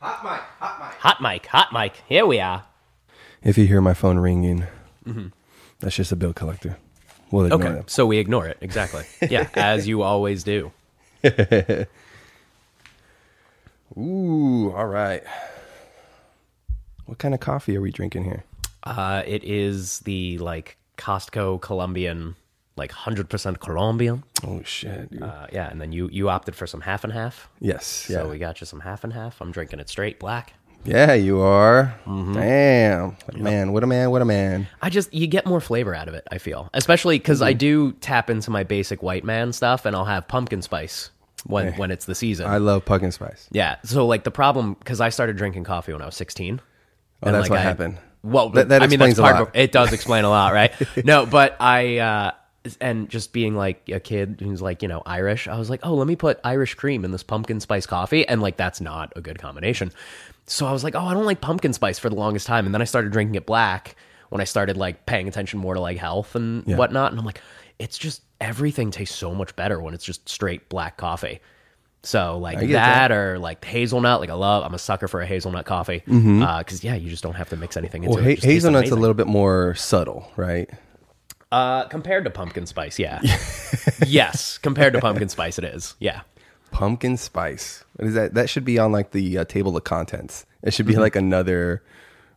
Hot mic, hot mic. Hot mic, hot mic. Here we are. If you hear my phone ringing, that's just a bill collector. We'll ignore Okay, them. so we ignore it. Exactly. Yeah, as you always do. Ooh, all right. What kind of coffee are we drinking here? Uh, it is the like Costco Colombian, like hundred percent Colombian. Oh shit, dude. Uh, yeah, and then you you opted for some half and half. yes, yeah, So we got you some half and half. I'm drinking it straight black. yeah, you are. Mm-hmm. Damn, What a man, what a man, what a man. I just you get more flavor out of it. I feel, especially because I do tap into my basic white man stuff, and I'll have pumpkin spice when when it's the season. I love pumpkin spice. yeah. So like the problem because I started drinking coffee when I was 16. Oh, that's like, what I- happened. Well, That- that I mean, that's explains a part lot. of it. Does explain a lot, right? no, but I uh, and just being like a kid who's like you know Irish, I was like, oh, let me put Irish cream in this pumpkin spice coffee, and like that's not a good combination. So I was like, oh, I don't like pumpkin spice for the longest time, and then I started drinking it black when I started like paying attention more to like health and Yeah. whatnot, and I'm like, it's just everything tastes so much better when it's just straight black coffee. So like that, that. or like hazelnut, like I love. I'm a sucker for a hazelnut coffee because yeah, you just don't have to mix anything into Mm-hmm. Well, it. ha- It hazelnut's a little bit more subtle, right? Uh, compared to pumpkin spice, yeah. yes, compared to pumpkin spice, it is. Yeah. Pumpkin spice. What is that? That should be on like the uh, table of contents. It should be Mm-hmm. like another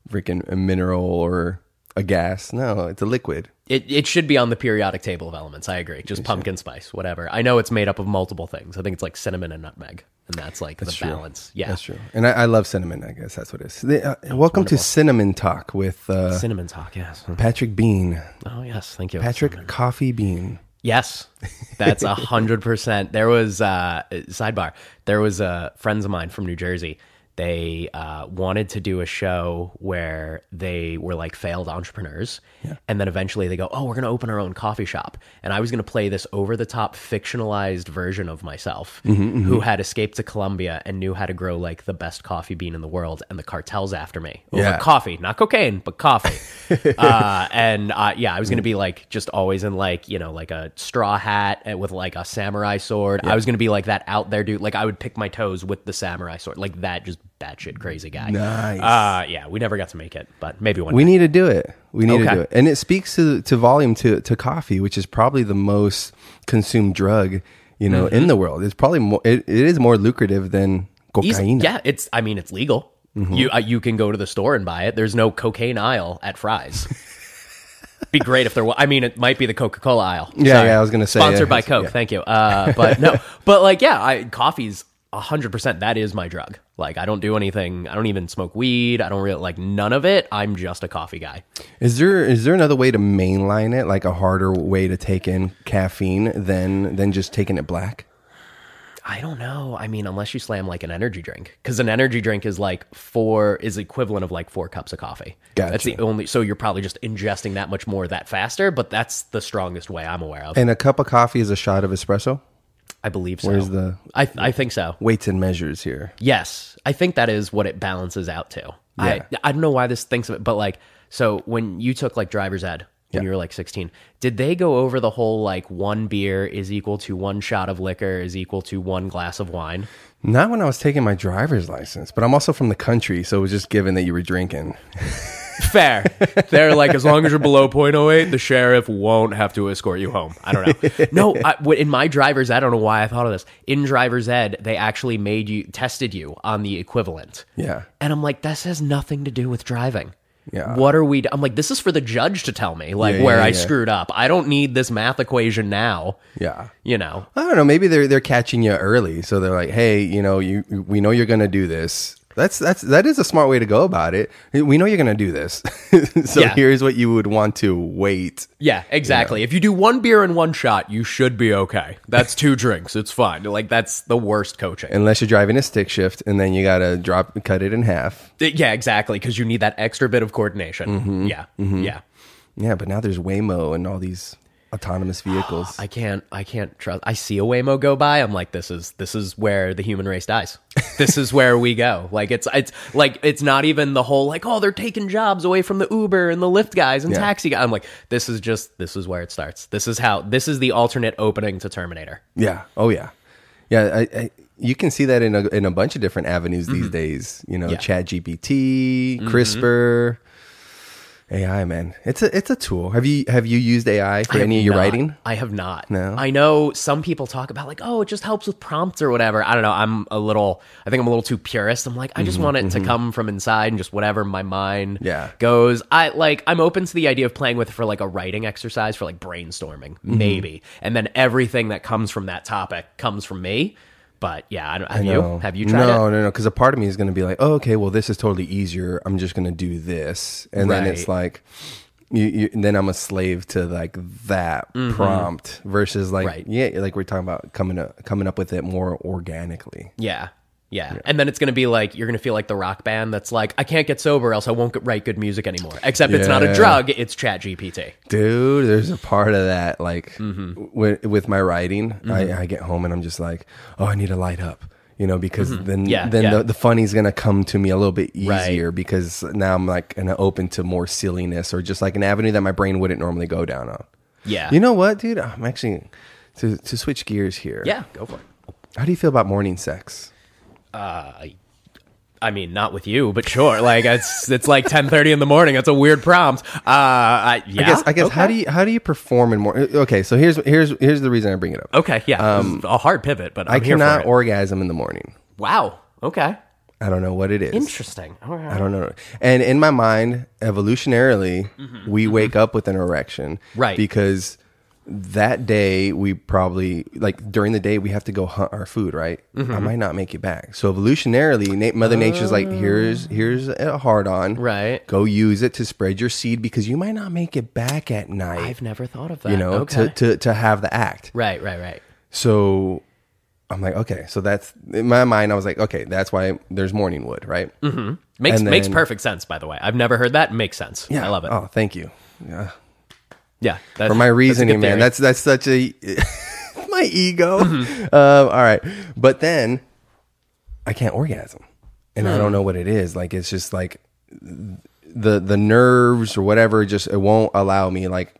freaking mineral or a gas. No, it's a liquid. It, it should be on the periodic table of elements. I agree. Just pumpkin spice, whatever. I know it's made up of multiple things. I think it's like cinnamon and nutmeg, and that's like the true. balance. Yeah, That's true. And I, I love cinnamon. I guess that's what it is. They- uh, welcome to Cinnamon Talk with uh, cinnamon talk. Yes. Patrick Bean. Oh yes, thank you, Patrick Coffee Bean. Yes, that's a hundred percent. There was uh, sidebar. There was uh, friends of mine from New Jersey. They uh, wanted to do a show where they were like failed entrepreneurs, and then eventually they go, "Oh, we're going to open our own coffee shop." And I was going to play this over the top fictionalized version of myself, who had escaped to Colombia and knew how to grow like the best coffee bean in the world, and the cartels after me over Yeah. coffee, not cocaine, but coffee. uh, and uh, yeah, I was gonna be like just always in like you know like a straw hat with like a samurai sword. I was gonna be like that out there dude. Like I would pick my toes with the samurai sword, like that just batshit crazy guy. Nice. Uh, yeah, we never got to make it, but maybe one. We day. need to do it. We need to do it. And it speaks to to volume to to coffee, which is probably the most consumed drug, you know, Mm-hmm. in the world. It's probably more it, it is more lucrative than cocaine. Yeah, it's. I mean, it's legal. Mm-hmm. You uh, you can go to the store and buy it. There's no cocaine aisle at Fry's. be great if there was. I mean, it might be the Coca Cola aisle. Yeah, yeah, I was gonna say, sponsored yeah, by Coke. yeah. Thank you. Uh, but no, but like, yeah, I, coffee's hundred percent. That is my drug. Like, I don't do anything. I don't even smoke weed. I don't really like none of it. I'm just a coffee guy. Is there is there another way to mainline it, like a harder way to take in caffeine than than just taking it black? I don't know. I mean, unless you slam like an energy drink, because an energy drink is like four is equivalent of like four cups of coffee. That's the only. So you're probably just ingesting that much more that faster. But that's the strongest way I'm aware of. And a cup of coffee is a shot of espresso. I believe so. Where's the I I think so. weights and measures here? Yes, I think that is what it balances out to. I I don't know why this thinks of it, but like, so when you took like driver's ed when Yeah. you were like 16, did they go over the whole like one beer is equal to one shot of liquor is equal to one glass of wine? Not when I was taking my driver's license, but I'm also from the country, so it was just given that you were drinking. Fair. They're like, as long as you're below 0.08, the sheriff won't have to escort you home. I don't know. No, I, in my driver's ed, I don't know why I thought of this. In driver's ed, they actually made you, tested you on the equivalent. Yeah. And I'm like, this has nothing to do with driving. Yeah. What are we? I'm like, this is for the judge to tell me, like, Yeah, where yeah, I yeah. screwed up. I don't need this math equation now. Yeah. You know, I don't know. Maybe they're they're catching you early, so they're like, "Hey, you know, you we know you're gonna do this. That's that's that is a smart way to go about it. We know you're gonna do this, so Yeah. here's what you would want to wait. yeah, exactly. If you do one beer and one shot, you should be okay. That's two drinks. It's fine. Like, that's the worst coaching. Unless you're driving a stick shift, and then you gotta drop cut it in half. Yeah, exactly. Because you need that extra bit of coordination. Mm-hmm. Yeah, yeah. Yeah, but now there's Waymo and all these autonomous vehicles. I can't. I can't trust. I see a Waymo go by. I'm like, this is this is where the human race dies. this is where we go. Like it's it's like it's not even the whole like oh they're taking jobs away from the Uber and the Lyft guys and Yeah. taxi guys. I'm like, this is just this is where it starts. This is how this is the alternate opening to Terminator. Yeah. Oh yeah. Yeah. I, I you can see that in a in a bunch of different avenues these days. You know, Mm-hmm. Yeah. Chat GPT, CRISPR, AI. Man, it's a it's a tool. Have you have you used AI for any of your not. writing? I have not. No? I know some people talk about like, oh, it just helps with prompts or whatever. I don't know. I'm a little. I think I'm a little too purist. I'm like, I just want it to come from inside and just whatever my mind Mm-hmm, Yeah. goes. I like. I'm open to the idea of playing with it for like a writing exercise for like brainstorming, Mm-hmm. maybe, and then everything that comes from that topic comes from me. But yeah, I don't, have you No. have you tried no, it? No, no, Because a part of me is going to be like, oh, okay, well, this is totally easier. I'm just going to do this, and then it's like, you, you, then I'm a slave to like that prompt versus like, Mm-hmm. Right. yeah, like we're talking about coming up, coming up with it more organically. Yeah. Yeah. And then it's going to be like, you're going to feel like the rock band that's like, I can't get sober, else I won't get- write good music anymore. Except it's not a drug, it's Chat GPT. Dude, there's a part of that like Mm-hmm. with, with my writing. I, I get home and I'm just like, oh, I need to light up. You know, because then Mm-hmm. Yeah, then yeah. The, the funny's gonna come to me a little bit Right. easier because now I'm like gonna open to more silliness or just like an avenue that my brain wouldn't normally go down on. Yeah. You know what, dude? I'm actually to to switch gears here. yeah, go for it. How do you feel about morning sex? I mean, not with you, but sure. Like it's it's like ten thirty in the morning. That's a weird prompt. Uh, I, yeah. I guess I guess how do you how do you perform in more? Okay, so here's here's here's the reason I bring it up. Okay, yeah, Um, a hard pivot, but I'm I cannot orgasm in the morning. wow. Okay. I don't know what it is. Interesting. Right. I don't know. And in my mind, evolutionarily, we wake up with an erection. Mm-hmm. Right. Because that day we probably like during the day we have to go hunt our food, right? Mm-hmm. I might not make it back. So evolutionarily, na- Mother Nature's like, here's here's a hard on. Oh. Right. Go use it to spread your seed because you might not make it back at night. I've never thought of that. you know, okay. to, to to have the act. right, right, right. So I'm like, okay, so that's in my mind. I was like, okay, that's why there's morning wood, right? Mm-hmm. Makes And makes perfect sense. By the way, I've never heard that. Makes sense. yeah I love it. Oh, thank you. Yeah. Yeah, that's, For my reasoning, good man. That's that's such a my ego. Mm-hmm. Um, all right, but then I can't orgasm, and I Hmm. don't know what it is. Like it's just like the the nerves or whatever. Just it won't allow me. Like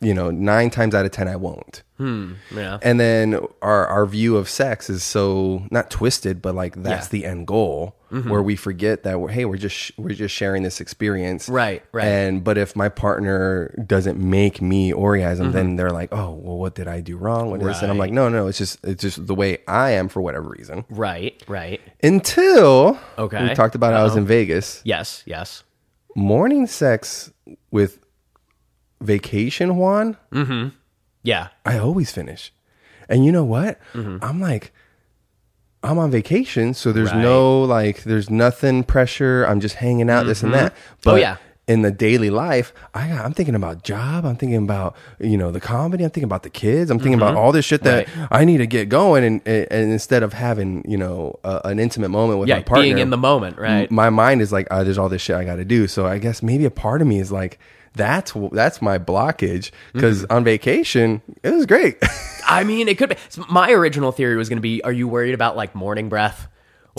you know, nine times out of ten, I won't. yeah. And then our our view of sex is so not twisted, but like that's Yeah. The end goal, where we forget that we're hey we're just we're just sharing this experience, Right, right. And but if my partner doesn't make me orgasm, Mm-hmm. then they're like, oh well, what did I do wrong with this? And I'm like, no, no, it's just it's just the way I am for whatever reason. Right, right. Until Okay. we talked about I was in Vegas, Yes, yes. morning sex with vacation Juan. Yeah. I always finish. And you know what? Mm-hmm. I'm like, I'm on vacation, so there's Right. no like, there's nothing pressure. I'm just hanging out, this and that. But Oh, yeah. in the daily life, I, I'm thinking about job. I'm thinking about you know the comedy. I'm thinking about the kids. I'm thinking about all this shit that Mm-hmm. I need to get going. And, and instead of having you know a, an intimate moment with Yeah, my partner, being in the moment, right? my mind is like, oh, there's all this shit I got to do. So I guess maybe a part of me is like, that's that's my blockage because Mm-hmm. on vacation it was great. I mean, it could be. so My original theory was going to be: Are you worried about like morning breath,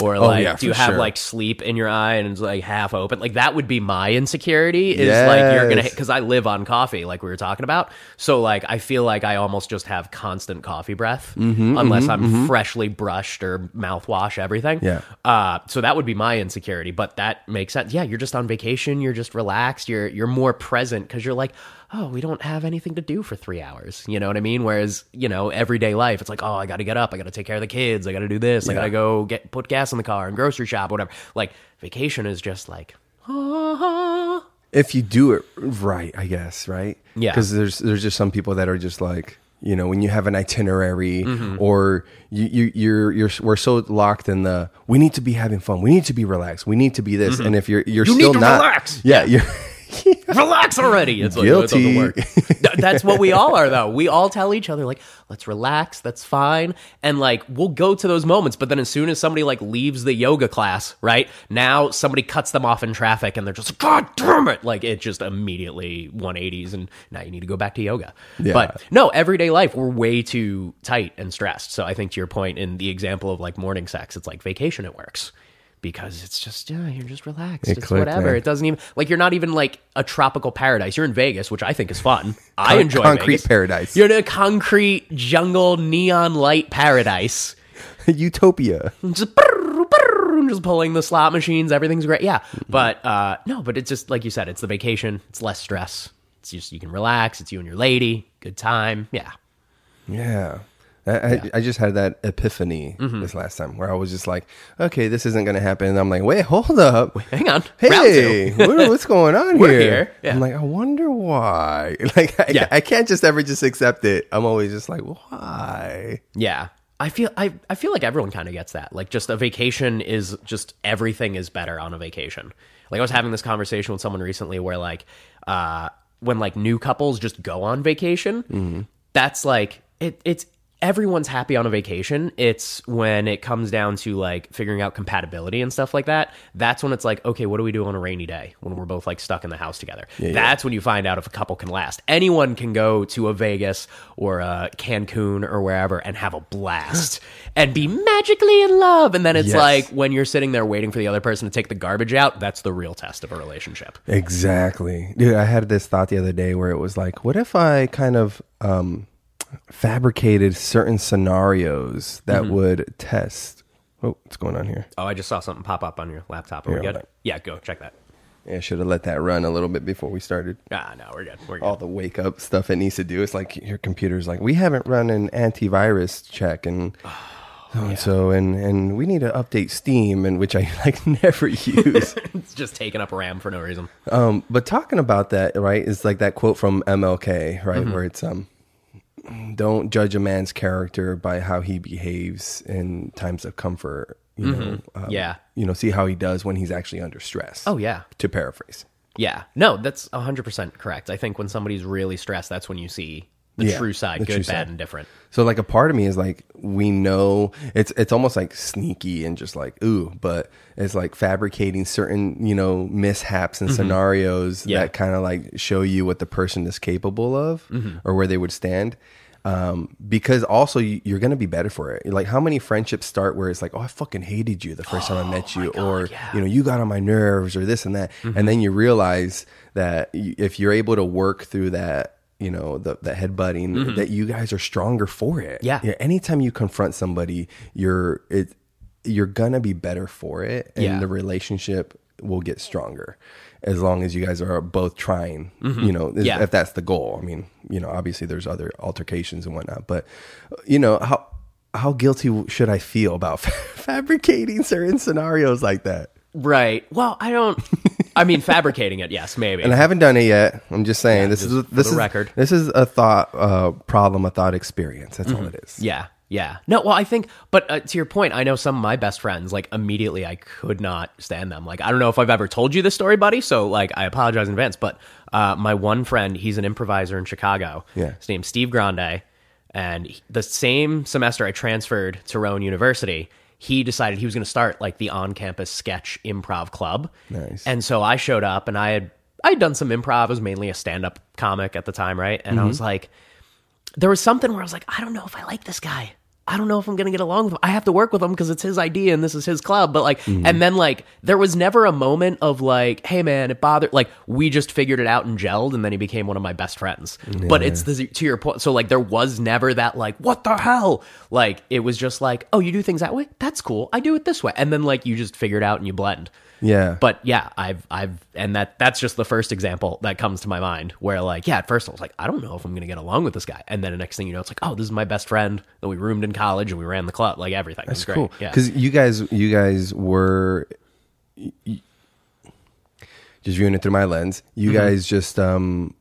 or like Oh, yeah, do you have sure. like sleep in your eye and it's like half open? Like that would be my insecurity. Is like you're gonna because I live on coffee, like we were talking about. So like I feel like I almost just have constant coffee breath, Mm-hmm, unless I'm freshly brushed or mouthwash everything. Yeah. Uh, so that would be my insecurity, but that makes sense. Yeah, you're just on vacation. You're just relaxed. You're you're more present because you're like, oh, we don't have anything to do for three hours. You know what I mean? Whereas you know, everyday life, it's like, oh, I got to get up. I got to take care of the kids. I got to do this. I got to go get put gas in the car and grocery shop, whatever. Like vacation is just like, ah. if you do it right, I guess, right? Yeah. Because there's there's just some people that are just like, you know, when you have an itinerary Mm-hmm. or you, you you're you're we're so locked in the we need to be having fun, we need to be relaxed, we need to be this, and if you're you're Mm-hmm. You still need to not, relax. yeah, you're relax already. It's like, Guilty. work. Th- That's what we all are, though. We all tell each other, like, let's relax. That's fine. And like, we'll go to those moments. But then as soon as somebody like leaves the yoga class, right now, somebody cuts them off in traffic and they're just God damn it. Like, it just immediately 180s. And now you need to go back to yoga. Yeah. But no, everyday life, we're way too tight and stressed. So I think to your point in the example of like morning sex, it's like vacation, it works. Because it's just, yeah, you're just relaxed. It it's clicked, whatever. man. It doesn't even like you're not even like a tropical paradise. You're in Vegas, which I think is fun. I Con- enjoy concrete Vegas. paradise. You're in a concrete jungle neon light paradise. Utopia. just brrr, brrr, just pulling the slot machines. Everything's great. Yeah, but uh, no, but it's just like you said. It's the vacation. It's less stress. It's just you can relax. It's you and your lady. Good time. Yeah. Yeah. I, I, I just had that epiphany Mm-hmm. this last time where I was just like, okay, this isn't going to happen. And I'm like, wait, hold up. Hang on. Hey, what, what's going on here? here. Yeah. I'm like, I wonder why. Like, I, Yeah. I can't just ever just accept it. I'm always just like, why? Yeah. I feel I, I feel like everyone kind of gets that. Like just a vacation is just everything is better on a vacation. Like I was having this conversation with someone recently where like uh when like new couples just go on vacation, that's like it it's everyone's happy on a vacation. It's when it comes down to like figuring out compatibility and stuff like that. That's when it's like, okay, what do we do on a rainy day when we're both like stuck in the house together? That's when you find out if a couple can last. Anyone can go to a Vegas or a Cancun or wherever and have a blast and be magically in love. And then it's Yes. like when you're sitting there waiting for the other person to take the garbage out, that's the real test of a relationship. Exactly. Dude, I had this thought the other day where it was like, what if I kind of um, fabricated certain scenarios that Mm-hmm. would test. Oh, what's going on here? Oh, I just saw something pop up on your laptop. Are we Yeah, good? hold on. Yeah, go check that. Yeah, I should have let that run a little bit before we started. Ah, no, we're good. We're good. All the wake up stuff it needs to do. It's like your computer's like, we haven't run an antivirus check and so and so, and and we need to update Steam, and which I like never use. it's just taking up RAM for no reason. Um, but talking about that, right, is like that quote from MLK, right, Mm-hmm. where it's um, don't judge a man's character by how he behaves in times of comfort. You know, um, Mm-hmm. Yeah. you know, see how he does when he's actually under stress. Oh yeah, to paraphrase. yeah. No, that's hundred percent correct. I think when somebody's really stressed, that's when you see the Yeah, true side, the good, true bad, side. and different. So like a part of me is like we know it's it's almost like sneaky and just like ooh, but it's like fabricating certain you know mishaps and scenarios Mm-hmm. Yeah. that kind of like show you what the person is capable of Mm-hmm. or where they would stand. Um, because also you, you're gonna be better for it. Like how many friendships start where it's like, oh, I fucking hated you the first time I met you, or yeah. you know, you got on my nerves, or this and that, and then you realize that if you're able to work through that, you know, the the headbutting, that you guys are stronger for it. Yeah. Anytime you confront somebody, you're it, you're gonna be better for it, and Yeah. the relationship will get stronger as long as you guys are both trying. You know, Mm-hmm. Yeah. if that's the goal. I mean, you know, obviously there's other altercations and whatnot, but you know how how guilty should I feel about fabricating certain scenarios like that? Right. Well, I don't. I mean, fabricating it, yes, maybe. And I haven't done it yet. I'm just saying this just is for this the is record. this is a thought uh, problem, a thought experience. That's all it is. Yeah, yeah. No, well, I think, but uh, to your point, I know some of my best friends, like, immediately I could not stand them. Like, I don't know if I've ever told you this story, buddy, so, like, I apologize in advance, but uh, my one friend, he's an improviser in Chicago. Yeah. His name's Steve Grande, and he- the same semester I transferred to Rowan University, he decided he was going to start, like, the on-campus sketch improv club. Nice. And so I showed up, and I had, I had done some improv. I was mainly a stand-up comic at the time, right? And I mm-hmm. was like, there was something where I was like, I don't know if I like this guy. I don't know if I'm going to get along with him. I have to work with him because it's his idea and this is his club. But like, Mm-hmm. and then like, there was never a moment of like, hey man, it bothered. Like, we just figured it out and gelled, and then he became one of my best friends. But it's the, to your point. So like, there was never that like, what the hell? Like, it was just like, oh, you do things that way? That's cool. I do it this way. And then like, you just figure it out and you blend. Yeah. But yeah, I've I've and that that's just the first example that comes to my mind where like yeah, at first I was like I don't know if I'm gonna get along with this guy, and then the next thing you know, it's like oh this is my best friend that we roomed in college and we ran the club, like everything. That's great. cool Yeah. because you guys you guys were just viewing it through my lens you Mm-hmm. guys just um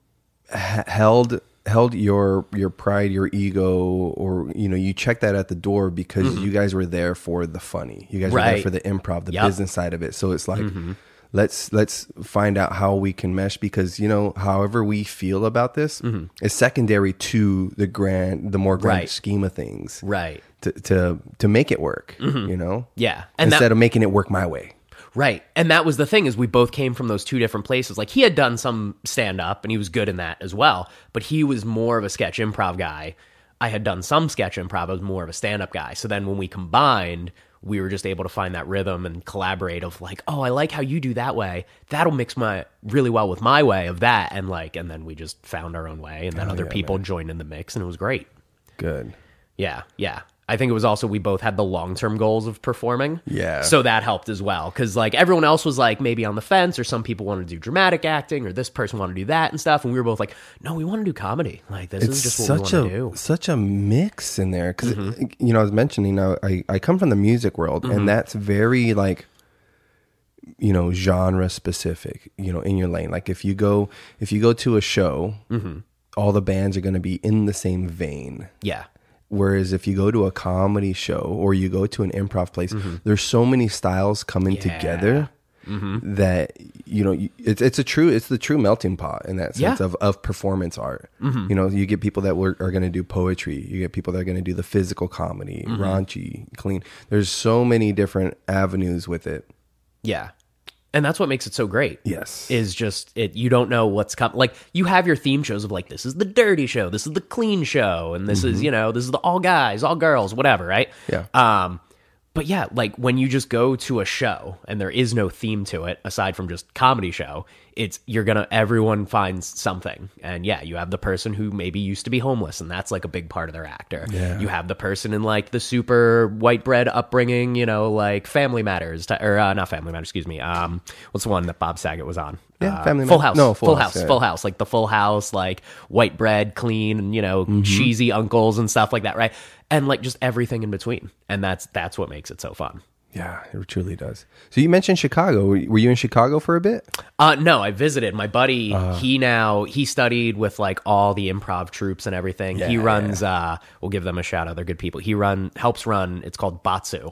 h- held held your your pride your ego or you know you checked that at the door because you guys were there for the funny you guys were there Mm-hmm. For the improv the Yep. Mm-hmm. business side of it so it's like let's let's find out how we can mesh because you know however we feel about this is secondary to the grand the more grand Mm-hmm. Right. scheme of things right. to to to make it work. You know, Yeah. And that- instead of making it work my way. Right. And that was the thing is we both came from those two different places. Like he had done some stand up and he was good in that as well, but he was more of a sketch improv guy. I had done some sketch improv, I was more of a stand up guy. So then when we combined, we were just able to find that rhythm and collaborate of like, oh, I like how you do that way. That'll mix my really well with my way of that. And like, and then we just found our own way and then oh, other people joined in the mix and it was great. Good. Yeah, yeah. I think it was also we both had the long term goals of performing. Yeah. So that helped as well. Cause like everyone else was like maybe on the fence, or some people wanted to do dramatic acting, or this person wanted to do that and stuff. And we were both like, no, we want to do comedy. Like, this is just what such we a want to do. such a mix in there because Mm-hmm. you know I was mentioning I, I I come from the music world and that's very like you know genre specific you know in your lane like if you go if you go to a show Mm-hmm. all the bands are going to be in the same vein Yeah. Whereas if you go to a comedy show or you go to an improv place there's so many styles coming Mm-hmm. Together that you know it's it's a true it's the true melting pot in that sense Yeah. Mm-hmm. of of performance art. You know, you get people that were, are going to do poetry. You get people that are going to do the physical comedy, Mm-hmm. raunchy, clean. There's so many different avenues with it. Yeah. And that's what makes it so great. Yes. Is just it you don't know what's coming. Like you have your theme shows of like this is the dirty show, this is the clean show, and this is, you know, this is the all guys, all girls, whatever, right? Yeah. Um but yeah, like when you just go to a show and there is no theme to it aside from just comedy show, it's you're gonna everyone finds something. And yeah, you have the person who maybe used to be homeless and that's like a big part of their actor. Yeah. You have the person in like the super white bread upbringing, you know, like Family Matters, ty- or uh, not Family Matters, excuse me. Um, what's the one that Bob Saget was on? Yeah, Uh, Family Full Ma- House. no, Full House, House. yeah. Full House. Like the Full House, like white bread, clean, and you know, Mm-hmm. cheesy uncles and stuff like that, right? And like just everything in between, and that's that's what makes it so fun. Yeah, it truly does. So you mentioned Chicago. Were you in Chicago for a bit? Uh, no, I visited my buddy. Uh-huh. he now he studied with like all the improv troupes and everything. he Yeah, runs. Uh, we'll give them a shout out. They're good people. He run helps run. It's called Batsu.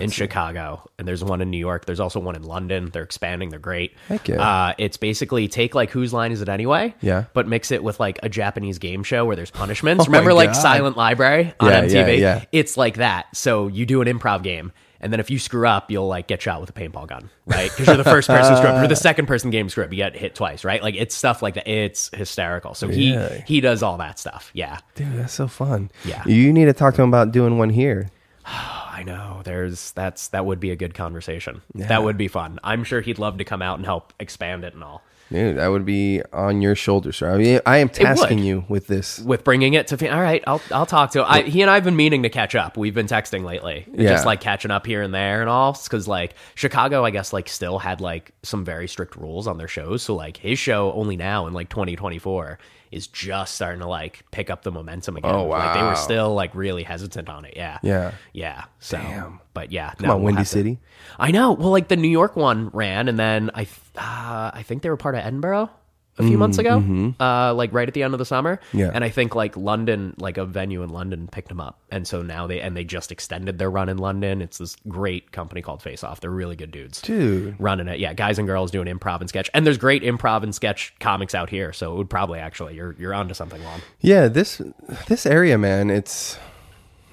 In Chicago, and there's one in New York. There's also one in London. They're expanding. They're great. Heck yeah. Uh, it's basically take like whose line is it anyway? Yeah. But mix it with like a Japanese game show where there's punishments. Oh Remember like Silent Library on Yeah, MTV? yeah, yeah. It's like that. So you do an improv game, and then if you screw up, you'll like get shot with a paintball gun, right? Because you're the first person screw up. You're the second person game screw up. You get hit twice, right? Like it's stuff like that. It's hysterical. So he Really? he does all that stuff. Yeah. Dude, that's so fun. Yeah. You need to talk to him about doing one here. I know. There's that's that would be a good conversation. That would be fun. I'm sure he'd love to come out and help expand it and all. Dude, that would be on your shoulders, sir. I mean, I am tasking you with this. with bringing it to. All right, I'll I'll talk to. I, he and I've been meaning to catch up. We've been texting lately, Yeah. just like catching up here and there and all. Because like Chicago, I guess like still had like some very strict rules on their shows. So like his show only now in like 2024 is just starting to like pick up the momentum again. Oh, wow, Like they were still like really hesitant on it. Yeah. Yeah. Yeah. So, Damn. But yeah, Come on, Windy City. I know. Well, like the New York one ran, and then I, uh, I think they were part of Edinburgh a few months ago, uh, like right at the end of the summer. Mm-hmm. Yeah. And I think like London, like a venue in London, picked them up, and so now they and they just extended their run in London. It's this great company called Face Off. They're really good dudes. Dude. Running it, yeah, guys and girls doing improv and sketch, and there's great improv and sketch comics out here. So it would probably actually you're you're onto something, Lon. Yeah, this this area, man, it's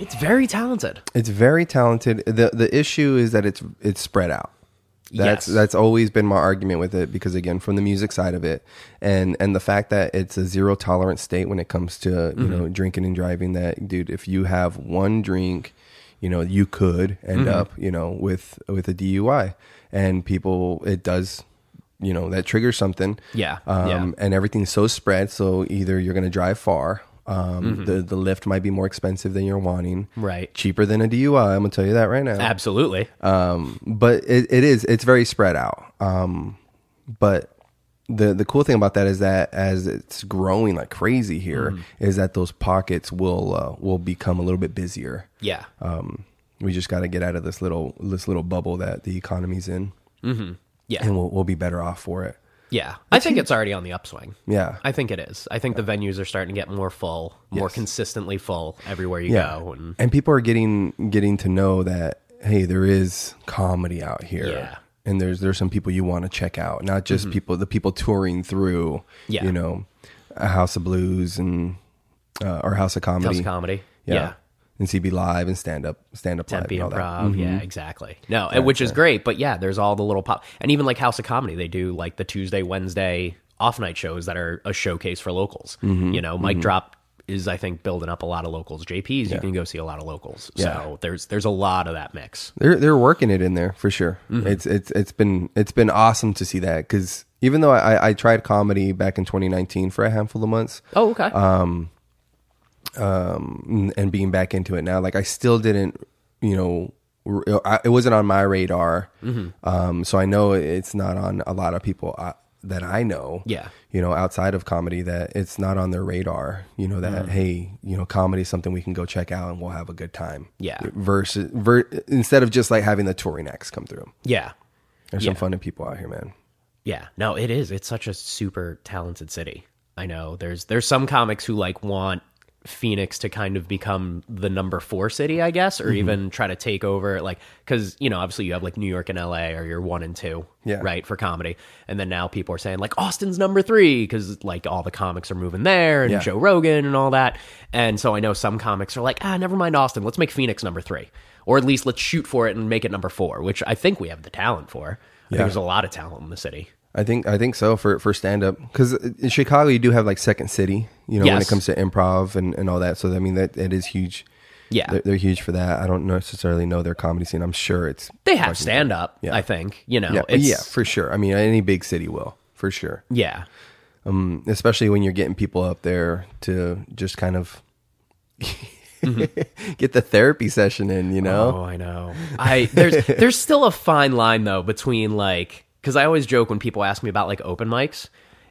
It's very talented. it's very talented. The the issue is that it's it's spread out. That's Yes. that's always been my argument with it because again, from the music side of it, and and the fact that it's a zero tolerance state when it comes to you know Mm-hmm. drinking and driving. That dude, if you have one drink, you know you could end Mm-hmm. up you know with with a DUI, and people it does. You know that triggers something, Yeah, Um, yeah. and everything's so spread. So either you're going to drive far, um, Mm-hmm. the the Lyft might be more expensive than you're wanting, Right. Cheaper than a DUI. I'm gonna tell you that right now Absolutely. um, but it, it is it's very spread out. Um, but the the cool thing about that is that as it's growing like crazy here, is that those pockets will uh, will become a little bit busier. Yeah. Um, we just got to get out of this little this little bubble that the economy's in, yeah. and we'll we'll be better off for it. Yeah, I think it's already on the upswing. Yeah. I think it is. I think the venues are starting to get more full, more Yes. consistently full everywhere you Yeah, go. And and people are getting getting to know that hey, there is comedy out here. Yeah. Mm-hmm. And there's there's some people you want to check out, not just people the people touring through. Yeah. You know, a House of Blues and uh, or House of Comedy. House of Comedy. Yeah. Yeah. And CB Live and stand up stand up live. Tempe and all that. Improv. Yeah, exactly. No, and which is great. But yeah, there's all the little pop. And even like House of Comedy, they do like the Tuesday, Wednesday off night shows that are a showcase for locals. Mm-hmm. You know, Mic Drop is, I think, building up a lot of locals. JP's, you can go see a lot of locals. Yeah. So there's there's a lot of that mix. They're they're working it in there for sure. Mm-hmm. It's it's it's been it's been awesome to see that because even though I, I tried comedy back in 2019 for a handful of months, Oh, okay. um, and being back into it now. Like I still didn't, you know, it wasn't on my radar. Mm-hmm. Um, so I know it's not on a lot of people uh, that I know. Yeah. You know, outside of comedy, that it's not on their radar. You know that Mm. hey, you know, comedy is something we can go check out and we'll have a good time. Yeah. Versus, ver- instead of just like having the touring acts come through. Yeah. There's Yeah. some fun people out here, man. Yeah, no, it is. It's such a super talented city. I know there's there's some comics who like want Phoenix to kind of become the number four city, I guess, or Mm-hmm. even try to take over, like, because you know, obviously you have like New York and LA, or you're one and two, Yeah. right, for comedy, and then now people are saying like Austin's number three because like all the comics are moving there, and Yeah. Joe Rogan and all that, and so I know some comics are like, ah, never mind Austin, let's make Phoenix number three, or at least let's shoot for it and make it number four, which I think we have the talent for. Yeah. there's a lot of talent in the city. I think I think so for for stand up because in Chicago you do have like Second City, you know, when it comes to improv and, and all that. So I mean that it is huge. Yeah. they're, they're huge for that. I don't necessarily know their comedy scene. I'm sure it's They have stand up, Yeah. I think. You know, Yeah, it's, yeah, for sure. I mean, any big city will for sure. yeah. Um, especially when you're getting people up there to just kind of get the therapy session in. You know, Oh, I know. I there's there's still a fine line though between like because I always joke when people ask me about like open mics,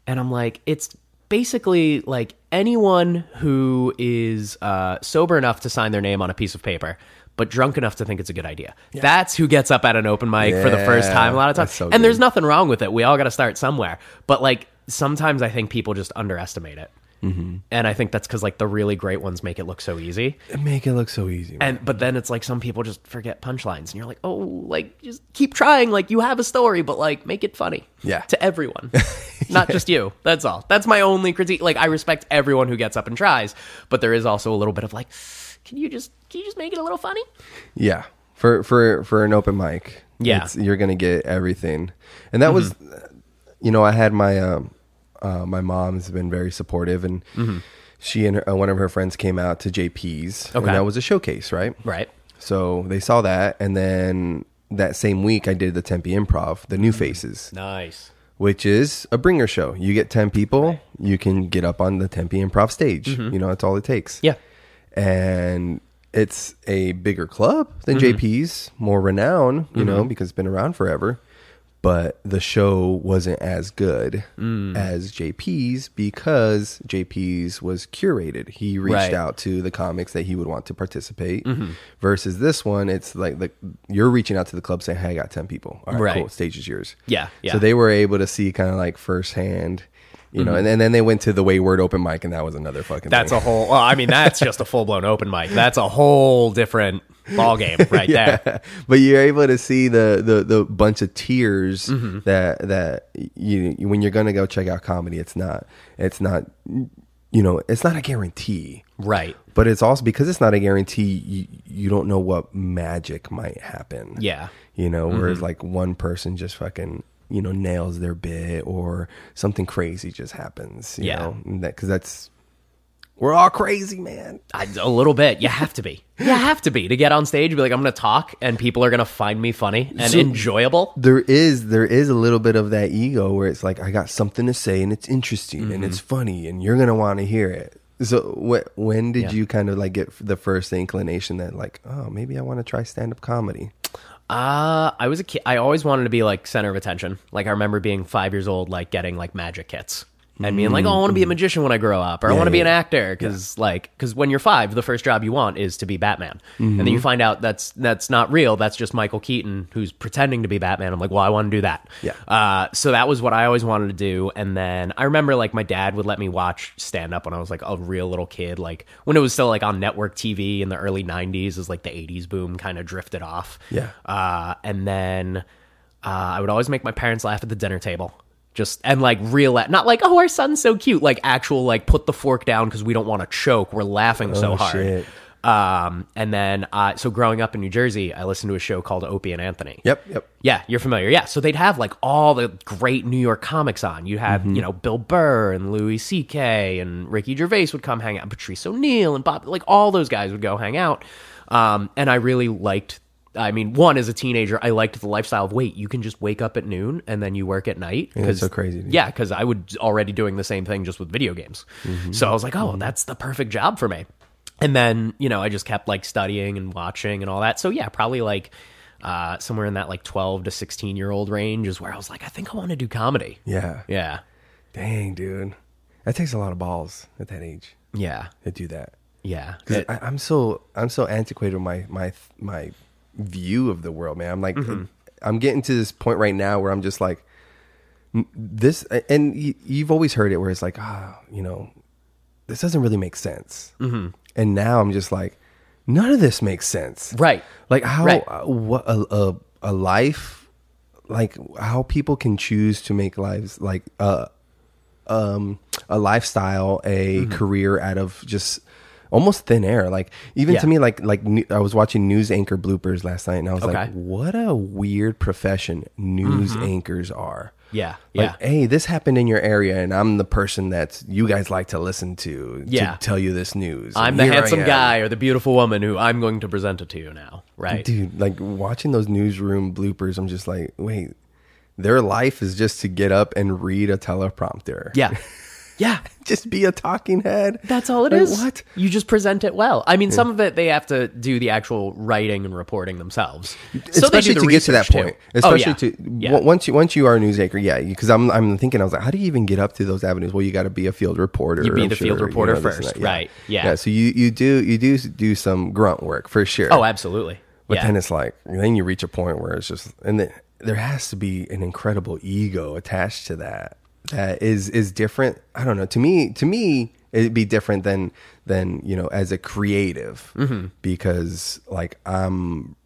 and I'm like, it's basically like anyone who is uh, sober enough to sign their name on a piece of paper. But drunk enough to think it's a good idea. That's who gets up at an open mic for the first time a lot of times. so and there's nothing wrong with it. We all got to start somewhere. But like sometimes I think people just underestimate it. Mm-hmm. And I think that's because like the really great ones make it look so easy. make it look so easy. Man. And but then it's like some people just forget punchlines, and you're like, oh, like just keep trying. Like you have a story, but like make it funny. Yeah. To everyone, not just you. That's all. That's my only critique. Like I respect everyone who gets up and tries, but there is also a little bit of like, can you just can you just make it a little funny? Yeah, for for for an open mic, Yeah. Mm-hmm. you're gonna get everything, and that was, you know, I had my um, uh, my mom's been very supportive, and she and her, uh, one of her friends came out to JP's, and that was a showcase, right? Right. So they saw that, and then that same week, I did the Tempe Improv, the Mm-hmm. New Faces, Nice. which is a bringer show. You get ten people, you can get up on the Tempe Improv stage. You know, that's all it takes Mm-hmm. Yeah. and it's a bigger club than Mm-hmm. JP's, more renowned, you know, because it's been around forever. But the show wasn't as good Mm. as JP's because JP's was curated. He reached Right. out to the comics that he would want to participate. Mm-hmm. Versus this one, it's like the, you're reaching out to the club saying, "Hey, I got ten people. All right, Right. cool. Stage is yours." Yeah, yeah. So they were able to see kind of like firsthand, you know, and, and then they went to the Wayward open mic, and that was another fucking. That's thing. a whole. Well, I mean, that's just a full blown open mic. That's a whole different ball game right there. but you're able to see the the, the bunch of tears Mm-hmm. that that you when you're gonna go check out comedy. It's not it's not you know it's not a guarantee, Right. but it's also because it's not a guarantee. You, you don't know what magic might happen. Yeah. you know, whereas Mm-hmm. like one person just fucking you know nails their bit or something crazy just happens. You Yeah. know, because that's we're all crazy, man. I, a little bit. You have to be. You have to be to get on stage. Be like, I'm going to talk, and people are going to find me funny and So- enjoyable. there is there is a little bit of that ego where it's like I got something to say and it's interesting and it's Mm-hmm. funny and you're gonna want to hear it. So wh- when did Yeah. you kind of like get the first inclination that like oh maybe I want to try stand up comedy? Uh, I was a kid. I always wanted to be like center of attention. Like I remember being five years old, like getting like magic kits and being like, "Oh, I want to be a magician when I grow up," or "I want to be yeah. an actor." Because like, because when you're five, the first job you want is to be Batman, and then you find out that's that's not real. That's just Michael Keaton who's pretending to be Batman. I'm like, well, I want to do that. Yeah. Uh, so that was what I always wanted to do. And then I remember like my dad would let me watch stand up when I was like a real little kid, like when it was still like on network TV in the early '90s, as like the '80s boom kind of drifted off. Yeah. Uh, and then uh, I would always make my parents laugh at the dinner table. Just and like real, not like oh our son's so cute, like actual like put the fork down because we don't want to choke. We're laughing so Oh, hard. shit. Um, and then uh, so growing up in New Jersey, I listened to a show called Opie and Anthony. Yep, yep. Yeah, you're familiar. Yeah, so they'd have like all the great New York comics on. You'd have you know Bill Burr and Louis C.K. and Ricky Gervais would come hang out. Patrice O'Neal and Bob, like all those guys would go hang out. Um, and I really liked. I mean, one as a teenager, I liked the lifestyle of wait, you can just wake up at noon and then you work at night. Yeah, that's so crazy, dude. Yeah, because I was already doing the same thing just with video games. Mm-hmm. So I was like, oh, that's the perfect job for me. and then you know I just kept like studying and watching and all that. So yeah, probably like uh, somewhere in that like twelve to sixteen year old range is where I was like, I think I want to do comedy. Yeah. Yeah, Dang, dude. That takes a lot of balls at that age yeah, to do that. yeah. 'Cause It- I, I'm so I'm so antiquated with my my my view of the world, man. I'm like Mm-hmm. I'm getting to this point right now where I'm just like this, and you've always heard it where it's like ah, you know, this doesn't really make sense. Mm-hmm. And now I'm just like, none of this makes sense, right. Like how Right. uh, what a, a a life, like how people can choose to make lives like uh um a lifestyle a Mm-hmm. career out of just almost thin air like even Yeah. to me like like i was watching news anchor bloopers last night and i was like Okay. Mm-hmm. what a weird profession news anchors are Yeah, yeah. like hey this happened in your area and i'm the person that you guys like to listen to Yeah. to tell you this news I'm And the handsome guy or the beautiful woman who I'm going to present it to you now. Right. dude like watching those newsroom bloopers i'm just like wait their life is just to get up and read a teleprompter Yeah. Yeah. just be a talking head That's all it Like, is. what You just present it well. I mean, some of it they have to do the actual writing and reporting themselves. So especially the to get to that too. point Oh, especially yeah. to Yeah. w- once you once you are a news anchor yeah because i'm i'm thinking i was like how do you even get up to those avenues well you got to be a field reporter You be I'm the field reporter this and first, right, yeah. yeah so you you do you do do some grunt work for sure Oh, absolutely. But yeah. then it's like then you reach a point where it's just and then there has to be an incredible ego attached to that that is is different. I don't know. To me, to me, it'd be different than than you know as a creative Mm-hmm. because like I'm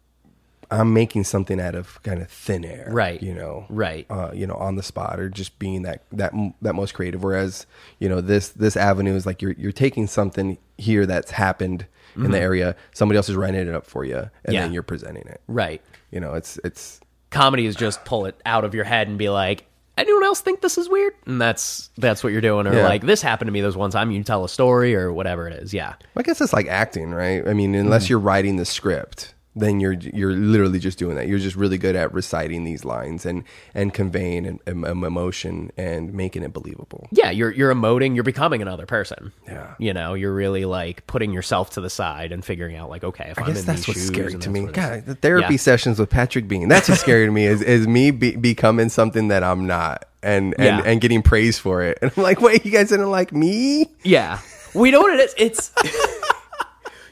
I'm making something out of kind of thin air, Right. You know, Right. Uh, you know, on the spot or just being that that that most creative. Whereas you know this this avenue is like you're you're taking something here that's happened in the area. Somebody else is writing it up for you, and Mm-hmm. Yeah. then you're presenting it. right. You know, it's it's Comedy is just pull it out of your head and be like, anyone else think this is weird? And that's that's what you're doing. Or Yeah. like, this happened to me this one time. You tell a story or whatever it is. Yeah. I guess it's like acting, right? I mean, unless mm-hmm. you're writing the script, then you're you're literally just doing that. You're just really good at reciting these lines and and conveying an, an emotion and making it believable. Yeah, you're you're emoting, you're becoming another person. Yeah. You know, you're really like putting yourself to the side and figuring out like, okay, if I am guess in that's these what's shoes scary to me. what it is. God, the therapy Yeah. sessions with Patrick Bean. That's what's scary to me is is me be, becoming something that I'm not and and, Yeah. and getting praised for it. And I'm like, wait, you guys didn't like me? Yeah. We know what it is. It's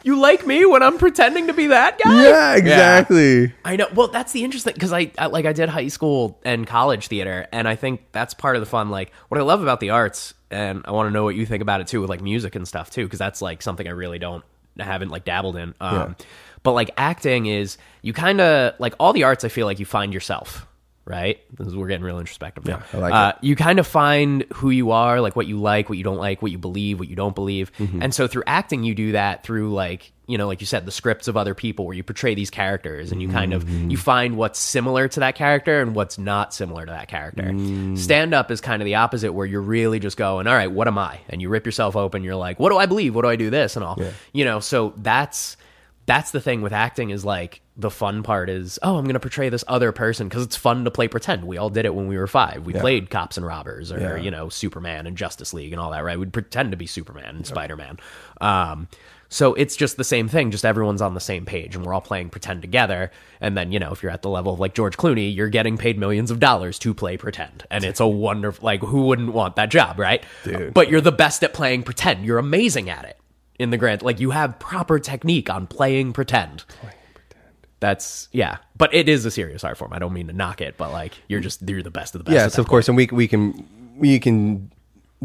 You like me when I'm pretending to be that guy? Yeah, exactly. I know. Well, that's the interesting because I, I like I did high school and college theater, and I think that's part of the fun. Like what I love about the arts, and I want to know what you think about it too, with like music and stuff too, because that's like something I really don't haven't like dabbled in. Um, But like acting is you kind of like all the arts. I feel like you find yourself. Right, this is, we're getting real introspective now. I like uh, You kind of find who you are, like what you like, what you don't like, what you believe, what you don't believe, Mm-hmm. and so through acting, you do that through like you know, like you said, the scripts of other people where you portray these characters and you kind of Mm-hmm. you find what's similar to that character and what's not similar to that character. Mm. Stand up is kind of the opposite where you're really just going, all right, what am I? And you rip yourself open. You're like, what do I believe? What do I do this and all? You know, so that's that's the thing with acting is like the fun part is oh i'm going to portray this other person because it's fun to play pretend. We all did it when we were five. We played cops and robbers or Yeah. you know superman and justice league and all that right? We'd pretend to be superman and spider-man. Um, so it's just the same thing just everyone's on the same page and we're all playing pretend together. And then you know if you're at the level of like george clooney you're getting paid millions of dollars to play pretend. And it's a wonderful like who wouldn't want that job right? Dude. but you're the best at playing pretend. You're amazing at it in the grand like you have proper technique on playing pretend. Playing pretend. that's yeah. But it is a serious art form. I don't mean to knock it but like you're just you're the best of the best Yes, of course, and we we can we can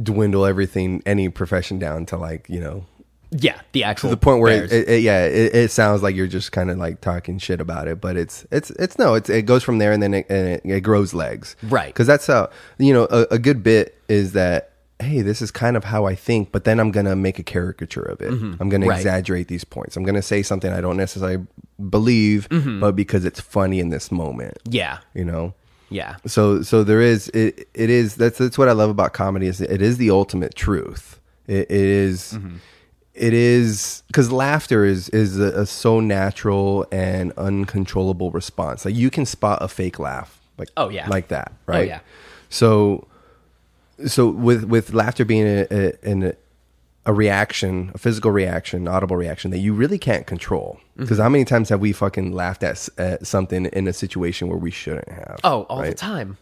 dwindle everything any profession down to like you know yeah the actual the point where it, it, yeah it, it sounds like you're just kind of like talking shit about it but it's it's it's no it's it goes from there and then it, and it, it grows legs. Right. because that's how you know a, a good bit is that hey this is kind of how i think but then i'm gonna make a caricature of it i'm gonna Mm-hmm. Exaggerate these points i'm gonna say something i don't necessarily believe Mm-hmm. but because it's funny in this moment yeah you know yeah so so there is it it is that's that's what I love about comedy is it is the ultimate truth. It, it is- Mm-hmm. it is because laughter is is a, a so natural and uncontrollable response. Like you can spot a fake laugh like Oh, yeah. like that right. yeah. So so with with laughter being a, a, an a reaction, a physical reaction, audible reaction that you really can't control. Mm-hmm. Because how many times have we fucking laughed at, at something in a situation where we shouldn't have? Oh, all the time.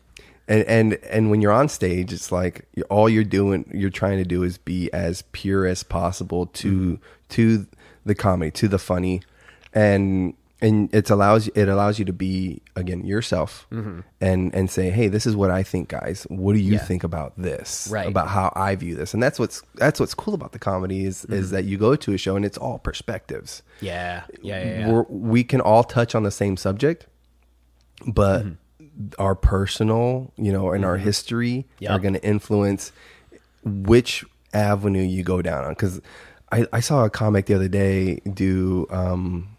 and and and when you're on stage it's like you're, all you're doing you're trying to do is be as pure as possible to mm-hmm. to the comedy to the funny and and it allows it allows you to be again yourself mm-hmm. and and say hey this is what i think guys what do you Yeah. think about this Right. about how i view this and that's what's that's what's cool about the comedy is is mm-hmm. that you go to a show and it's all perspectives Yeah, yeah, yeah. yeah. we're, we can all touch on the same subject, but mm-hmm. our personal, you know, and our history Yep. are going to influence which avenue you go down on. Because I, I saw a comic the other day do um,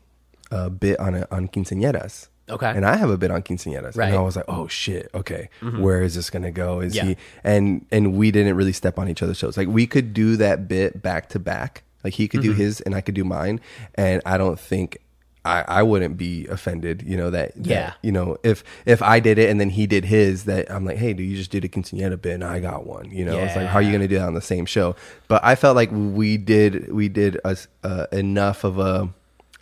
a bit on a, on quinceañeras. Okay. And I have a bit on quinceañeras. Right. And I was like, oh shit, okay, where is this gonna go? Is Yeah. he and and we didn't really step on each other's toes. Like we could do that bit back to back. Like he could do his and I could do mine. And I don't think I, I wouldn't be offended, you know, that, that, Yeah. you know, if if I did it and then he did his, that I'm like, hey, dude, you just did a quinceañera bit and I got one. You know, it's like, how are you gonna do that on the same show? But I felt like we did we did us uh, enough of a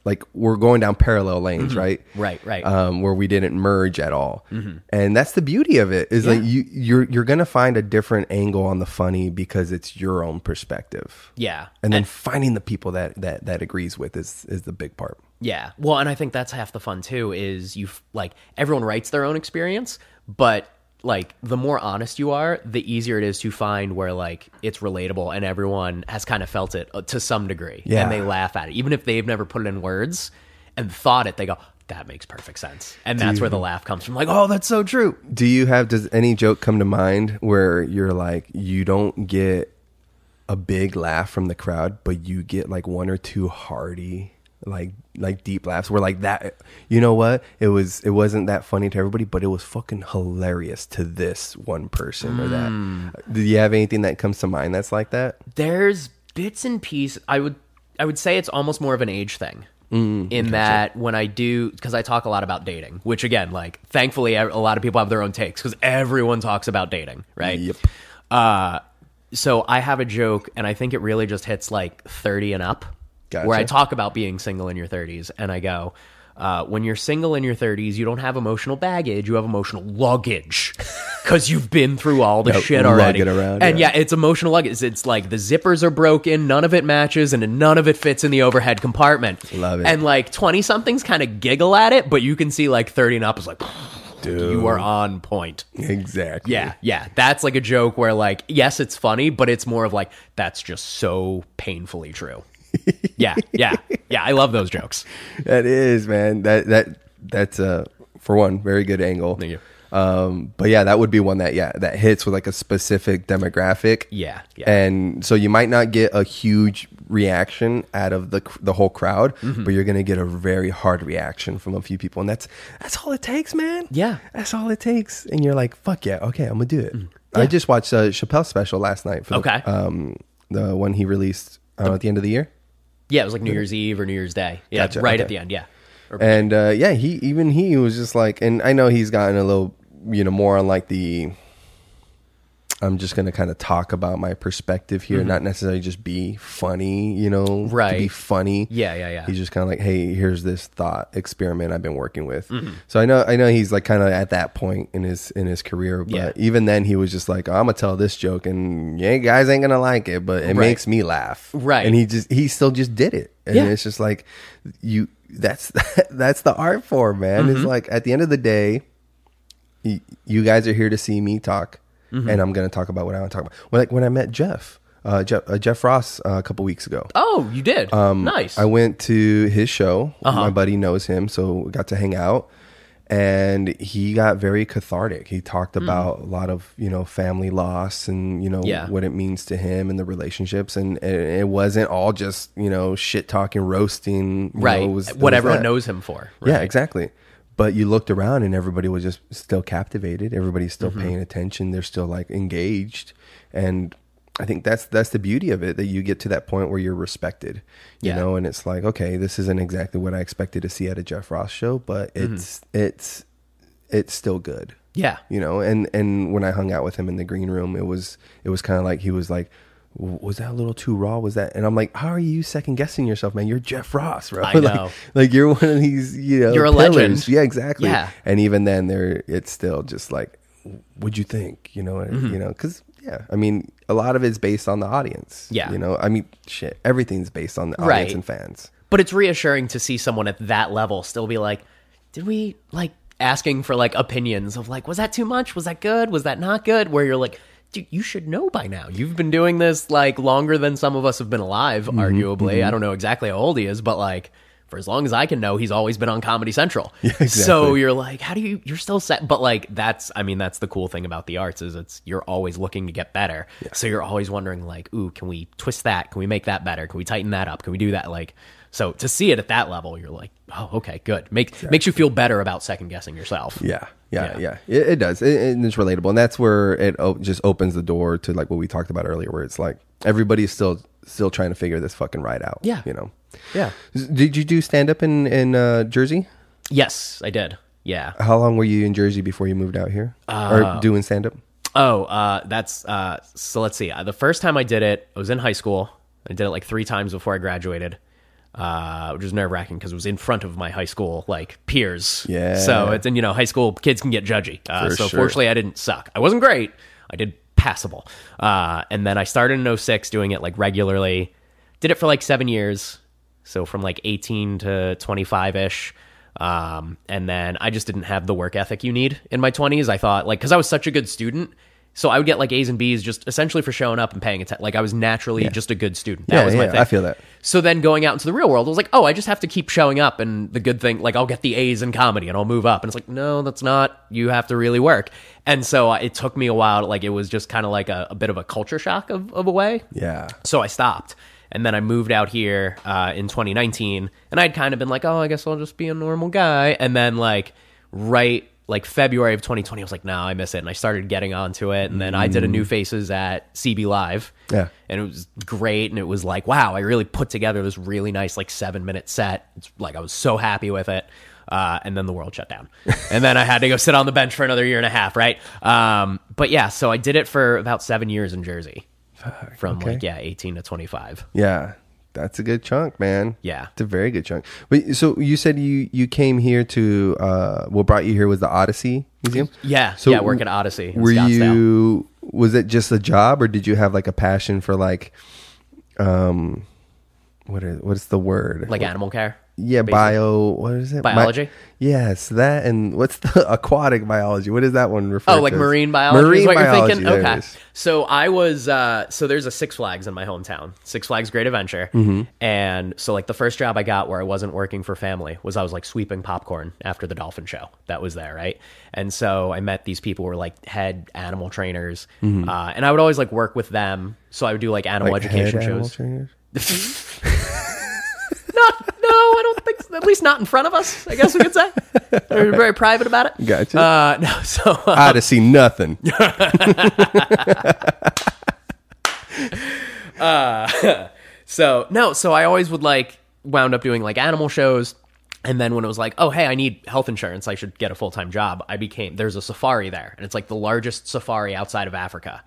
like we're going down parallel lanes, right? Right, right. Um, where we didn't merge at all, and that's the beauty of it. Is like you you're you're gonna find a different angle on the funny because it's your own perspective, yeah. and then finding the people that that that agrees with is is the big part. Yeah. Well, and I think that's half the fun too is you like everyone writes their own experience, but like the more honest you are, the easier it is to find where like it's relatable and everyone has kind of felt it uh, to some degree Yeah. and they laugh at it even if they've never put it in words and thought it they go that makes perfect sense. And that's where the laugh comes from like, "Oh, that's so true." Do you have does any joke come to mind where you're like you don't get a big laugh from the crowd, but you get like one or two hearty like like deep laughs where like that. You know what? It was it wasn't that funny to everybody but it was fucking hilarious to this one person or that. Do you have anything that comes to mind that's like that? There's bits and pieces i would i would say it's almost more of an age thing Mm, in that when i do because i talk a lot about dating which again like thankfully a lot of people have their own takes because everyone talks about dating right? Yep. uh so i have a joke and i think it really just hits like 30 and up Gotcha. where i talk about being single in your 30s and i go uh, when you're single in your 30s, you don't have emotional baggage, you have emotional luggage because you've been through all the shit already. around, and yeah. yeah, it's emotional luggage. It's, it's like the zippers are broken, none of it matches, and none of it fits in the overhead compartment. Love it. And like 20 somethings kind of giggle at it, but you can see like 30 and up is like, Dude. you are on point. exactly Yeah, yeah. That's like a joke where like, yes, it's funny, but it's more of like, that's just so painfully true. Yeah, yeah, yeah. I love those jokes. that is man that that that's uh for one very good angle Thank you. um but yeah that would be one that yeah that hits with like a specific demographic Yeah, yeah. and so you might not get a huge reaction out of the the whole crowd Mm-hmm. but you're gonna get a very hard reaction from a few people and that's that's all it takes man Yeah. that's all it takes and you're like fuck yeah okay i'm gonna do it i just watched a chappelle special last night for the, Mm. Okay. um the one he released uh, at the end of the year Yeah, it was like New Year's Eve or New Year's Day. Yeah, Gotcha, right okay. at the end. Yeah. Or- and uh, yeah, he even he was just like, and I know he's gotten a little, you know, more on like the. I'm just gonna kind of talk about my perspective here, not necessarily just be funny, you know, to be Mm-hmm. Funny. Yeah, yeah, yeah. He's just kind of like, hey, here's this thought experiment I've been working with. Mm-hmm. So I know, I know he's like kind of at that point in his in his career, but Yeah. even then he was just like, I'm gonna tell this joke, and yeah, guys ain't gonna like it, but it Right. makes me laugh, Right. And he just he still just did it, and Yeah. it's just like you that's that's the art form man Mm-hmm. it's like at the end of the day y- you guys are here to see me talk Mm-hmm. and i'm going to talk about what i want to talk about when, like when i met jeff uh, jeff, uh, jeff ross uh, a couple weeks ago oh, you did. nice. Um, i went to his show Uh-huh. my buddy knows him so we got to hang out and he got very cathartic he talked about a lot of you know family loss and you know Mm. Yeah. what it means to him and the relationships and it, it wasn't all just you know shit talking roasting you right. know, it was- it what everyone that. knows him for. Yeah, exactly. But you looked around and everybody was just still captivated. Everybody's still Mm-hmm. paying attention. They're still like engaged. And I think that's that's the beauty of it that you get to that point where you're respected. You Yeah. know, and it's like, okay, this isn't exactly what I expected to see at a Jeff Ross show, but Mm-hmm. it's it's it's still good. Yeah. You know, and and when I hung out with him in the green room, it was it was kind of like he was like "W- was that a little too raw? Was that? And I'm like, how are you second guessing yourself, man? You're Jeff Ross, bro. I like, know. like you're one of these, you know, You're a pillars. legend. Yeah, exactly. Yeah. And even then, there, it's still just like, what'd you think? You know, Mm-hmm. you know, because yeah, I mean, a lot of it's based on the audience. Yeah. you know, I mean, shit, everything's based on the Right. audience and fans. But it's reassuring to see someone at that level still be like, did we like asking for like opinions of like, was that too much? Was that good? Was that not good? Where you're like, dude, you should know by now. You've been doing this like longer than some of us have been alive, Mm-hmm, arguably. I don't know exactly how old he is, but like, for as long as I can know, he's always been on Comedy Central. So exactly. you're like, how do you? You're still set, but like that's. I mean, that's the cool thing about the arts is it's you're always looking to get better. So you're always wondering like, ooh, can we twist that? Can we make that better? Can we tighten that up? Can we do that? Like, so to see it at that level, you're like, oh, okay, good. Make makes you feel better about second guessing yourself. Yeah, yeah, Yeah. yeah. It, it does, it, and it's relatable, and that's where it o- just opens the door to like what we talked about earlier, where it's like everybody's still still trying to figure this fucking ride out. Yeah. you know. Yeah. Did you do stand up in in uh, Jersey? Yes, I did. Yeah. How long were you in Jersey before you moved out here, or doing stand up? Oh, uh, that's uh, so. Let's see. Uh, the first time I did it, I was in high school. I did it like three times before I graduated, uh, which was nerve wracking because it was in front of my high school like peers. Yeah. So it's and you know high school kids can get judgy. Uh, For so sure. fortunately, I didn't suck. I wasn't great. I did passable. Uh, and then I started in 06 doing it like regularly. Did it for like seven years. So from like 18 to 25 ish. Um, and then I just didn't have the work ethic you need in my 20s. I thought, like, because I was such a good student. So I would get like A's and B's just essentially for showing up and paying attention. Like I was naturally just a good student. That Yeah, was my yeah, thing. I feel that. So then going out into the real world, I was like, oh, I just have to keep showing up, and the good thing, like, I'll get the A's in comedy, and I'll move up. And it's like, no, that's not. You have to really work. And so uh, it took me a while. Like it was just kind of like a, a bit of a culture shock of, of a way. Yeah, So I stopped. And then I moved out here uh, in 2019, and I'd kind of been like, oh, I guess I'll just be a normal guy. And then like right like February of 2020, I was like, no, I miss it, and I started getting onto it. And then I did a New Faces at CB Live, Yeah. and it was great. And it was like, wow, I really put together this really nice like seven minute set. It's like I was so happy with it. Uh, and then the world shut down, and then I had to go sit on the bench for another year and a half, right? Um, but yeah, so I did it for about seven years in Jersey, from okay. like yeah, eighteen to twenty five. yeah. That's a good chunk, man. Yeah. it's a very good chunk. But so you said you you came here to uh, what brought you here was the OdySea Museum. Yeah, So yeah, work at OdySea. In were you was it just a job or did you have like a passion for like um what is what's the word like animal care? Yeah bio what is it Biology? yes that and what's the aquatic biology what is that one referred Oh, like to marine biology marine is what biology, you're thinking? Okay. So I was uh so there's a Six Flags in my hometown. Six Flags Great Adventure. Mm-hmm. And so like the first job I got where I wasn't working for family was I was like sweeping popcorn after the dolphin show. That was there, right? And so I met these people who were like head animal trainers. Uh, and I would always like work with them. So I would do like animal Mm-hmm. Like education head animal shows. trainers? No, I don't think so. At least not in front of us, I guess we could say. They're very private about it. Gotcha. Uh, no, so uh, I'd have seen nothing So no, so I always would like wound up doing like animal shows. And then when it was like, oh hey, I need health insurance, I should get a full time job. I became there's a safari there, and it's like the largest safari outside of Africa.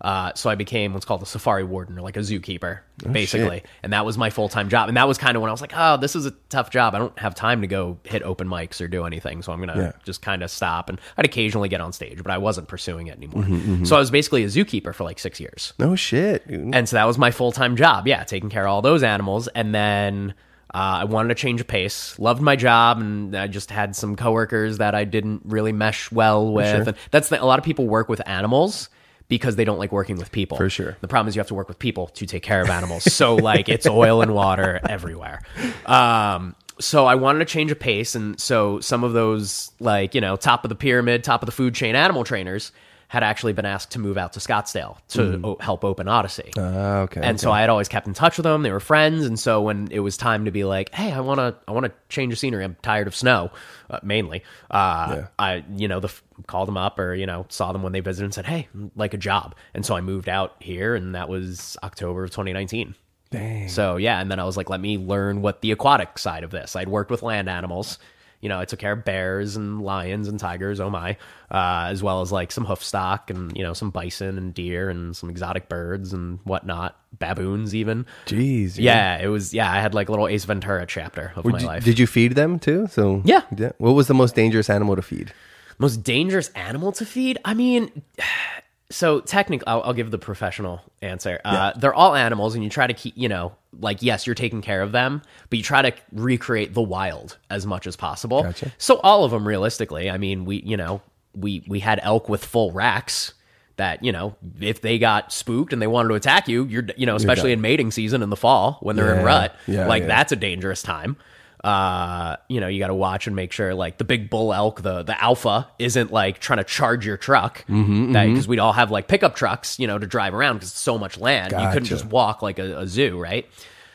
Uh, so I became what's called a safari warden or like a zookeeper, basically. And that was my full time job. And that was kind of when I was like, oh, this is a tough job. I don't have time to go hit open mics or do anything. So I'm gonna Yeah. just kind of stop. And I'd occasionally get on stage, but I wasn't pursuing it anymore. So I was basically a zookeeper for like six years. no shit dude. And so that was my full time job. Yeah, taking care of all those animals. And then uh, I wanted to change of pace. Loved my job, and I just had some coworkers that I didn't really mesh well with. And that's the, a lot of people work with animals because they don't like working with people. For sure. The problem is you have to work with people to take care of animals. so like it's oil and water everywhere. Um, so I wanted to change a pace, and so some of those like you know top of the pyramid, top of the food chain animal trainers had actually been asked to move out to Scottsdale to o- help open OdySea. Ah, okay And so I had always kept in touch with them. They were friends, and so when it was time to be like, "Hey, I want to, I want to change the scenery. I'm tired of snow, uh, mainly." Uh, Yeah. I, you know, the f- called them up or you know saw them when they visited and said, "Hey, like a job." And so I moved out here, and that was October of 2019. Dang. So yeah, and then I was like, "Let me learn what the aquatic side of this." I'd worked with land animals. You know, I took care of bears and lions and tigers. Oh my, uh, as well as like some hoof stock and you know some bison and deer and some exotic birds and whatnot, baboons even. Jeez. Yeah, it was. Yeah, I had like a little Ace Ventura chapter of my Did life. did you feed them too? So Yeah. What was the most dangerous animal to feed? Most dangerous animal to feed? I mean, so technically, I'll, I'll give the professional answer. Uh, They're all animals, and you try to keep, you know, like yes, you're taking care of them, but you try to recreate the wild as much as possible. Gotcha. So all of them, realistically, I mean, we, you know, we we had elk with full racks. That you know, if they got spooked and they wanted to attack you, you're you know, especially in mating season in the fall when they're in rut, Yeah, like yeah. that's a dangerous time uh you know you got to watch and make sure like the big bull elk the the alpha isn't like trying to charge your truck. Because Mm-hmm, we'd all have like pickup trucks you know to drive around because it's so much land. You couldn't just walk like a, a zoo right?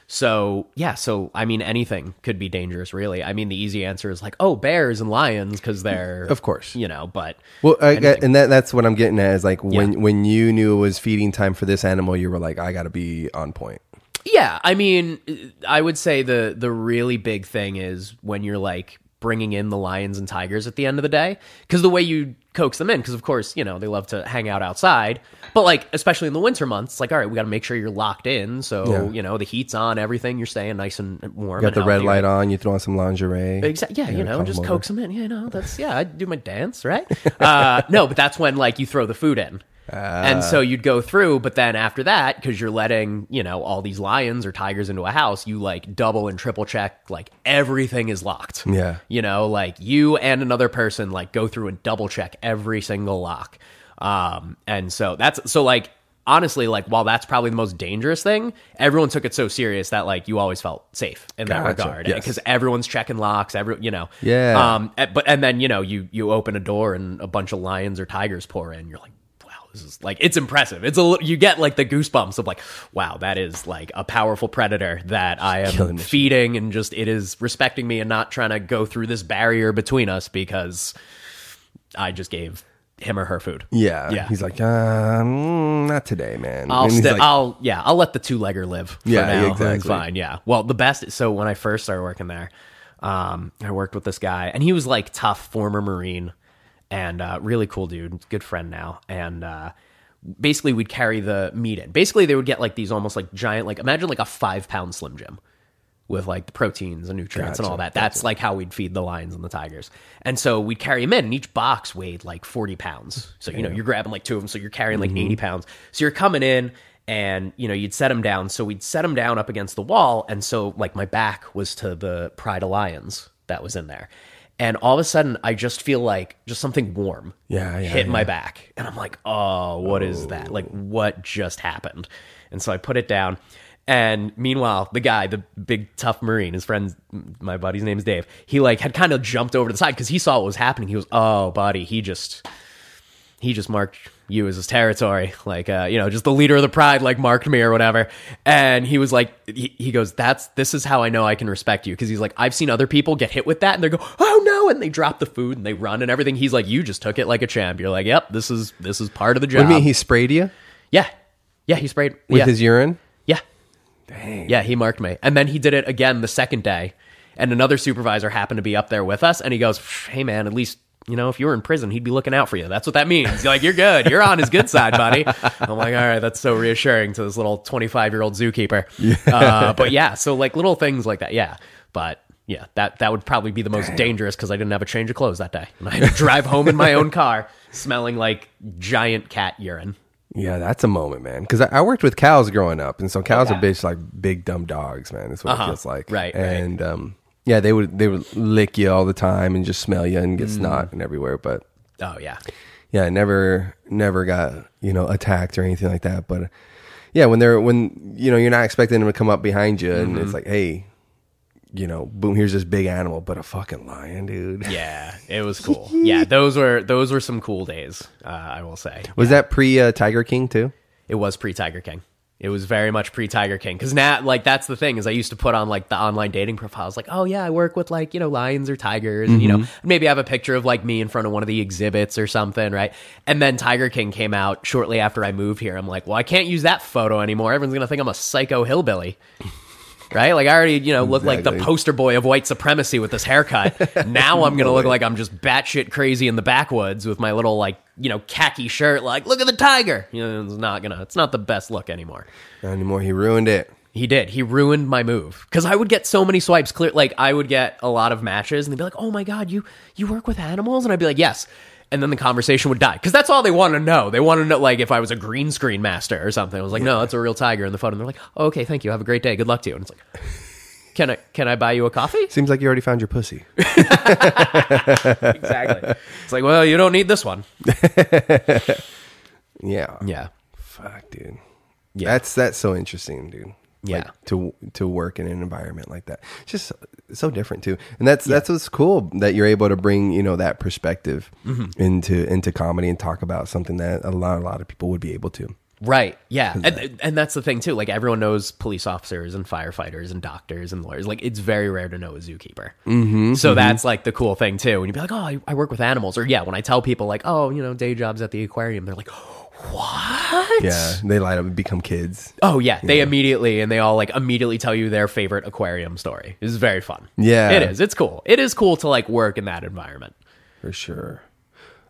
So yeah so i mean anything could be dangerous really. I mean the easy answer is like oh bears and lions because they're Of course. you know but Well, I, and that that's what I'm getting at is like when Yeah. when you knew it was feeding time for this animal, you were like, I got to be on point. Yeah, I mean, I would say the the really big thing is when you're like bringing in the lions and tigers at the end of the day because the way you coax them in because of course you know they love to hang out outside but like especially in the winter months like all right we got to make sure you're locked in so Yeah. you know the heat's on everything you're staying nice and warm You Got and the red healthy, light on. You throw on some lingerie. Exactly. Yeah, you know, calm just coax them in. You know, that's yeah. I do my dance, right? uh, no, but that's when like you throw the food in, and so you'd go through. But then after that, because you're letting you know all these lions or tigers into a house, you like double and triple check like everything is locked. Yeah. you know, like you and another person like go through and double check every single lock. Um, and so that's so like honestly, like while that's probably the most dangerous thing, everyone took it so serious that like you always felt safe in that Gotcha. regard Yes. because everyone's checking locks. Every you know, Yeah. Um, but and then you know you you open a door and a bunch of lions or tigers pour in. You're like, wow, this is like it's impressive. It's a you get like the goosebumps of like, wow, that is like a powerful predator that I am feeding and just it is respecting me and not trying to go through this barrier between us because I just gave him or her food. Yeah. Yeah. He's like, um, not today, man. I'll And he's sti- like, I'll yeah, I'll let the two legger live. For Yeah, now. exactly. It's fine. Yeah. Well, the best. So when I first started working there, um, I worked with this guy, and he was like tough, former Marine, and uh, really cool dude, good friend now, and. uh Basically, we'd carry the meat in. Basically, they would get like these almost like giant, like imagine like a five pound Slim Jim with like the proteins and nutrients and all that. That's like how we'd feed the lions and the tigers. And so we'd carry them in, and each box weighed like 40 pounds. So, you know, you're grabbing like two of them, so you're carrying like mm-hmm. 80 pounds. So you're coming in, and, you know, you'd set them down. So we'd set them down up against the wall. And so, like, my back was to the Pride of Lions that was in there. And all of a sudden, I just feel like just something warm Yeah, yeah, hit my back. And I'm like, oh, what is that? Like, oh. what just happened? And so I put it down. And meanwhile, the guy, the big tough Marine, his friend, my buddy's name is Dave, he like had kind of jumped over to the side because he saw what was happening. He was, oh, buddy, he just, he just marked you as his territory. Like, uh, you know, just the leader of the pride, like marked me or whatever. And he was like, he, he goes, that's, this is how I know I can respect you. Cause he's like, I've seen other people get hit with that and they go, oh no. And they drop the food and they run and everything. He's like, you just took it like a champ. You're like, yep, this is, this is part of the job. what do you mean he sprayed you yeah. Yeah. He sprayed with yeah. his urine? Yeah. Dang. Yeah, he marked me. And then he did it again the second day. And another supervisor happened to be up there with us. And he goes, Hey, man, at least, you know, if you were in prison, he'd be looking out for you. That's what that means. You're like, You're good. You're on his good side, buddy. I'm like, All right, that's so reassuring to this little 25 year old zookeeper. Uh, but yeah, so like little things like that. Yeah. But yeah, that, that would probably be the most dangerous because I didn't have a change of clothes that day. And I had to drive home in my own car smelling like giant cat urine. Yeah, that's a moment, man. Because I, I worked with cows growing up, and so cows yeah. are bitch like big dumb dogs, man. That's what Uh-huh. it feels like. Right, right. And um, yeah, they would they would lick you all the time and just smell you and get Mm. snot and everywhere. But Oh, yeah. yeah, I never never got you know attacked or anything like that. But yeah, when they're when you know you're not expecting them to come up behind you, and Mm-hmm. it's like, hey, you know, boom, here's this big animal, but a fucking lion, dude. Yeah, it was cool. yeah, those were those were some cool days. Uh, I will say Was that pre uh, Tiger King too? it was pre Tiger King. It was very much pre Tiger King because now, like, that's the thing is I used to put on like the online dating profiles, like, oh yeah, I work with like you know lions or tigers, and you know maybe I have a picture of like me in front of one of the exhibits or something, right? And then Tiger King came out shortly after I moved here. I'm like, well, I can't use that photo anymore. Everyone's gonna think I'm a psycho hillbilly. Right? Like I already, you know, look like the poster boy of white supremacy with this haircut. now I'm gonna look like I'm just batshit crazy in the backwoods with my little like, you know, khaki shirt. Like, look at the tiger. You know, it's not gonna. It's not the best look anymore. Not anymore. He ruined it. He did. He ruined my move because I would get so many swipes. Clear, like I would get a lot of matches, and they'd be like, "Oh my god, you you work with animals?" And I'd be like, "Yes." And then the conversation would die because that's all they want to know. They want to know like if I was a green screen master or something. I was like, "No, that's a real tiger." in the photo, and they're like, oh, "Okay, thank you. Have a great day. Good luck to you." And it's like, "Can I can I buy you a coffee?" Seems like you already found your pussy. exactly. It's like, well, you don't need this one. Yeah. Yeah. Fuck, dude. Yeah. That's that's so interesting, dude. Yeah. Like, to to work in an environment like that. It's just so, different too. And that's that's what's cool that you're able to bring, you know, that perspective Mm-hmm. into into comedy and talk about something that a lot a lot of people would be able to. Right. Yeah. And, and that's the thing too. Like everyone knows police officers and firefighters and doctors and lawyers. Like it's very rare to know a zookeeper. Mm-hmm, so that's like the cool thing too. And you'd be like, oh, I, I work with animals. Or yeah, when I tell people like, oh, you know, day jobs at the aquarium, they're like, what? Yeah. They light up and become kids. Oh yeah. They immediately and they all like immediately tell you their favorite aquarium story. It's very fun. Yeah. It is. It's cool. It is cool to like work in that environment. For sure.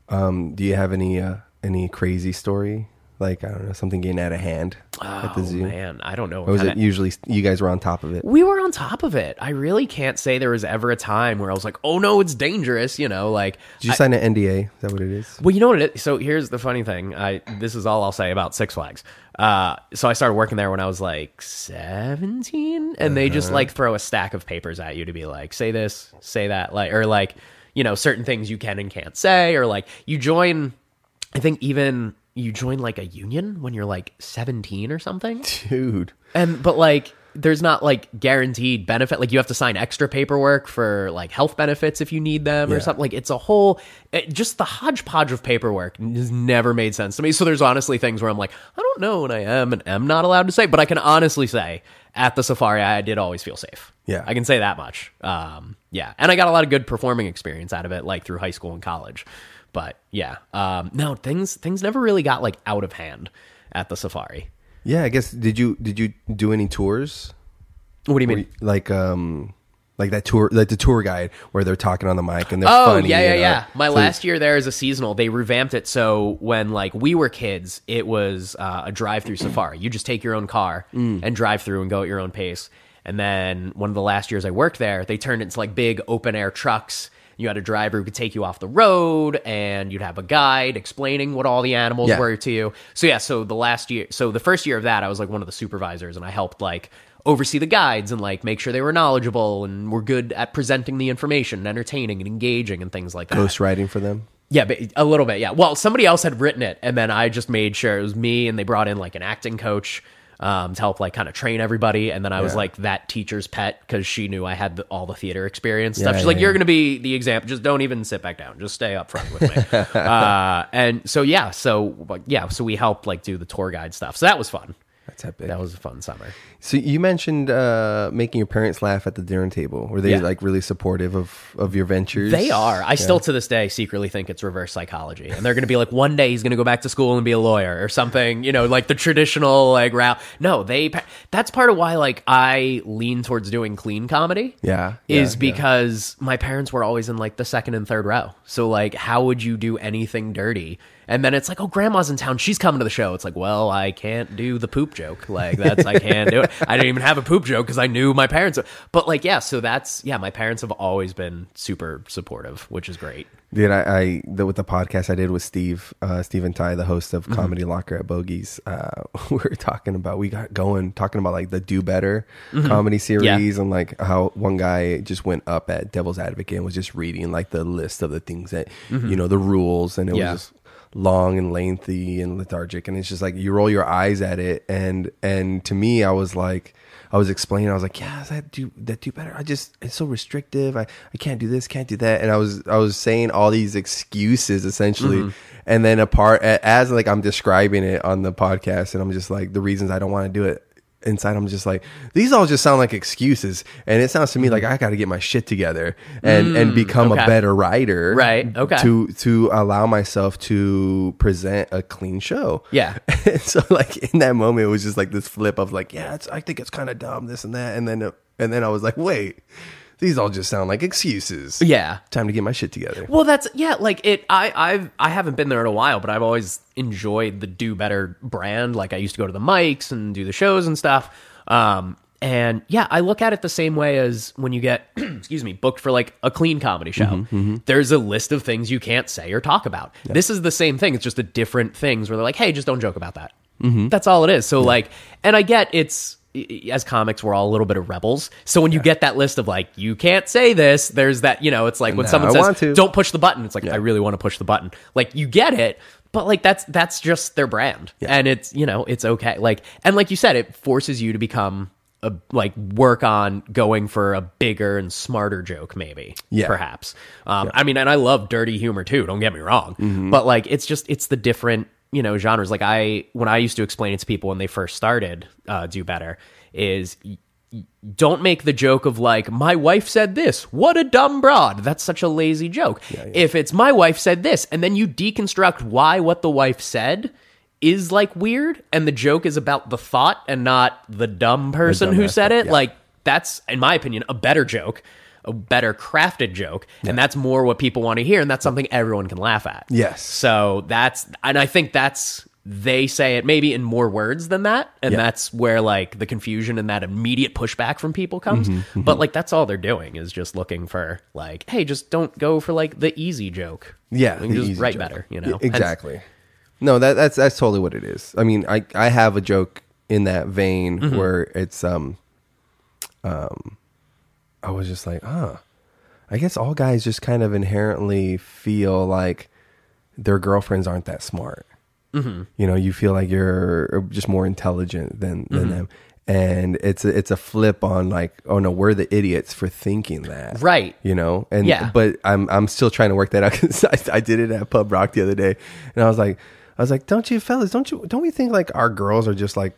Um, do you have any uh any crazy story? Like I don't know, something getting out of hand at the Oh zoo? man, I don't know. Or was Kinda- it usually you guys were on top of it? we were on top of it. I really can't say there was ever a time where I was like, "Oh no, it's dangerous," you know, like Did you sign an NDA? Is that what it is? Well, you know what it is? So here's the funny thing. I this is all I'll say about Six Flags. Uh, so I started working there when I was like 17, and they just like throw a stack of papers at you to be like, say this, say that, like, or like, you know, certain things you can and can't say, or like you join. I think even you join like a union when you're like 17 or something. Dude. And but like there's not like guaranteed benefit. Like you have to sign extra paperwork for like health benefits if you need them or something. Like it's a whole it, just the hodgepodge of paperwork has never made sense to me. So there's honestly things where i'm like i don't know what i am and am not allowed to say but i can honestly say at the safari i did always feel safe. Yeah. i can say that much. Um yeah. And i got a lot of good performing experience out of it like through high school and college but yeah um no things things never really got like out of hand at the safari Yeah, I guess did you did you do any tours? what do you mean you- like um like that tour like the tour guide where they're talking on the mic and they're Oh funny yeah, yeah, uh, yeah. My so- last year there as a seasonal, they revamped it so when like we were kids, it was uh, a drive-through safari. You just take your own car Mm. and drive through and go at your own pace. And then one of the last years I worked there, they turned it into like big open air trucks. You had a driver who could take you off the road, and you'd have a guide explaining what all the animals Yeah. were to you. So yeah, so the last year, so the first year of that, I was like one of the supervisors, and I helped like oversee the guides and like make sure they were knowledgeable and were good at presenting the information, and entertaining and engaging and things like that. ghost writing for them. Yeah, a little bit. Yeah. Well, somebody else had written it, and then I just made sure it was me, and they brought in like an acting coach um, to help like kind of train everybody, and then I was Yeah. like that teacher's pet because she knew I had the, all the theater experience stuff. Yeah, She's like, yeah, "You're yeah. going to be the example. Just don't even sit back down. Just stay up front with me." uh, and so yeah, so like, yeah, so we helped like do the tour guide stuff. So that was fun. That's epic. That was a fun summer. So you mentioned uh, making your parents laugh at the dinner table. Were they Yeah. like really supportive of, of your ventures? They are. I still to this day secretly think it's reverse psychology. And they're going to be like, one day he's going to go back to school and be a lawyer or something, you know, like the traditional like route. No, they, that's part of why like I lean towards doing clean comedy. Yeah, Is yeah, because my parents were always in like the second and third row. So like, how would you do anything dirty? And then it's like, oh, grandma's in town. She's coming to the show. It's like, well, I can't do the poop joke. Like that's I can't do it. I didn't even have a poop joke because I knew my parents. But like, yeah. So that's yeah. My parents have always been super supportive, which is great. Dude, I, I the, with the podcast I did with Steve, uh, Steve and Ty, the host Mm-hmm. of Comedy Locker at Bogies, uh, we were talking about we got going talking about like the Do Better comedy series and like how one guy just went up at Devil's Advocate and was just reading like the list of the things that you know the rules and it Mm-hmm. Yeah. was just long and lengthy and lethargic and it's just like you roll your eyes at it and and to me I was like I was explaining I was like yeah that do that do better. I just it's so restrictive. I, I can't do this can't do that. And I was I was saying all these excuses essentially. Mm-hmm. And then apart as like I'm describing it on the podcast and I'm just like the reasons I don't want to do it inside I'm just like, these all just sound like excuses. And it sounds to me like mm-hmm. I got to get my shit together and, and mm, become okay. a better writer. Right, okay. To, to allow myself to present a clean show. Yeah. And so like in that moment, it was just like this flip of like, yeah, it's, I think it's kind of dumb, this and that. And then, and then I was like, wait, these all just sound like excuses. Yeah. Time to get my shit together. Well, that's yeah. Like it, I I've I haven't been there in a while, but I've always enjoyed the Do Better brand. Like I used to go to the mics and do the shows and stuff. Um, and yeah, I look at it the same way as when you get, excuse me, booked for like a clean comedy show. Mm-hmm, mm-hmm. There's a list of things you can't say or talk about. This is the same thing. It's just a different things where they're like, hey, just don't joke about that. Mm-hmm. That's all it is. So like, and I get it's as comics, we're all a little bit of rebels. So when you get that list of like, you can't say this, there's that, you know, it's like when Now someone I says, don't push the button. It's like, I really want to push the button. Like you get it, but like that's, that's just their brand. And it's, you know, it's okay. Like, and like you said, it forces you to become a, like work on going for a bigger and smarter joke, maybe, Yeah. perhaps. Um, I mean, and I love dirty humor too. Don't get me wrong, Mm-hmm. but like, it's just, it's the different, you know, genres. Like I, when I used to explain it to people when they first started, uh, do better is don't make the joke of like my wife said this. What a dumb broad. That's such a lazy joke. If it's my wife said this and then you deconstruct why what the wife said is like weird and the joke is about the thought and not the dumb person dumb who said it yeah. like that's in my opinion a better joke a better crafted joke and that's more what people want to hear and that's something everyone can laugh at Yes. so that's and i think that's they say it maybe in more words than that and Yeah. that's where like the confusion and that immediate pushback from people comes Mm-hmm, but like that's all they're doing is just looking for like hey just don't go for like the easy joke Yeah, just write joke. better you know Yeah, exactly. No, that that's that's totally what it is. I mean, I I have a joke in that vein Mm-hmm. where it's um um I was just like, huh. I guess all guys just kind of inherently feel like their girlfriends aren't that smart. Mm-hmm. You know, you feel like you're just more intelligent than than Mm-hmm. them, and it's a, it's a flip on like, oh no, we're the idiots for thinking that, Right. You know, and Yeah. but I'm I'm still trying to work that out because I, I did it at Pub Rock the other day, and I was like, I was like, don't you fellas, don't you don't we think like our girls are just like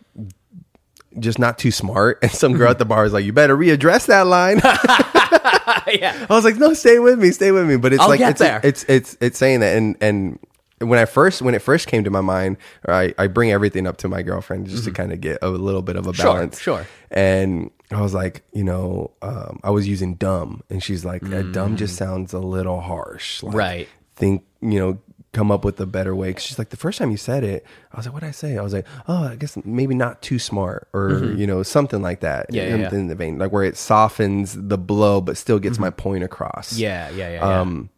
just not too smart? And some girl at the bar is like, you better readdress that line. yeah I was like, no, stay with me, stay with me. But it's I'll like it's, there. it's it's it's saying that, and and when I first when it first came to my mind, I I bring everything up to my girlfriend just to kind of get a little bit of a Mm-hmm. Sure, balance. sure. And I was like, you know, um, I was using dumb, and she's like, "Uh, dumb just sounds a little harsh. Like, Mm. Right. Think you know. Come up with a better way. Cause she's like, the first time you said it, I was like, what did I say? I was like, oh, I guess maybe not too smart, or you know, something like that. Mm-hmm. Yeah, yeah, yeah. In the vein, like where it softens the blow, but still gets my point across yeah yeah yeah, yeah. um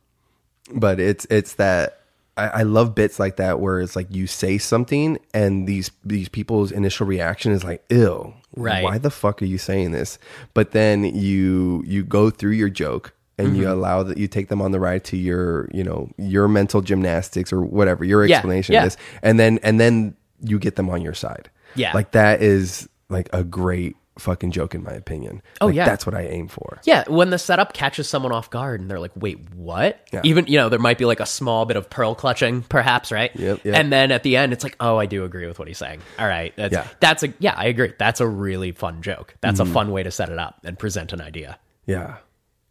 but it's it's that I, I love bits like that where it's like you say something and these these people's initial reaction is like ew Right. why the fuck are you saying this but then you you go through your joke and Mm-hmm. you allow that you take them on the ride to your you know your mental gymnastics or whatever your explanation yeah. of this and then and then you get them on your side Yeah. like that is like a great fucking joke in my opinion Oh, Like, yeah. that's what i aim for Yeah, when the setup catches someone off guard and they're like, "Wait, what?" Yeah. Even you know, there might be like a small bit of pearl clutching, perhaps, right? Yep, yep. And then at the end, it's like, "Oh, I do agree with what he's saying." All right, that's Yeah. that's a yeah, I agree. That's a really fun joke. That's Mm-hmm. a fun way to set it up and present an idea. Yeah.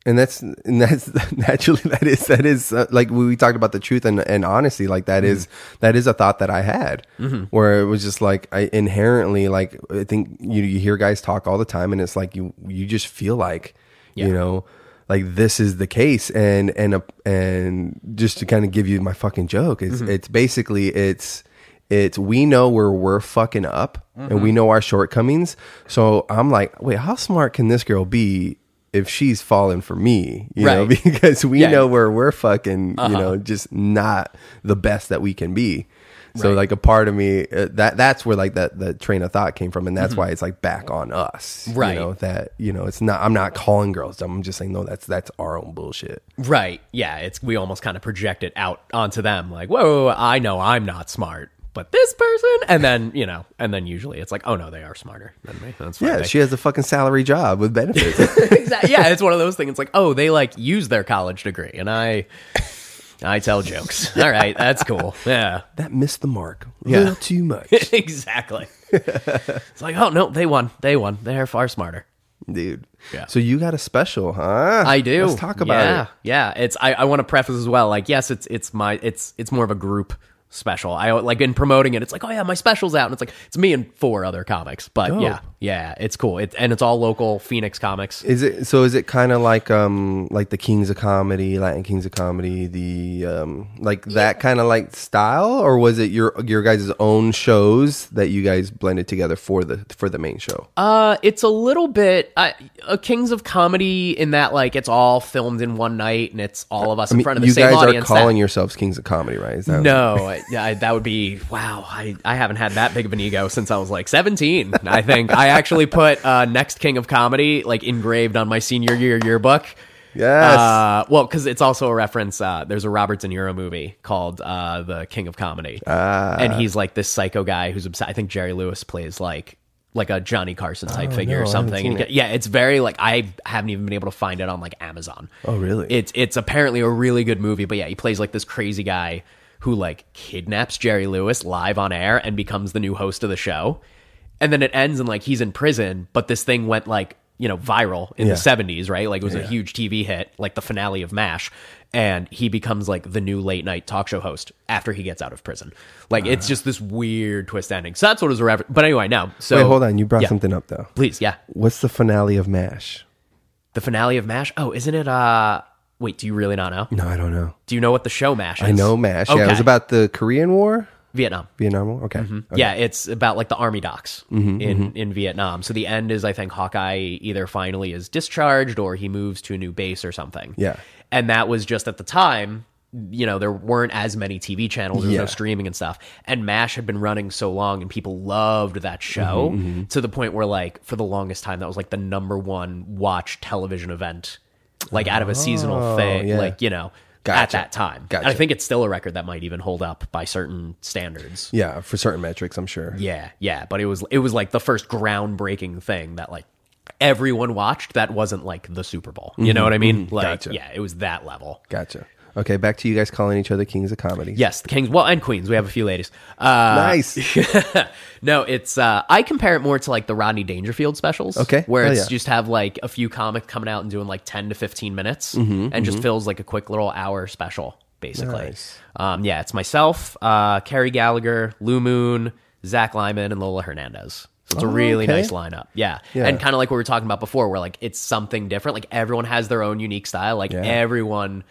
And that's and that's naturally that is that is uh, like we talked about the truth and, and honesty like that Mm-hmm. is that is a thought that I had where it was just like I inherently like I think you you hear guys talk all the time and it's like you you just feel like Yeah. you know like this is the case and and uh, and just to kind of give you my fucking joke is Mm-hmm. it's basically it's it's we know where we're fucking up and Mm-hmm. we know our shortcomings so i'm like wait how smart can this girl be if she's falling for me you know because we Yeah. know where we're fucking you know just not the best that we can be so Right. like a part of me uh, that that's where like that the train of thought came from and that's why it's like back on us Mm-hmm. Right. you know that you know it's not i'm not calling girls dumb i'm just saying no that's that's our own bullshit Right? Yeah, it's we almost kind of project it out onto them, like, "Whoa, I know I'm not smart." But this person, and then you know, and then usually it's like, oh no, they are smarter than me. That's fine. yeah she has a fucking salary job with benefits exactly. Yeah, it's one of those things. It's like, oh, they like use their college degree, and I, I tell jokes. All right, that's cool. Yeah, That missed the mark. A Yeah. little too much, exactly. it's like, oh no, they won. They won. They're far smarter. dude. Yeah. So you got a special, huh? I do. Let's talk about yeah, it. Yeah, it's. I, I want to preface as well. Like, yes, it's it's my it's it's more of a group special. I like in promoting it. It's like, oh yeah, my special's out, and it's like it's me and four other comics. But Dope. yeah, yeah, it's cool. It and it's all local Phoenix comics. Is it so? Is it kind of like um like the Kings of Comedy, Latin Kings of Comedy, the um like that kind of like style, or was it your your guys' own shows that you guys blended together for the for the main show? Uh, it's a little bit uh, a Kings of Comedy in that like it's all filmed in one night, and it's all of us in front of the same audience. you same guys are audience. that- calling yourselves Kings of Comedy, right? Is that No, I, I, that would be wow. I, I haven't had that big of an ego since I was like 17. I think I actually put uh, next King of Comedy like engraved on my senior year yearbook. Yes. Uh, well, because it's also a reference. Uh, there's a Robert De Niro movie called uh, The King of Comedy, Ah. and he's like this psycho guy who's obsessed. I think Jerry Lewis plays like like a Johnny Carson type figure Oh, no, or I haven't something. seen And it. yeah, it's very like I haven't even been able to find it on like Amazon. Oh, really? It's it's apparently a really good movie, but yeah, he plays like this crazy guy who like kidnaps Jerry Lewis live on air and becomes the new host of the show. And then it ends and like he's in prison, but this thing went like, you know, viral in Yeah. the 70s, right? Like it was a huge TV hit, like the finale of MASH. And he becomes like the new late night talk show host after he gets out of prison. Like it's just this weird twist ending. So that's what it was a refer- But anyway, no. So Wait, hold on. You brought yeah. something up though. Please, yeah. What's the finale of Mash? The finale of MASH. Oh, isn't it uh wait, do you really not know? No, I don't know. Do you know what the show MASH is? I know Mash. Yeah, it was about the Korean War, Vietnam. Vietnam War. Okay. Okay. Yeah, it's about like the army docs Mm-hmm, in in Vietnam. So the end is I think Hawkeye either finally is discharged or he moves to a new base or something. Yeah. And that was just at the time, you know, there weren't as many TV channels, there was Yeah. no streaming and stuff. And MASH had been running so long and people loved that show Mm-hmm, to the point where like for the longest time that was like the number one watch television event like out of a seasonal thing, Oh, yeah. like, you know, at that time. Gotcha. And I think it's still a record that might even hold up by certain standards. Yeah, for certain metrics, I'm sure. Yeah, yeah, but it was it was like the first groundbreaking thing that like everyone watched that wasn't like the Super Bowl. You know mm-hmm, what I mean? Mm-hmm. Like Gotcha. yeah, it was that level. Gotcha. Okay, back to you guys calling each other Kings of Comedy. Yes, the Kings, well, and Queens. We have a few ladies. Uh, Nice. no, it's uh, I compare it more to like the Rodney Dangerfield specials. Okay. where Hell it's yeah. just have like a few comics coming out and doing like ten to fifteen minutes, Mm-hmm, and just fills like a quick little hour special, basically. Nice. Um, yeah, it's myself, uh, Carrie Gallagher, Lou Moon, Zach Lyman, and Lola Hernandez. So it's a Oh, really okay. nice lineup. Yeah. Yeah. And kind of like what we were talking about before, where like it's something different. Like everyone has their own unique style. Like Yeah. everyone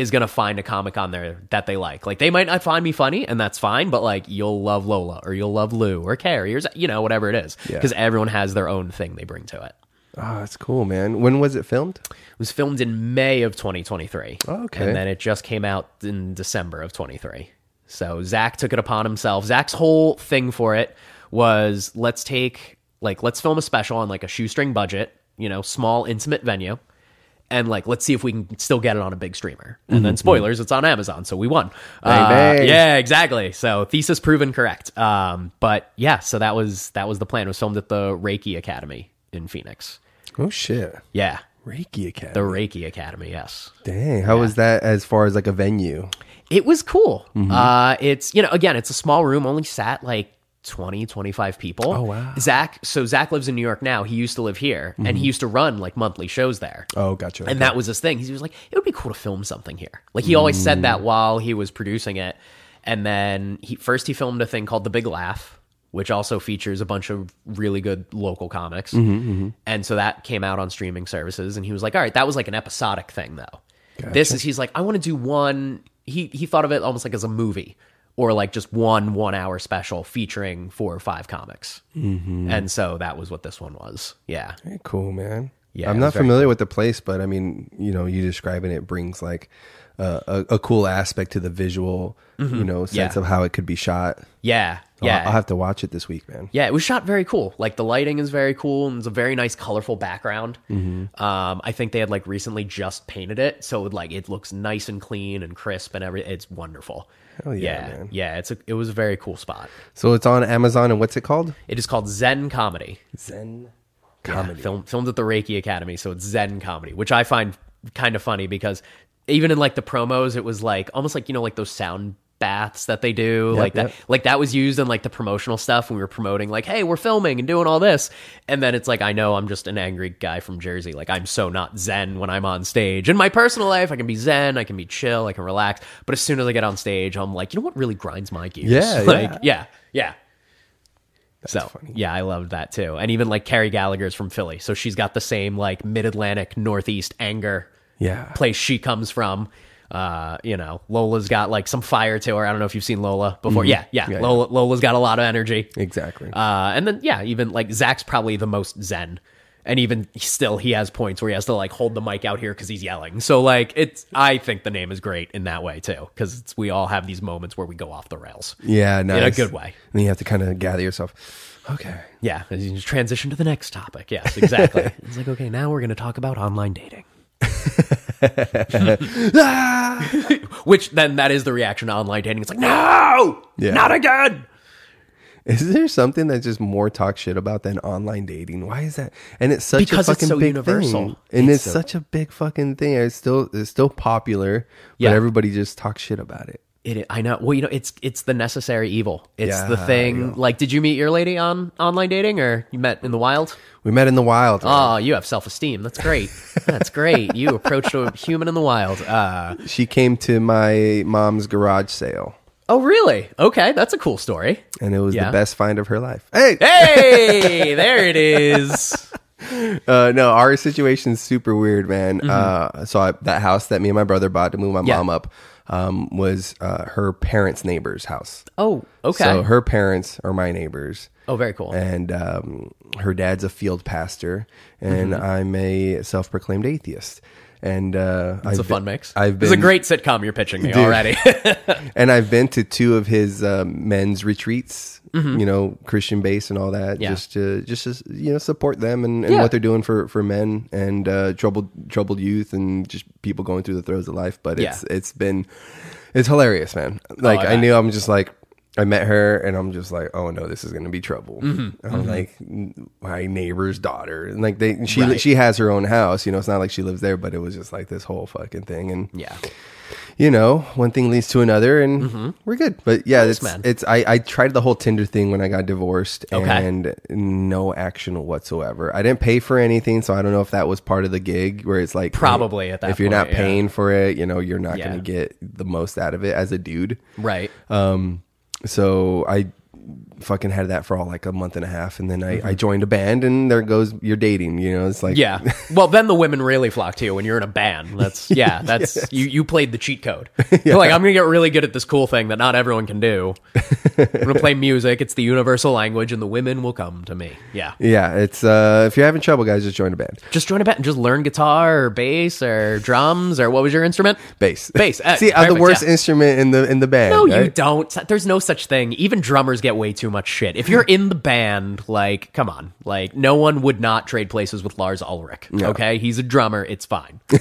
is gonna find a comic on there that they like. Like they might not find me funny, and that's fine. But like you'll love Lola, or you'll love Lou, or Carrie, or you know whatever it is, Yeah. because everyone has their own thing they bring to it. Oh, that's cool, man. When was it filmed? It was filmed in May of 2023. Oh, okay. And then it just came out in December of 23. So Zach took it upon himself. Zach's whole thing for it was let's take like let's film a special on like a shoestring budget, you know, small intimate venue. And like, let's see if we can still get it on a big streamer. And then spoilers, it's on Amazon, so we won. Bang, Uh, yeah, exactly. So thesis proven correct. Um, but yeah, so that was that was the plan. It was filmed at the Reiki Academy in Phoenix. Oh shit. Yeah, Reiki Academy. the Reiki Academy. Yes. Dang, how was that as far as like a venue? It was cool. Mm-hmm. Uh, it's, you know, again, it's a small room, only sat like 20, 25 people. Oh, wow. Zach, so Zach lives in New York now. He used to live here and he used to run like monthly shows there. Oh, gotcha. And that was his thing. He was like, it would be cool to film something here. Like he always said Mm. that while he was producing it. And then he first he filmed a thing called The Big Laugh, which also features a bunch of really good local comics. Mm-hmm, And so that came out on streaming services. And he was like, all right, that was like an episodic thing though. This is he's like, I want to do one. He he thought of it almost like as a movie. Or like just one one hour special featuring four or five comics, Mm-hmm. and so that was what this one was. Yeah, Very cool, man. Yeah, I'm not was very familiar with the place, but I mean, you know, you describing it brings like uh, a, a cool aspect to the visual, you know, sense Mm-hmm. Yeah. of how it could be shot. yeah, I'll- yeah. I'll, have to watch it this week, man. Yeah, it was shot very cool. Like the lighting is very cool and it's a very nice colorful background. Mm-hmm. Um, I think they had like recently just painted it, so it, like it looks nice and clean and crisp and every. It's wonderful. Hell yeah, yeah, man. yeah. It's a it was a very cool spot. So it's on Amazon, and what's it called? It is called Zen Comedy. Zen Yeah, Comedy. film, filmed at the Reiki Academy, so it's Zen Comedy, which I find kind of funny because even in like the promos, it was like almost like you know like those sound baths that they do like that yep. like that was used in like the promotional stuff when we were promoting like hey we're filming and doing all this and then it's like i know i'm just an angry guy from jersey like i'm so not zen when i'm on stage in my personal life i can be zen i can be chill i can relax but as soon as i get on stage i'm like you know what really grinds my gears Yeah, like yeah. yeah yeah so funny. yeah, I loved that too. And even like Carrie Gallagher's from Philly, so she's got the same like mid Atlantic Northeast anger Yeah. place she comes from. Uh, you know, Lola's got like some fire to her. I don't know if you've seen Lola before. Yeah, yeah. Mm-hmm. Yeah, Lola, Lola's got a lot of energy. Exactly. Uh, and then yeah, even like Zach's probably the most zen, and even still, he has points where he has to like hold the mic out here because he's yelling. So like, it's I think the name is great in that way too because we all have these moments where we go off the rails. yeah, nice. in a good way. And you have to kind of gather yourself. Okay. Yeah, and you just transition to the next topic. Yes, exactly. it's like okay, now we're going to talk about online dating. Which then that is the reaction to online dating. It's like, no, Yeah. not again. Is there something that's just more talk shit about than online dating? Why is that? And it's such Because a it's fucking so big universal. thing, and It's it's, so- such a big fucking thing. It's still it's still popular, but everybody just talks shit about it. It, I know. Well, you know, it's it's the necessary evil. It's the Yeah, thing. yeah. Like, did you meet your lady on online dating, or you met in the wild? We met in the wild. Oh, you have self esteem. That's great. That's great. You approached a human in the wild. Uh, she came to my mom's garage sale, oh, really? Okay, that's a cool story. and it was Yeah. the best find of her life. Hey, Hey, there it is. Uh, no, our situation's super weird, man. Uh, so I, that house that me and my brother bought to move my Mm-hmm. Yeah. mom up um, was uh, her parents' neighbor's house. Oh, okay. So her parents are my neighbors. oh, very cool. and um, her dad's a field pastor, and Mm-hmm. I'm a self-proclaimed atheist. And uh, It's a I've fun been- mix. I've It's been a great sitcom you're pitching me Dude. already. and I've been to two of his um, men's retreats. You know, Christian base and all that, Mm-hmm. Yeah. just to just to, you know support them and, and Yeah. what they're doing for for men and uh, troubled troubled youth and just people going through the throes of life. But it's it's been it's hilarious, man. Like Oh, I I knew I'm just like I met her and I'm just like, oh no, this is gonna be trouble. Mm-hmm. I'm like my neighbor's daughter, and like they she Right. she has her own house. You know, it's not like she lives there, but it was just like this whole fucking thing. And yeah. you know, one thing leads to another, and we're good. But yeah, Nice, it's man. it's I, I tried the whole Tinder thing when I got divorced, Okay. and no action whatsoever. I didn't pay for anything, so I don't know if that was part of the gig where it's like Probably at that if you're point, not yeah. paying for it, you know, you're not Yeah. going to get the most out of it as a dude. Right. Um, so I fucking had that for all like a month and a half, and then I, I joined a band, and there goes you're dating. You know, it's like Mm-hmm. Yeah. Well, then the women really flock to you when you're in a band. That's yeah. That's you. You played the cheat code. You're like, I'm gonna get really good at this cool thing that not everyone can do. I'm gonna play music. It's the universal language, and the women will come to me. Yeah. yeah. It's uh, if you're having trouble, guys, just join a band. Just join a band and just learn guitar or bass or drums or what was your instrument? Bass, Bass. Uh, See, I'm the worst yeah. instrument in the in the band. No, you don't. There's no such thing. Even drummers get way too much shit. If you're in the band, like, come on. Like, no one would not trade places with Lars Ulrich. Okay? He's a drummer. It's fine. yeah.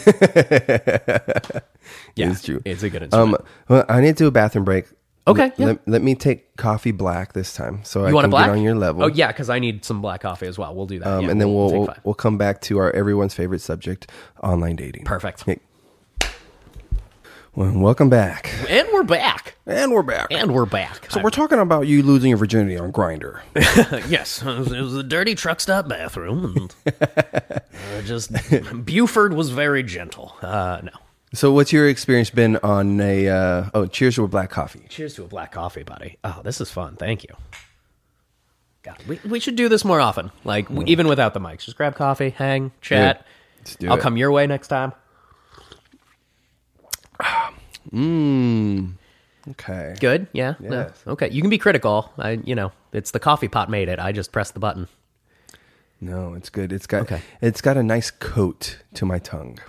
It's true. It's a good instrument. Um, well, I need to do a bathroom break. Okay, Let, yeah. let, let me take coffee black this time, so I want can a black? get on your level. Oh, yeah, because I need some black coffee as well. We'll do that. Um, Yeah, and then we'll take we'll, five. we'll come back to our everyone's favorite subject, online dating. Perfect. Okay. Well, welcome back, And we're back. and we're back. And we're back. so we're talking about you losing your virginity on Grindr. yes, it was, it was a dirty truck stop bathroom. And, uh, just Buford was very gentle. Uh, no. so, what's your experience been on a? Uh, oh, cheers to a black coffee. Cheers to a black coffee, buddy. Oh, this is fun. Thank you. God, we, we should do this more often. Like, w even without the mics. Just grab coffee, hang, chat. Let's do I'll it. come your way next time. Mmm. Okay. Good? Yeah? No. Yes. Okay. You can be critical. I, you know, it's the coffee pot made it. I just pressed the button. No, it's good. It's got Okay. it's got a nice coat to my tongue.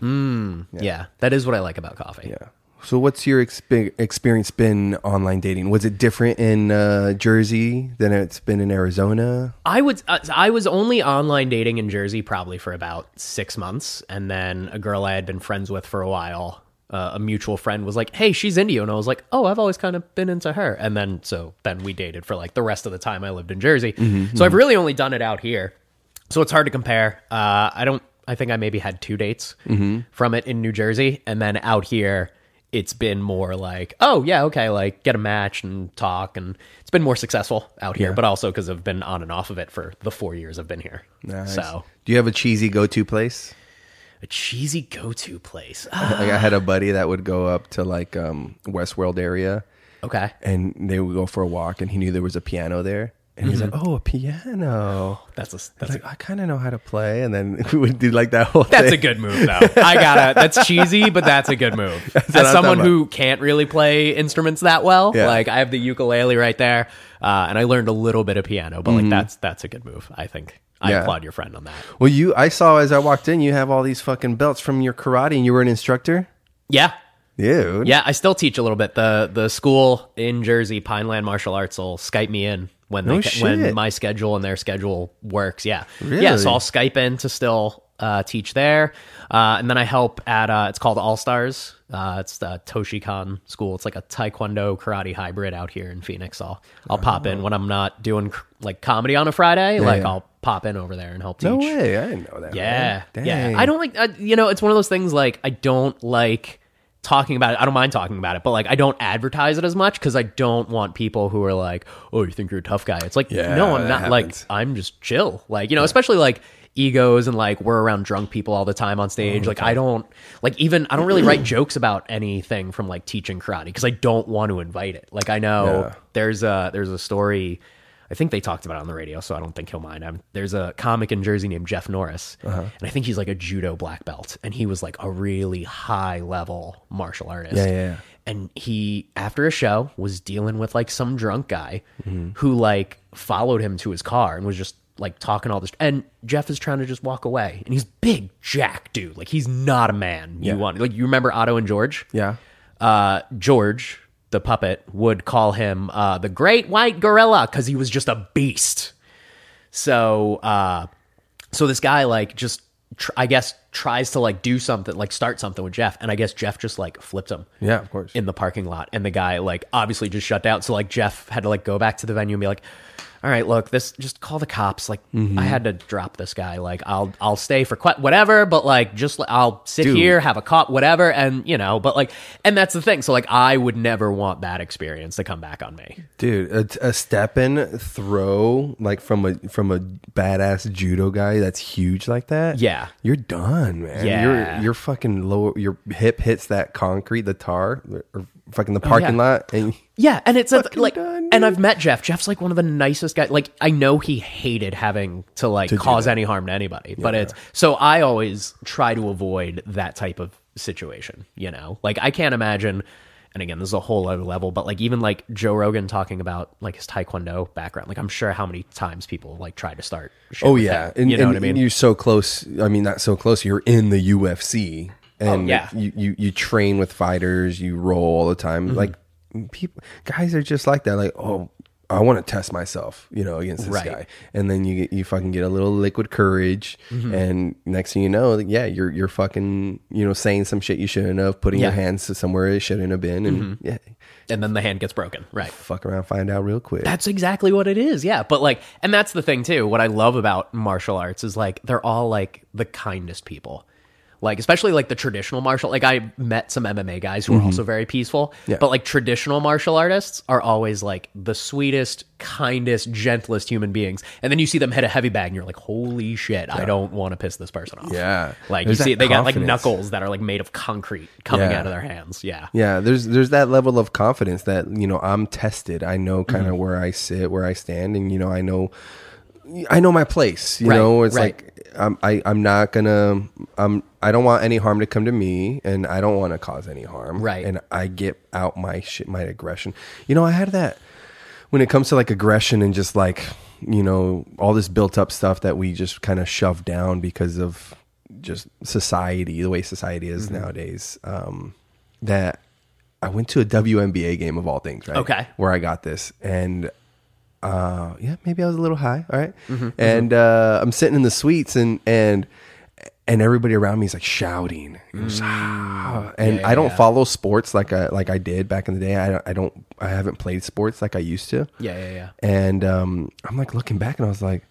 Yeah. That is what I like about coffee. Yeah. So, what's your expe- experience been online dating? Was it different in uh, Jersey than it's been in Arizona? I would. Uh, I was only online dating in Jersey probably for about six months, and then a girl I had been friends with for a while, uh, a mutual friend, was like, "Hey, she's into you," and I was like, "Oh, I've always kind of been into her." And then so then we dated for like the rest of the time I lived in Jersey. so I've really only done it out here, so it's hard to compare. Uh, I don't I think I maybe had two dates Mm-hmm. from it in New Jersey, and then out here, it's been more like, oh yeah, okay, like get a match and talk, and it's been more successful out here. But also because I've been on and off of it for the four years I've been here. Nice. So do you have a cheesy go-to place? A cheesy go-to place. like I had a buddy that would go up to like um Westworld area okay, and they would go for a walk and he knew there was a piano there. And he's like, "Oh, a piano." that's a I that's a like, I kind of know how to play, and then we would do like that whole. That's a thing. good move, though. I gotta. That's cheesy, but that's a good move. what As I'm someone talking who can't really play instruments that well, Yeah. like I have the ukulele right there, uh, and I learned a little bit of piano, but like that's that's a good move. I think I. Yeah. applaud your friend on that. Well, you, I saw as I walked in, you have all these fucking belts from your karate, and you were an instructor, Yeah, dude. yeah. I still teach a little bit. the The school in Jersey, Pineland Martial Arts, will Skype me in when they No when my schedule and their schedule works. Yeah, Really? yeah. So I'll Skype in to still uh, teach there, uh, and then I help at uh, it's called All Stars. Uh, it's the Toshikan school. It's like a Taekwondo karate hybrid out here in Phoenix. I'll I'll pop in when I'm not doing like comedy on a Friday. like yeah. I'll pop in over there and help teach. No way, I didn't know that. Yeah, yeah. I don't like. Uh, you know, it's one of those things. Like, I don't like talking about it. I don't mind talking about it, but like, I don't advertise it as much because I don't want people who are like, "Oh, you think you're a tough guy?" It's like, Yeah, no, I'm that not. Like. I'm just chill. Like, you know, especially like egos and like we're around drunk people all the time on stage. like, I don't like even I don't really write jokes about anything from like teaching karate because I don't want to invite it. Like, I know Yeah. there's a there's a story. I think they talked about it on the radio, so I don't think he'll mind. i there's a comic in Jersey named Jeff Norris, Uh-huh. and I think he's like a judo black belt, and he was like a really high level martial artist. Yeah, yeah, yeah. And he, after a show, was dealing with like some drunk guy Mm-hmm. who like followed him to his car and was just like talking all this. And Jeff is trying to just walk away, and he's big jack dude, like he's not a man. You want like you remember Otto and George? Yeah. uh, George, the puppet, would call him uh, the Great White Gorilla because he was just a beast. So, uh, so this guy like just, tr- I guess, tries to like do something, like start something with Jeff, and I guess Jeff just like flipped him Yeah, of course. in the parking lot, and the guy like obviously just shut down. So like Jeff had to like go back to the venue and be like. All right, look, this just call the cops. Like, Mm-hmm. I had to drop this guy. Like, I'll I'll stay for quite whatever, but like, just I'll sit Dude. here, have a cop, whatever, and you know, but like, and that's the thing. So like, I would never want that experience to come back on me. Dude, a, a step in throw like from a from a badass judo guy that's huge like that. Yeah. you're done, man. Yeah. you're you're fucking low. Your hip hits that concrete, the tar, or fucking the parking Oh, yeah. lot, and Yeah, and it's a, like, done, and. I've met Jeff. Jeff's like one of the nicest guys. Like, I know he hated having to like do cause any harm to anybody, but it's so I always try to avoid that type of situation. You know, like I can't imagine. And again, this is a whole other level, but like even like Joe Rogan talking about like his Taekwondo background, like I'm sure how many times people like try to start. Oh yeah, him. and, you know and what I mean? You're so close. I mean, not so close. You're in the UFC, and Oh, yeah. you, you you train with fighters. You roll all the time. Mm-hmm. Like people, guys are just like that. Like, oh, I want to test myself, you know, against this Right. guy, and then you get you fucking get a little liquid courage, Mm-hmm. and next thing you know, yeah, you're you're fucking you know saying some shit you shouldn't have, putting your Yeah. Mm-hmm. hands to somewhere it shouldn't have been, and yeah, and then the hand gets broken, right? fuck around, find out real quick. That's exactly what it is. Yeah. But like, and that's the thing too. What I love about martial arts is like, they're all like the kindest people. Like, especially like the traditional martial, like I met some MMA guys who are also very peaceful, Yeah. but like traditional martial artists are always like the sweetest, kindest, gentlest human beings. And then you see them hit a heavy bag and you're like, holy shit, I don't want to piss this person off. Yeah. Like There's you see, they got like knuckles that are like made of concrete coming Yeah. out of their hands. Yeah. Yeah, there's there's that level of confidence that you know I'm tested. I know kind Mm-hmm. of where I sit, where I stand, and you know I know I know my place. You Right, know, it's right. like I'm I, I'm not gonna I'm I don't want any harm to come to me, and I don't want to cause any harm. Right. and I get out my shit, my aggression. You know, I had that when it comes to like aggression and just like you know all this built up stuff that we just kind of shove down because of just society the way society is Mm-hmm. nowadays um that i went to a WNBA game of all things right Okay. where i got this and uh yeah maybe i was a little high all right. Mm-hmm, and uh i'm sitting in the suites and and and everybody around me is like shouting and, just, "Ah." and Mm. Yeah, i don't yeah. follow sports like i like i did back in the day i don't i don't i haven't played sports like i used to Yeah. Yeah. Yeah. and um, I'm like looking back and I was like,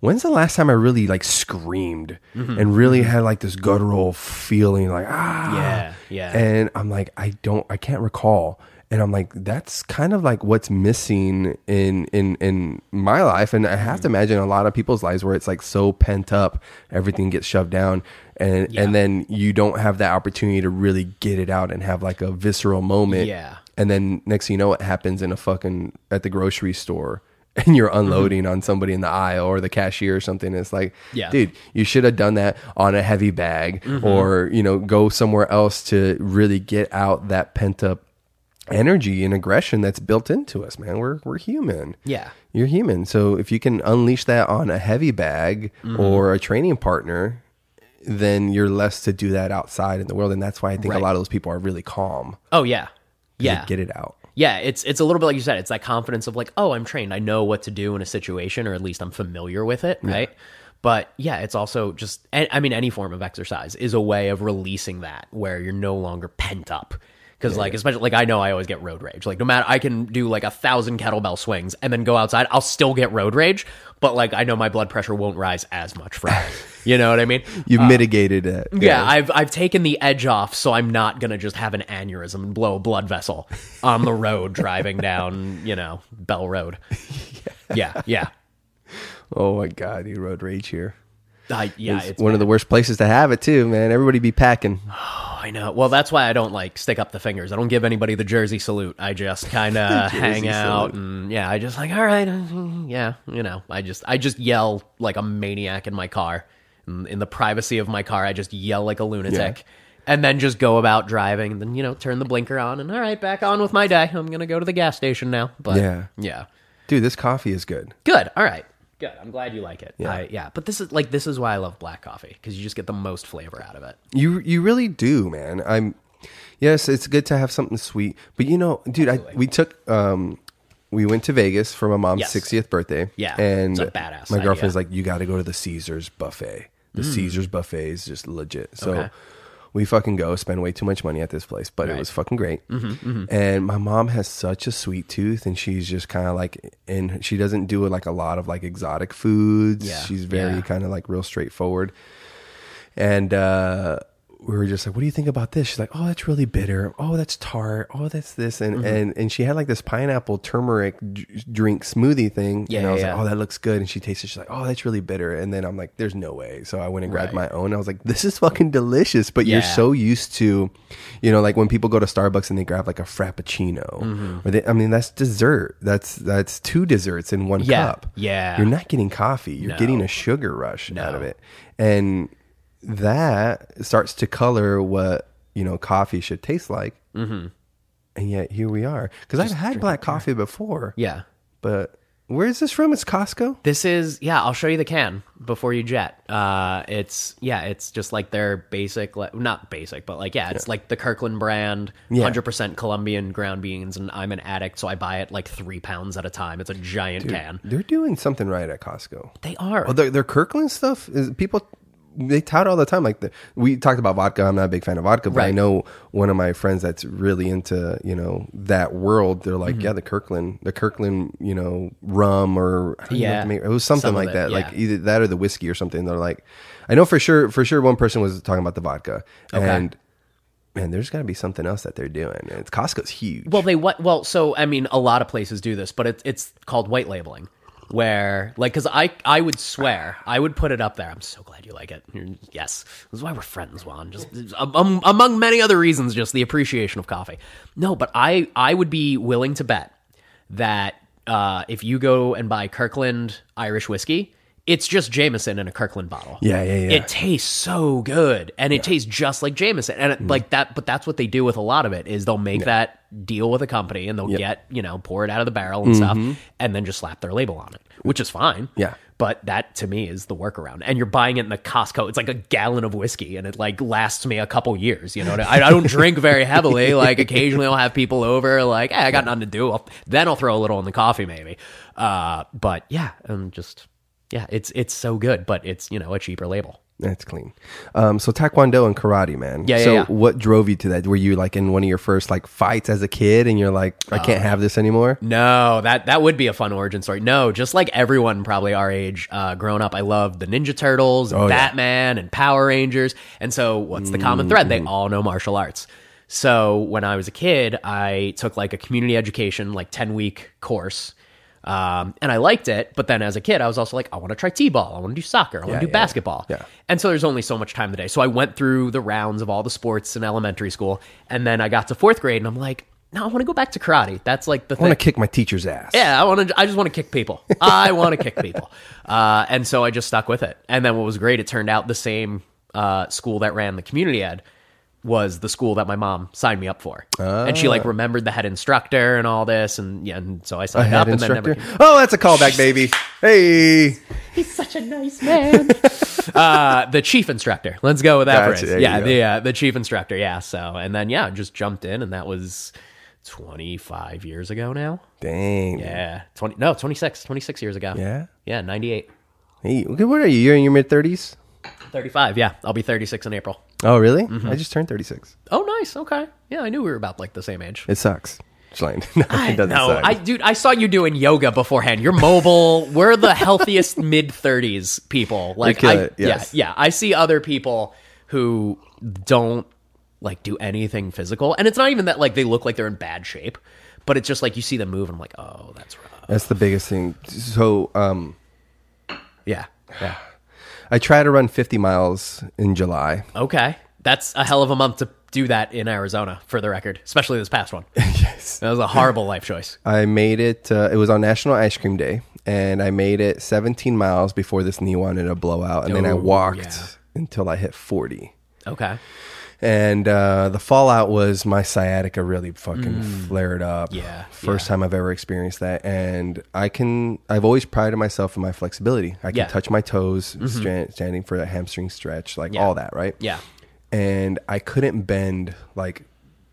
when's the last time I really like screamed and really had like this guttural feeling like ah Yeah, yeah. and I'm like I don't I can't recall and I'm like that's kind of like what's missing in in in my life and I have to imagine a lot of people's lives where it's like so pent up everything gets shoved down and Yeah. and then you don't have that opportunity to really get it out and have like a visceral moment Yeah. and then next thing you know, what happens in a fucking at the grocery store, and you're unloading on somebody in the aisle or the cashier or something. It's like, Yeah. Mm-hmm. dude, you should have done that on a heavy bag, or you know, go somewhere else to really get out that pent up energy and aggression that's built into us. Man, we're we're human. Yeah. You're human. So if you can unleash that on a heavy bag Mm-hmm. or a training partner. Then you're less to do that outside in the world, and that's why I think Right. a lot of those people are really calm. Oh yeah. Yeah. get it out. Yeah, it's it's a little bit like you said. It's that confidence of like, oh, I'm trained. I know what to do in a situation, or at least I'm familiar with it, right? But yeah, it's also just. I mean, any form of exercise is a way of releasing that, where you're no longer pent up. Because like, especially like I know I always get road rage. Like no matter I can do like a thousand kettlebell swings and then go outside, I'll still get road rage. But like I know my blood pressure won't rise as much from it. You know what I mean? You've mitigated it. Uh, Yeah, I've I've taken the edge off, so I'm not gonna just have an aneurysm and blow a blood vessel on the road driving down, you know, Bell Road. Yeah, yeah, Oh my god, you road rage here. I, yeah. It's, It's, one of the worst places to have it too, man. Everybody be packing. I know. Well, that's why I don't like stick up the fingers. I don't give anybody the Jersey salute. I just kind of hang out and yeah, I just like all right, yeah, you know. I just I just yell like a maniac in my car, in, in the privacy of my car. I just yell like a lunatic. And then just go about driving, and then you know, turn the blinker on, and all right, back on with my day. I'm gonna go to the gas station now. But Yeah. yeah, Dude, this coffee is good. good. All right, good. I'm glad you like it. Yeah, yeah. But this is like this is why I love black coffee because you just get the most flavor out of it. You you really do, man. I'm yes, it's good to have something sweet. But you know, dude, I we took um we went to Vegas for my mom's Yes. 60th birthday. Yeah, And badass my idea. girlfriend's like, you got to go to the Caesars buffet. The Caesars buffet is just legit. So Okay. We fucking go, spend way too much money at this place, but it Right. was fucking great. And my mom has such a sweet tooth, and she's just kind of like, and she doesn't do like a lot of like exotic foods. Yeah, She's very yeah. kind of like real straightforward. And uh, we were just like, "What do you think about this?" She's like, "Oh, that's really bitter. Oh, that's tart. Oh, that's this." Mm-hmm. And and and she had like this pineapple turmeric drink smoothie thing. Yeah, and I was yeah, like, "Oh, that looks good." And she tasted. it. She's like, "Oh, that's really bitter." And then I'm like, "There's no way." So I went and grabbed Right. my own. I was like, "This is fucking delicious." But you're so used to, you know, like when people go to Starbucks and they grab like a frappuccino, Mm-hmm. or they, I mean, that's dessert. That's that's two desserts in one Yeah, cup. yeah. you're not getting coffee. You're No. getting a sugar rush out of it, and that starts to color what you know coffee should taste like. Mm-hmm. And yet here we are. Because I've had black coffee before. Yeah. But where is this from? It's Costco. This is yeah. I'll show you the can before you jet. Uh, it's yeah. It's just like their basic, like, not basic, but like yeah. It's like the Kirkland brand, Yeah. hundred percent Colombian ground beans, and I'm an addict, so I buy it like three pounds at a time. It's a giant can. They're doing something right at Costco. They are. Oh, their, their Kirkland stuff is people. They tout all the time. Like the, we talked about vodka. I'm not a big fan of vodka, but I know one of my friends that's really into you know that world. They're like, Mm-hmm. yeah, the Kirkland, the Kirkland, you know, rum or know Yeah. make- it was something Some like it, that. Like either that or the whiskey or something. They're like, I know for sure. For sure, one person was talking about the vodka, Okay. and man, there's got to be something else that they're doing. It's Costco's huge. Well, they what? Well, so I mean, a lot of places do this, but it's it's called white labeling, where like because I I would swear I would put it up there. I'm so glad you like it. You're- yes, this is why we're friends, Juan. Just um, among many other reasons, just the appreciation of coffee. No, but I I would be willing to bet that uh, if you go and buy Kirkland Irish whiskey. It's just Jameson in a Kirkland bottle. Yeah, yeah, yeah. It tastes so good, and it tastes just like Jameson, and Mm-hmm. like that. But that's what they do with a lot of it is they'll make that deal with a company, and they'll get you know pour it out of the barrel and stuff, and then just slap their label on it, which is fine. Mm-hmm. Yeah. But that to me is the workaround, and you're buying it in the Costco. It's like a gallon of whiskey, and it like lasts me a couple years. You know, I, I don't drink very heavily. Like occasionally, I'll have people over. Like, hey, I got nothing to do. I'll, then I'll throw a little in the coffee, maybe. Uh, but yeah, and just yeah, it's it's so good, but it's you know a cheaper label. That's clean. Um, so taekwondo and karate, man. Yeah, yeah, So yeah. what drove you to that? Were you like in one of your first like fights as a kid, and you're like, I Uh, can't have this anymore? No, that that would be a fun origin story. No, just like everyone probably our age, uh, growing up, I loved the Ninja Turtles, and Oh, yeah. Batman, and Power Rangers. And so, what's the common thread? Mm-hmm. They all know martial arts. So when I was a kid, I took like a community education, like ten week course. Um, and I liked it, but then as a kid, I was also like, I want to try t-ball, I want to do soccer, I want Yeah, to do yeah, basketball. yeah. And so there's only so much time in the day. So I went through the rounds of all the sports in elementary school, and then I got to fourth grade, and I'm like, no, I want to go back to karate. That's like the I thing. I want to kick my teacher's ass. Yeah, I want to. I just want to kick people. I want to kick people, uh, and so I just stuck with it. And then what was great, it turned out the same uh, school that ran the community ed was the school that my mom signed me up for, and she like remembered the head instructor and all this, and yeah, and so I signed head up. And then instructor. never. Oh, that's a callback, baby. Hey. He's such a nice man. uh, the chief instructor. Let's go with that Gotcha, phrase. Yeah, the uh, the chief instructor. Yeah. So and then yeah, just jumped in, and that was. 25 years ago now. Dang. Yeah. 20 no, 26, 26 years ago. Yeah. Yeah, 98. Hey, what are you? You're in your mid thirties. 35, yeah. I'll be 36 in April. Oh, really? Mm-hmm. I just turned thirty six. Oh, nice. Okay. Yeah, I knew we were about like the same age. It sucks. Just like, no, it doesn't No, suck. I dude, I saw you doing yoga beforehand. You're mobile. We're the healthiest mid 30s people. Like kill I, it, yes. yeah, yeah. I see other people who don't like do anything physical. And it's not even that like they look like they're in bad shape, but it's just like you see them move and I'm like, "Oh, that's rough." That's the biggest thing. So, um, Yeah. Yeah. I try to run fifty miles in July. Okay. That's a hell of a month to do that in Arizona for the record, especially this past one. yes. That was a horrible life choice. I made it. Uh, it was on National Ice Cream Day, and I made it 17 miles before this knee wanted a blow out, and then I Oh, walked yeah. until I hit 40. Okay. And uh, the fallout was my sciatica really fucking flared up. Mm. Yeah, first yeah. time I've ever experienced that, and I can. I've always prided myself in my flexibility. I can Yeah. Mm-hmm. touch my toes, stra- standing for that hamstring stretch, like Yeah. all that, right? Yeah. And I couldn't bend like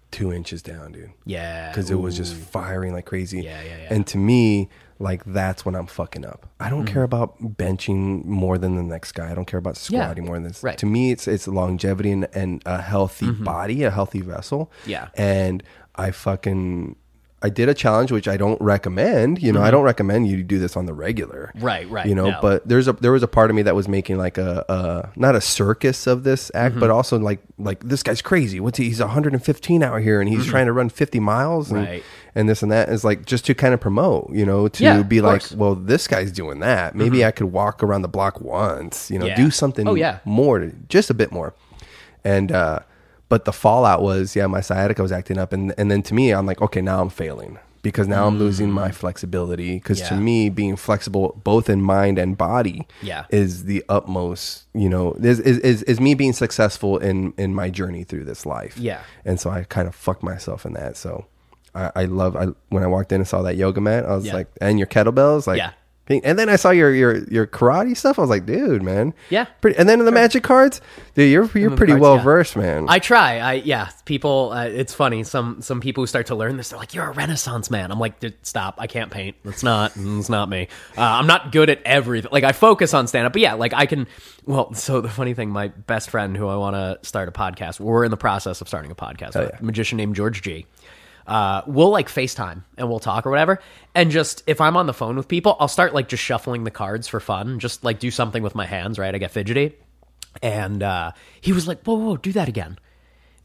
two inches down, dude. Yeah. because it was just firing like crazy. Yeah, yeah, yeah. And to me, like that's when I'm fucking up. I don't Mm-hmm. care about benching more than the next guy. I don't care about Yeah, squatting more than this. right. To me, it's it's longevity and, and a healthy body, a healthy vessel. Mm-hmm. Yeah. And I fucking I did a challenge which I don't recommend. You know, Mm-hmm. I don't recommend you do this on the regular. Right, right, You know, no. but there's a there was a part of me that was making like a, a not a circus of this act, Mm-hmm. but also like like this guy's crazy. What's he? He's 115 out here and he's trying to run 50 miles and Mm-hmm. Right. And this and that is like just to kind of promote, you know, to Yeah, be like, course. Mm-hmm. well, this guy's doing that. Maybe I could walk around the block once, you know, Yeah. do something Oh, yeah. more, to- just a bit more. And uh but the fallout was, yeah, my sciatica was acting up and and then to me I'm like, okay, now I'm failing because now I'm losing my flexibility because to Mm. Me being flexible both in mind and body Yeah. is the utmost, you know, is, is is is me being successful in in my journey through this life. Yeah. And so I kind of fucked myself in that. So I, I love I when I walked in and saw that yoga mat, I was Yeah. like, and your kettlebells, like Yeah. and then I saw your your your karate stuff. I was like, dude, man, Yeah. Pretty, and then the magic cards, dude, you're you're pretty cards, well yeah. versed, man. I try. I yeah. People. Uh, it's funny. Some some people who start to learn this, they're like, "You're a Renaissance man." I'm like, "Dude, "Stop! I can't paint. It's not. It's not me. Uh, I'm not good at everything. Like I focus on stand up, but yeah, like I can. Well, so the funny thing, my best friend who I want to start a podcast. We're in the process of starting a podcast. with, yeah. A magician named George G. Uh, we'll like FaceTime and we'll talk or whatever. And just if I'm on the phone with people, I'll start like just shuffling the cards for fun, just like do something with my hands, right? I get fidgety. And uh, he was like, whoa, whoa, do that again.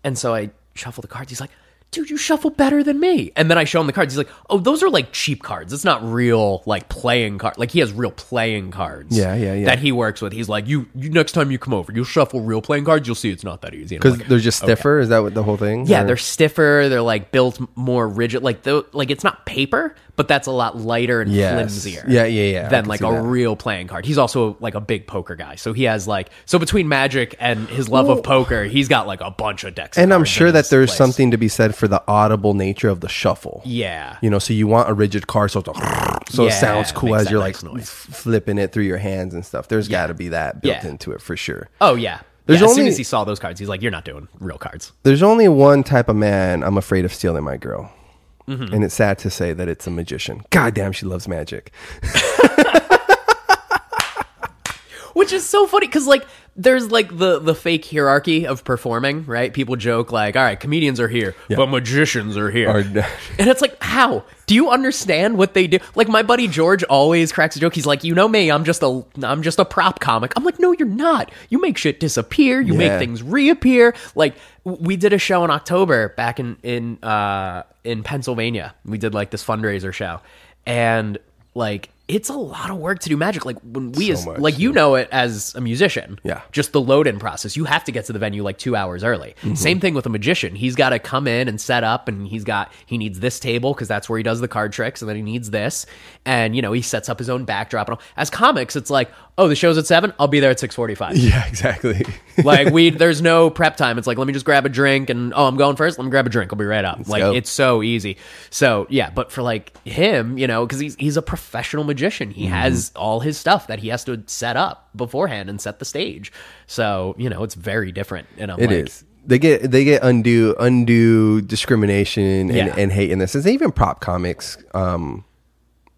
And so I shuffle the cards. He's like, dude, you shuffle better than me. And then I show him the cards. He's like, oh, those are like cheap cards. It's not real like playing card. Like he has real playing cards. Yeah, yeah, yeah. That he works with. He's like, you, you next time you come over, you'll shuffle real playing cards. You'll see it's not that easy. Because like, they're just stiffer. Is that what the whole thing? yeah, Or- they're stiffer. They're like built more rigid. Like the like it's not paper, but that's a lot lighter and Yes. flimsier. Yeah, yeah, yeah. Than like a that. real playing card. He's also like a big poker guy, so he has like so between magic and his love Well- of poker, he's got like a bunch of decks. and I'm sure that there's place. something to be said for the audible nature of the shuffle. Yeah. You know, so you want a rigid card, so it's so it sounds cool as you're nice like noise. flipping it through your hands and stuff. There's got to be that built Yeah. into it for sure. Oh yeah. Yeah, as soon as he saw those cards, he's like, "You're not doing real cards." There's only one type of man I'm afraid of stealing my girl. Mm-hmm. And it's sad to say that it's a magician. God damn, she loves magic. Which is so funny because like there's like the the fake hierarchy of performing, right? People joke like, "All right, comedians are here, but magicians are here," Or- and it's like, how do you understand what they do? Like my buddy George always cracks a joke. He's like, "You know me, I'm just a I'm just a prop comic." I'm like, "No, you're not. You make shit disappear. You make things reappear." Like we did a show in October back in in uh in Pennsylvania. We did like this fundraiser show, and like it's a lot of work to do magic. Like when we, So as, much, like you know it as a musician, Yeah. Just the load in process. You have to get to the venue like two hours early. Mm-hmm. Same thing with a magician. He's got to come in and set up, and he's got he needs this table because that's where he does the card tricks, and then he needs this, and you know he sets up his own backdrop. And all. as comics, it's like, oh, the show's at seven. I'll be there at six forty-five. Yeah, exactly. like we there's no prep time it's like let me just grab a drink and oh i'm going first let me grab a drink i'll be right up like go. it's so easy so yeah but for like him you know because he's he's a professional magician Mm-hmm. he has all his stuff that he has to set up beforehand and set the stage so you know it's very different and i'm It like is. They get they get undue undue discrimination and, Yeah. and hate in this. It's even prop comics, um,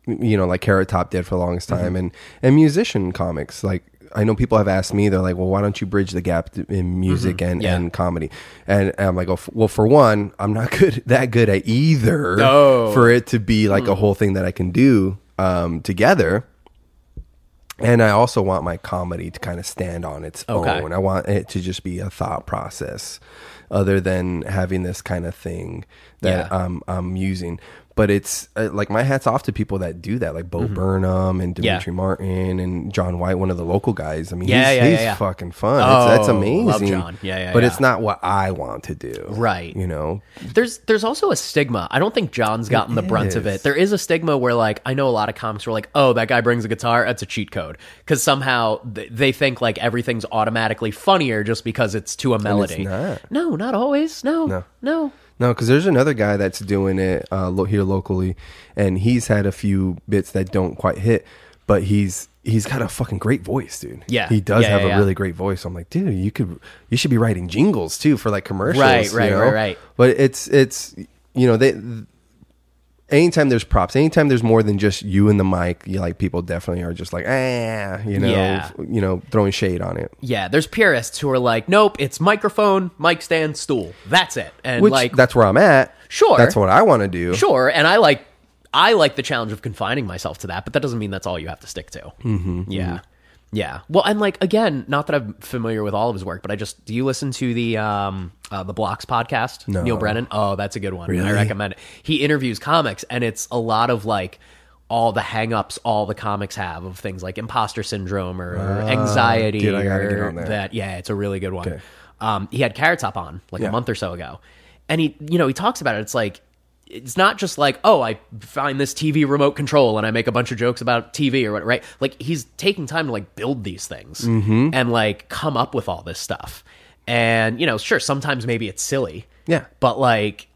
you know, like Carrot Top did for the longest Mm-hmm. time, and and musician comics. Like I know people have asked me, they're like, "Well, why don't you bridge the gap in music and, Mm-hmm. Yeah. and comedy?" And, I'm like, "Oh, f- "Well, for one, I'm not good that good at either. Oh. For it to be like a whole thing that I can do um, together." And I also want my comedy to kind of stand on its Okay. own. I want it to just be a thought process other than having this kind of thing that Yeah. I'm, I'm using. But it's uh, like my hat's off to people that do that, like Bo Burnham and Mm-hmm. Yeah. Demetri Martin and John White, one of the local guys. I mean, Yeah, he's, yeah, he's yeah, fucking fun. it's, that's Oh, amazing. love John. Yeah, yeah, But it's not what I want to do. Right. You know? there's there's also a stigma. I don't think John's gotten the brunt of it. There is a stigma where like I know a lot of comics were like, "Oh, that guy brings a guitar, that's a cheat code." Cuz somehow th- they think like everything's automatically funnier just because it's to a melody. not. No, not always. No. No. No. No, because there's another guy that's doing it uh, lo- here locally, and he's had a few bits that don't quite hit, but he's he's got a fucking great voice, dude. Yeah. he does Yeah, have yeah, a yeah. really great voice. I'm like, dude, you could you should be writing jingles too for like commercials, Right, you right, know? right, right. But it's it's you know they. Anytime there's props, anytime there's more than just you and the mic, you like people definitely are just like, ah, you know, Yeah. you know, throwing shade on it. Yeah, there's purists who are like, "Nope, it's microphone, mic stand, stool. That's it." And Which like that's where I'm at. Sure. that's what I want to do. Sure, and I like I like the challenge of confining myself to that, but that doesn't mean that's all you have to stick to. Mm-hmm, yeah, yeah. Well, and like again, not that I'm familiar with all of his work, but I just do you listen to the um uh, the Blocks podcast? No. Neal Brennan. Oh, that's a good one. I recommend it. He interviews comics, and it's a lot of like all the hangups all the comics have of things like imposter syndrome or, or anxiety dude, or that. that. Yeah, it's a really good one. Okay. Um, he had Carrot Top on like Yeah. a month or so ago, and he, you know, he talks about it. It's like it's not just like, oh, I find this TV remote control and I make a bunch of jokes about TV or what, right? Like he's taking time to like build these things Mm-hmm. and like come up with all this stuff. And you know, sure, sometimes maybe it's silly, Yeah. but like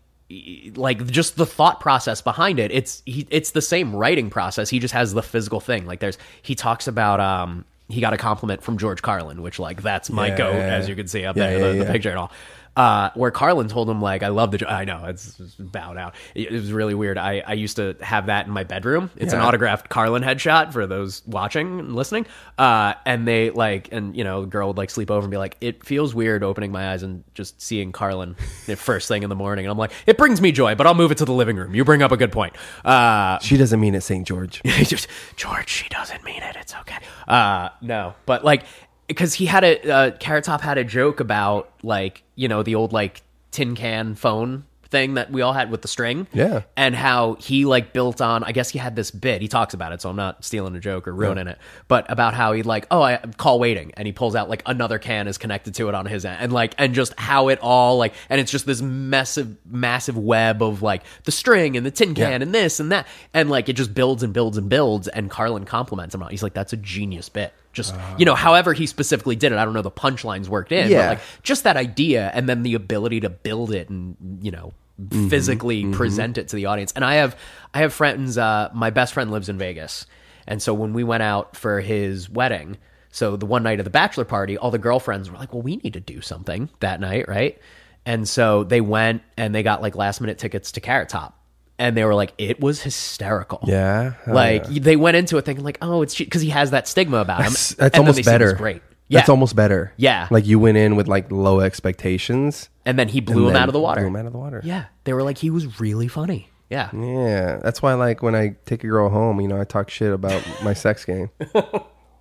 like just the thought process behind it it's he, it's the same writing process. He just has the physical thing. Like there's he talks about um he got a compliment from George Carlin which like that's my Yeah, goat yeah, as you can see up Yeah, there the, the picture and all uh, where Carlin told him like I love the jo-. I know it's, it's bowed out it, it was really weird I, I used to have that in my bedroom it's an autographed Carlin headshot for those watching and listening uh, and they like and you know the girl would like sleep over and be like it feels weird opening my eyes and just seeing Carlin the first thing in the morning and I'm like it brings me joy but I'll move it to the living room you bring up a good point uh, She doesn't mean it, St. George. George, she doesn't mean it. It's okay. Uh, no, but like because he had a uh, Carrot Top had a joke about like you know the old like tin can phone thing that we all had with the string. Yeah. And how he like built on I guess he had this bit. He talks about it, so I'm not stealing a joke or ruining it. But about how he like, oh I call waiting and he pulls out like another can is connected to it on his end. And like and just how it all like and it's just this massive massive web of like the string and the tin can Yeah. and this and that. And like it just builds and builds and builds and Carlin compliments him on it. He's like, that's a genius bit. Just ah. you know, however he specifically did it, I don't know the punchlines worked in, Yeah. but like just that idea and then the ability to build it and you know mm-hmm. physically mm-hmm. present it to the audience. And I have I have friends. Uh, my best friend lives in Vegas, and so when we went out for his wedding, so the one night of the bachelor party, all the girlfriends were like, "Well, we need to do something that night, right?" And so they went and they got like last minute tickets to Carrot Top, and they were like, "It was hysterical." Yeah? Hell like yeah. they went into it thinking like, "Oh, it's because he has that stigma about him." That's, and that's almost they see it was better. Great. That's almost better. Yeah. Like you went in with like low expectations. and then he blew him out of the water. Blew him out of the water. Yeah, they were like he was really funny. Yeah, Yeah, that's why like when I take a girl home, you know, I talk shit about my sex game.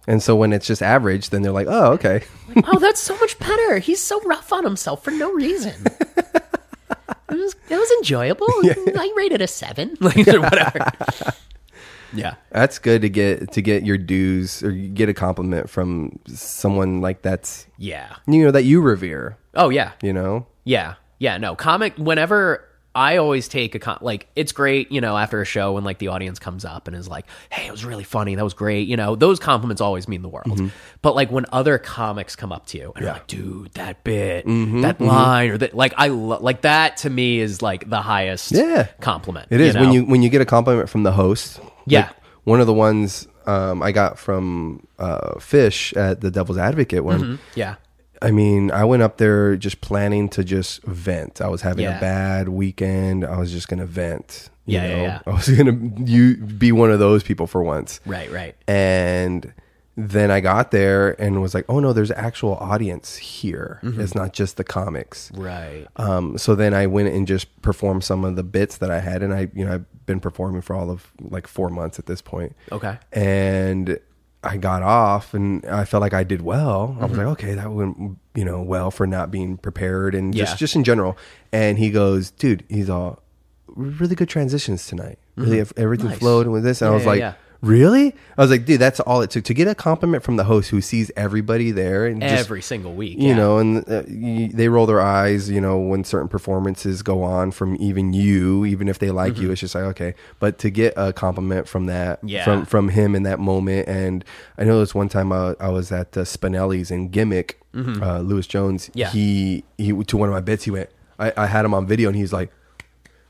And so when it's just average, then they're like, "Oh, okay." oh, that's so much better. He's so rough on himself for no reason. it was it was enjoyable. I rated a seven, like or whatever. yeah, That's good to get to get your dues or you get a compliment from someone like that's yeah. you know that you revere, Oh yeah, you know? Yeah. Yeah. No, comic, whenever I always take a, con- like, it's great, you know, after a show when, like, the audience comes up and is like, hey, it was really funny. That was great. You know, those compliments always mean the world. Mm-hmm. But, like, when other comics come up to you and are like, dude, that bit, Mm-hmm, that line, or that, like, I, lo- like, that to me is, like, the highest Yeah. compliment. It is know? when you when you get a compliment from the host. Yeah. Like, one of the ones um, I got from uh, Fish at the Devil's Advocate one. yeah. I mean, I went up there just planning to just vent. I was having Yeah. a bad weekend. I was just gonna vent. you Yeah, yeah, know? yeah. I was gonna you be one of those people for once. Right, right. And then I got there and was like, oh no, there's actual audience here. Mm-hmm. It's not just the comics. Right. Um, so then I went and just performed some of the bits that I had, and I, you know, I've been performing for all of like four months at this point. Okay. And I got off, and I felt like I did well. I was like, mm-hmm. okay, that went, you know, well for not being prepared, and just Yeah. just in general. And he goes, dude, he's all really good transitions tonight. Really, mm-hmm. if everything Nice. flowed with this, and I was yeah, like. Really? I was like, dude, that's all it took to get a compliment from the host who sees everybody there and just Every single week. you yeah. know, and uh, y they roll their eyes, you know, when certain performances go on from even you, even if they like you, it's just like okay. But to get a compliment from that, Mm-hmm. Yeah. from from him in that moment, and I know this one time I, I was at uh, Spinelli's in Gimmick, uh, Lewis Jones. Mm-hmm. Yeah. he he to one of my bits. He went, I, I had him on video, and he's like,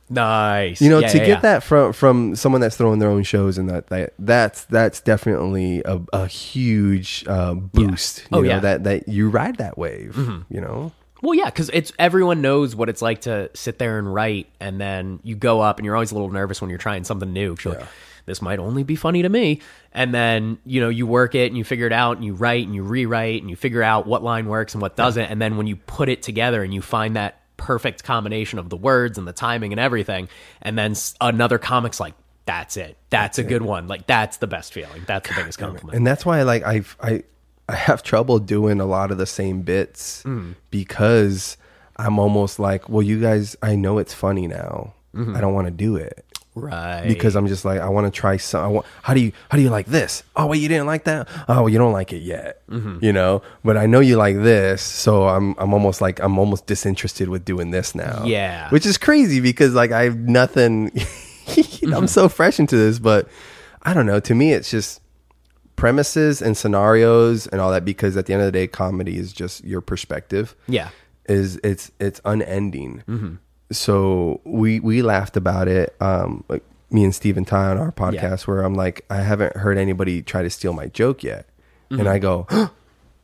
Nice. you know, Yeah, to yeah, get yeah. that from from someone that's throwing their own shows and that, that that's that's definitely a, a huge uh, boost. You Oh, know, yeah. that that you ride that wave. Mm-hmm. You know. Well, yeah, because it's everyone knows what it's like to sit there and write, and then you go up, and you're always a little nervous when you're trying something new. you're like, this might only be funny to me, and then you know you work it and you figure it out, and you write and you rewrite, and you figure out what line works and what doesn't, and then when you put it together and you find that perfect combination of the words and the timing and everything, and then another comic's like, that's it, that's, a good one, like that's the best feeling, that's the biggest compliment. and that's why like I I I have trouble doing a lot of the same bits Mm. because I'm almost like, well, you guys, I know it's funny now. Mm-hmm. I don't want to do it right? because I'm just like, I want to try some. I want, how do you how do you like this? Oh wait, you didn't like that. Oh, well, you don't like it yet. Mm-hmm. You know, but I know you like this, so I'm I'm almost like I'm almost disinterested with doing this now. Yeah. which is crazy because like I have nothing. I'm so fresh into this, but I don't know. To me, it's just premises and scenarios and all that because at the end of the day comedy is just your perspective yeah, is it's it's unending Mm-hmm. So we we laughed about it um like me and Stephen Ty on our podcast where I'm like I haven't heard anybody try to steal my joke yet and I go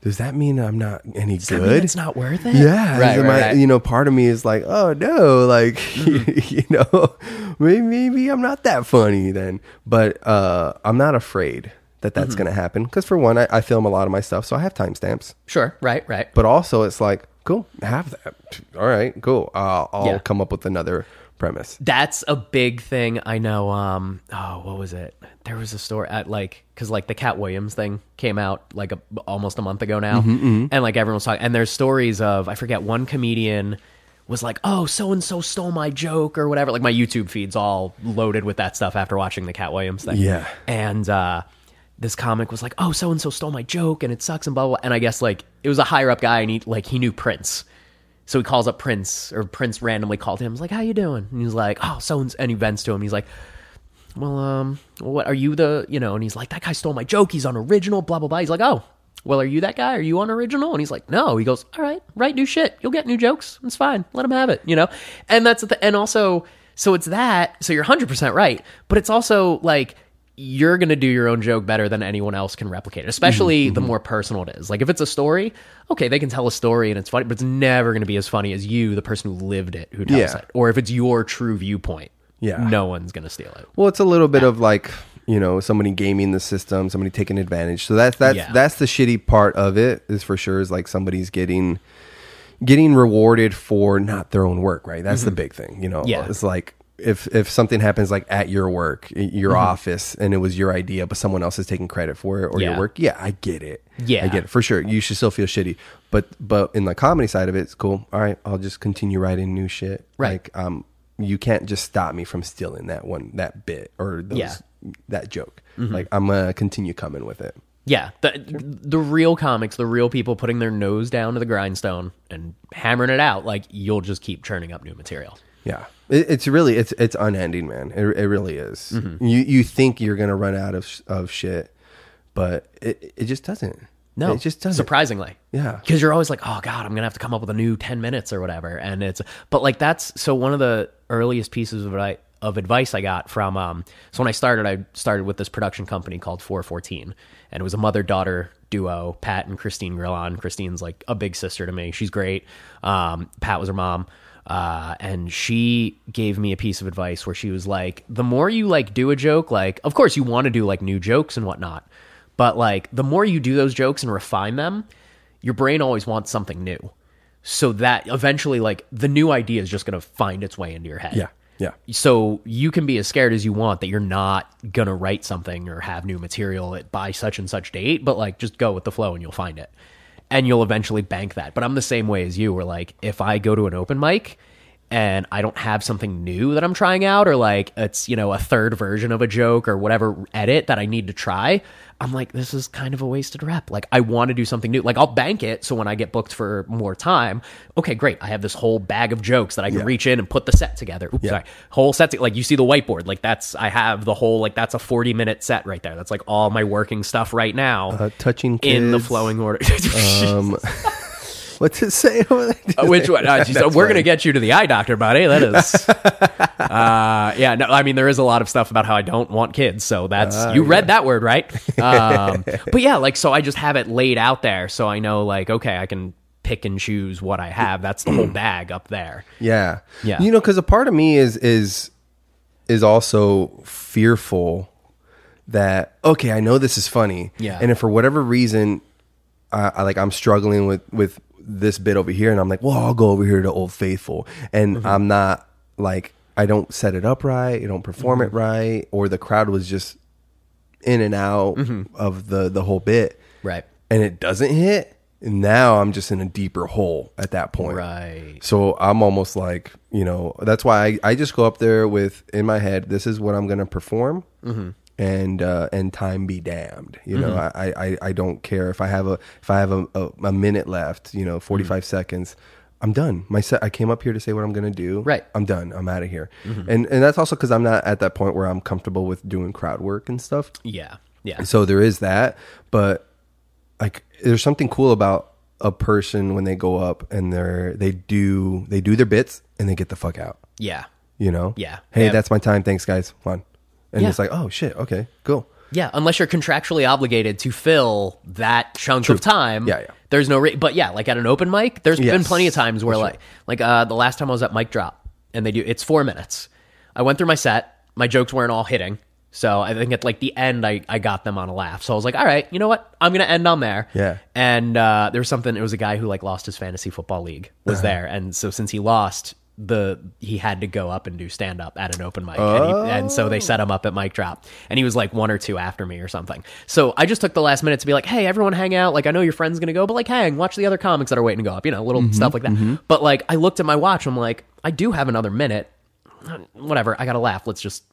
does that mean I'm not any Mm-hmm. Mean, good it's not worth it. yeah, right, right, my- right. you know, part of me is like, oh no, like Mm-hmm. you know, maybe, maybe I'm not that funny then, but uh, I'm not afraid that Mm-hmm. that's going to happen because for one, I, I film a lot of my stuff, so I have timestamps, Sure, right, right. but also it's like, cool, have that. All right, cool. Uh, I'll Yeah. come up with another premise. That's a big thing. I know. Um. Oh, what was it? There was a story at like because like the Katt Williams thing came out like a, almost a month ago now, Mm-hmm, and like everyone's talking. And there's stories of I forget one comedian was like, "Oh, so and so stole my joke" or whatever. Like my YouTube feed's all loaded with that stuff after watching the Katt Williams thing. Yeah. And uh, this comic was like, "Oh, so and so stole my joke, and it sucks," and blah blah. blah. And I guess like it was a higher up guy, and he like he knew Prince. So he calls up Prince, or Prince randomly called him. He's like, "How you doing?" And he's like, "Oh, so and and he vents to him. He's like, "Well, um, what are you the you know?" And he's like, "That guy stole my joke. He's unoriginal." Blah blah blah. He's like, "Oh, well, are you that guy? Are you unoriginal?" And he's like, "No." He goes, "All right, write new shit. You'll get new jokes. It's fine. Let him have it." You know. And that's the and also so it's that. So you're hundred percent right, but it's also like you're going to do your own joke better than anyone else can replicate it, especially Mm-hmm, the more personal it is. Like if it's a story, okay, they can tell a story and it's funny, but it's never going to be as funny as you, the person who lived it, who tells Yeah. it. Or if it's your true viewpoint, Yeah. no one's going to steal it. Well, it's a little bit of like you know somebody gaming the system, somebody taking advantage. So that's that's Yeah. that's the shitty part of it is for sure is like somebody's getting getting rewarded for not their own work, right? That's the big thing, you know. Mm-hmm. Yeah. It's like if if something happens like at your work, your Mm-hmm. office, and it was your idea, but someone else is taking credit for it or Yeah. your work, yeah, I get it. Yeah. I get it for sure. You should still feel shitty, but but in the comedy side of it, it's cool. All right, I'll just continue writing new shit. Right. Like um, you can't just stop me from stealing that one that bit or those, Yeah. that joke. Like I'm gonna continue coming with it. Yeah, the the real comics, the real people putting their nose down to the grindstone and hammering it out, like you'll just keep churning up new material. Yeah, it, it's really it's it's unending, man. It, it really is. Mm-hmm. You you think you're gonna run out of of shit, but it it just doesn't. No, it just doesn't. Surprisingly, Yeah. because you're always like, oh god, I'm gonna have to come up with a new ten minutes or whatever, and it's but like that's so one of the earliest pieces of advice of advice I got from um so when I started I started with this production company called 414 and it was a mother daughter duo Pat and Christine Grillon Christine's like a big sister to me she's great um Pat was her mom uh, and she gave me a piece of advice where she was like, the more you like do a joke, like, of course you want to do like new jokes and whatnot, but like the more you do those jokes and refine them, your brain always wants something new. So that eventually, like, the new idea is just going to find its way into your head. Yeah, yeah, So you can be as scared as you want that you're not going to write something or have new material by such and such date, but like just go with the flow and you'll find it. And you'll eventually bank that. But I'm the same way as you, where like if I go to an open mic and I don't have something new that I'm trying out, or like it's, you know, a third version of a joke or whatever edit that I need to try, I'm like, this is kind of a wasted rep. Like, I want to do something new. Like, I'll bank it so when I get booked for more time, okay, great. I have this whole bag of jokes that I can reach in and put the set together. Oops, sorry. Whole set, to, like, you see the whiteboard. Like, that's, I have the whole, like, that's a 40 minute set right there. That's like all my working stuff right now uh, touching in the flowing order. Um, what's it say? Uh, Which one? Uh, That's we're going to get you to the eye doctor, buddy. That is. uh, yeah, no, I mean, there is a lot of stuff about how I don't want kids. So that's, Ah, you read that word, right? Um, but yeah, like, so I just have it laid out there. So I know, like, okay, I can pick and choose what I have. That's the whole bag up there. Yeah. Yeah. You know, because a part of me is is is also fearful that okay, I know this is funny. Yeah. And if for whatever reason, I, I like I'm struggling with with this bit over here, and I'm like, well, I'll go over here to Old Faithful, and Mm-hmm. I'm not like I don't set it up right, I don't perform Mm-hmm. it right, or the crowd was just in and out Mm-hmm. of the the whole bit, Right. and it doesn't hit. And now I'm just in a deeper hole at that point. Right. So I'm almost like, you know, that's why I, I just go up there with in my head, this is what I'm going to perform, and uh, and time be damned. You know, mm-hmm. I, I I don't care if I have a if I have a, a, a minute left, you know, 45 mm-hmm. seconds. I'm done. My set. I came up here to say what I'm going to do. Right. I'm done. I'm out of here. Mm-hmm. And and that's also because I'm not at that point where I'm comfortable with doing crowd work and stuff. Yeah. Yeah. So there is that, but like there's something cool about a person when they go up and they're they do they do their bits and they get the fuck out. Yeah. You know? Yeah. Hey, Yeah. that's my time. Thanks, guys. Fun. And Yeah. it's like, oh shit, okay, cool. Yeah, unless you're contractually obligated to fill that chunk of time. Yeah, yeah. There's no, re- but yeah, like at an open mic, there's been plenty of times where for like, like uh, the last time I was at Mic Drop, and they do it's four minutes. I went through my set, my jokes weren't all hitting, so I think at like the end, I I got them on a laugh. So I was like, all right, you know what, I'm gonna end on there. Yeah. And uh, there was something. It was a guy who like lost his fantasy football league was Uh-huh. there, and so since he lost. The he had to go up and do stand up at an open mic, and, he, and so they set him up at Mic Drop, and he was like one or two after me or something. So I just took the last minute to be like, "Hey, everyone, hang out! Like, I know your friend's gonna go, but like, hang, watch the other comics that are waiting to go up, you know, little Mm-hmm, stuff like that." But like, I looked at my watch, I'm like, I do have another minute. Whatever, I gotta laugh. Let's just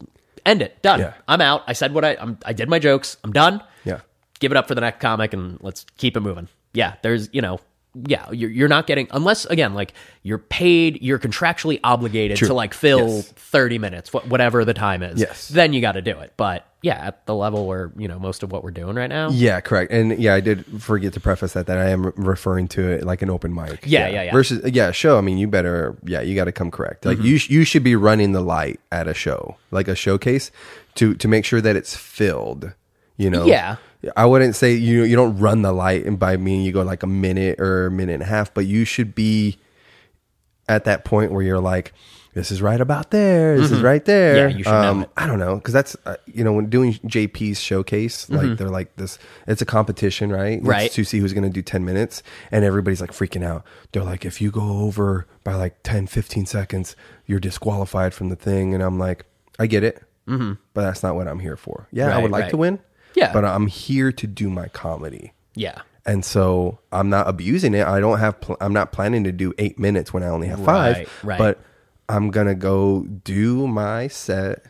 end it. Done. Yeah. I'm out. I said what I I'm, I did my jokes. I'm done Yeah. give it up for the next comic and let's keep it moving. Yeah, there's, you know, yeah, you're, you're not getting, unless, again, like you're paid, you're contractually obligated to like fill Yes. 30 minutes, wh- whatever the time is. Yes. Then you got to do it. But yeah, at the level where, you know, most of what we're doing right now. Yeah, correct. And yeah, I did forget to preface that that I am referring to it like an open mic. Yeah, yeah, yeah. Versus yeah, show. I mean, you better yeah, you got to come correct. Mm-hmm. Like you sh- you should be running the light at a show, like a showcase to to make sure that it's filled, you know. Yeah. I wouldn't say you you don't run the light and by meaning you go like a minute or a minute and a half, but you should be at that point where you're like this is right about there. This is right there. Mm-hmm. Yeah, you should know um, it. I don't know because that's uh, you know when doing JP's showcase, like they're like this. It's a competition, right? It's Mm-hmm. Right. to see who's going to do ten minutes, and everybody's like freaking out. They're like, if you go over by like 10, 15 seconds, you're disqualified from the thing. And I'm like, I get it, mm-hmm. but that's not what I'm here for. Yeah, I would like right. to win. Yeah. but I'm here to do my comedy. Yeah. And so I'm not abusing it. I don't have. Pl- I'm not planning to do eight minutes when I only have five. Right, right. But I'm gonna go do my set,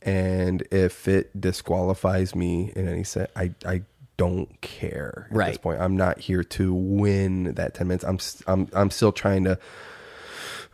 and if it disqualifies me in any set, I I don't care at this Right. point. I'm not here to win that ten minutes. I'm I'm I'm still trying to,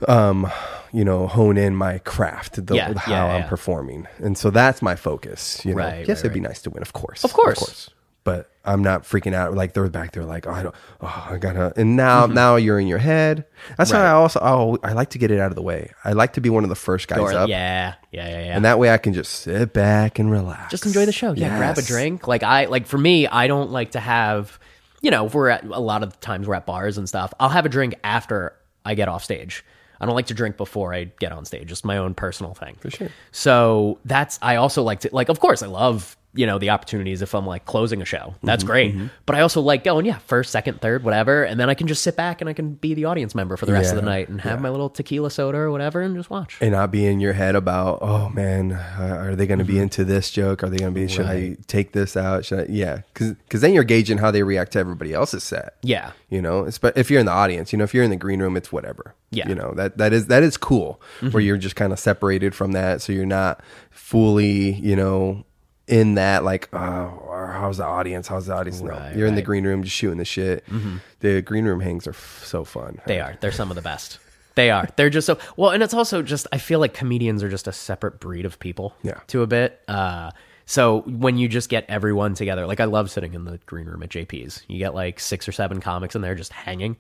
um, you know, hone in my craft, the, Yeah, how yeah, I'm yeah. performing, and so that's my focus. You know, Right, yes, right, it'd be nice to win, of course, Of course. of course. but I'm not freaking out. Like they're back there, like oh, I don't, oh, I gotta. And now, now you're in your head. That's why Mm-hmm. I also, oh, I like to get it out of the way. I like to be one of the first guys Or, up, yeah. Yeah. Yeah. Yeah. and that way I can just sit back and relax. just enjoy the show. Yeah, grab a drink. Like I like for me, I don't like to have, you know, if we're at a lot of the times we're at bars and stuff. I'll have a drink after I get off stage. I don't like to drink before I get on stage. Just my own personal thing. For sure. So that's I also like to like. Of course, I love you know the opportunities if I'm like closing a show. That's Mm-hmm, great. But I also like going yeah first, second, third, whatever, and then I can just sit back and I can be the audience member for the rest of the night and have my little tequila soda or whatever and just watch. and not be in your head about, oh man, uh, are they going to be into this joke? Are they going to be? Should I Mm-hmm. Take this out? Should I? Yeah, because then you're gauging how they react to everybody else's set. Yeah. you know but if you're in the audience you know if you're in the green room it's whatever Yeah. Mm-hmm. you know that that is that is cool where you're just kind of separated from that so you're not fully you know in that like oh how's the audience how's the audience no, Right, you're in the right. Mm-hmm. green room just shooting the shit the green room hangs are f- so fun They are. They're some of the best. They are. They're just so well, and it's also just I feel like comedians are just a separate breed of people. Yeah. To a bit. Uh so when you just get everyone together, like I love sitting in the green room at JP's. You get like six or seven comics in there just hanging.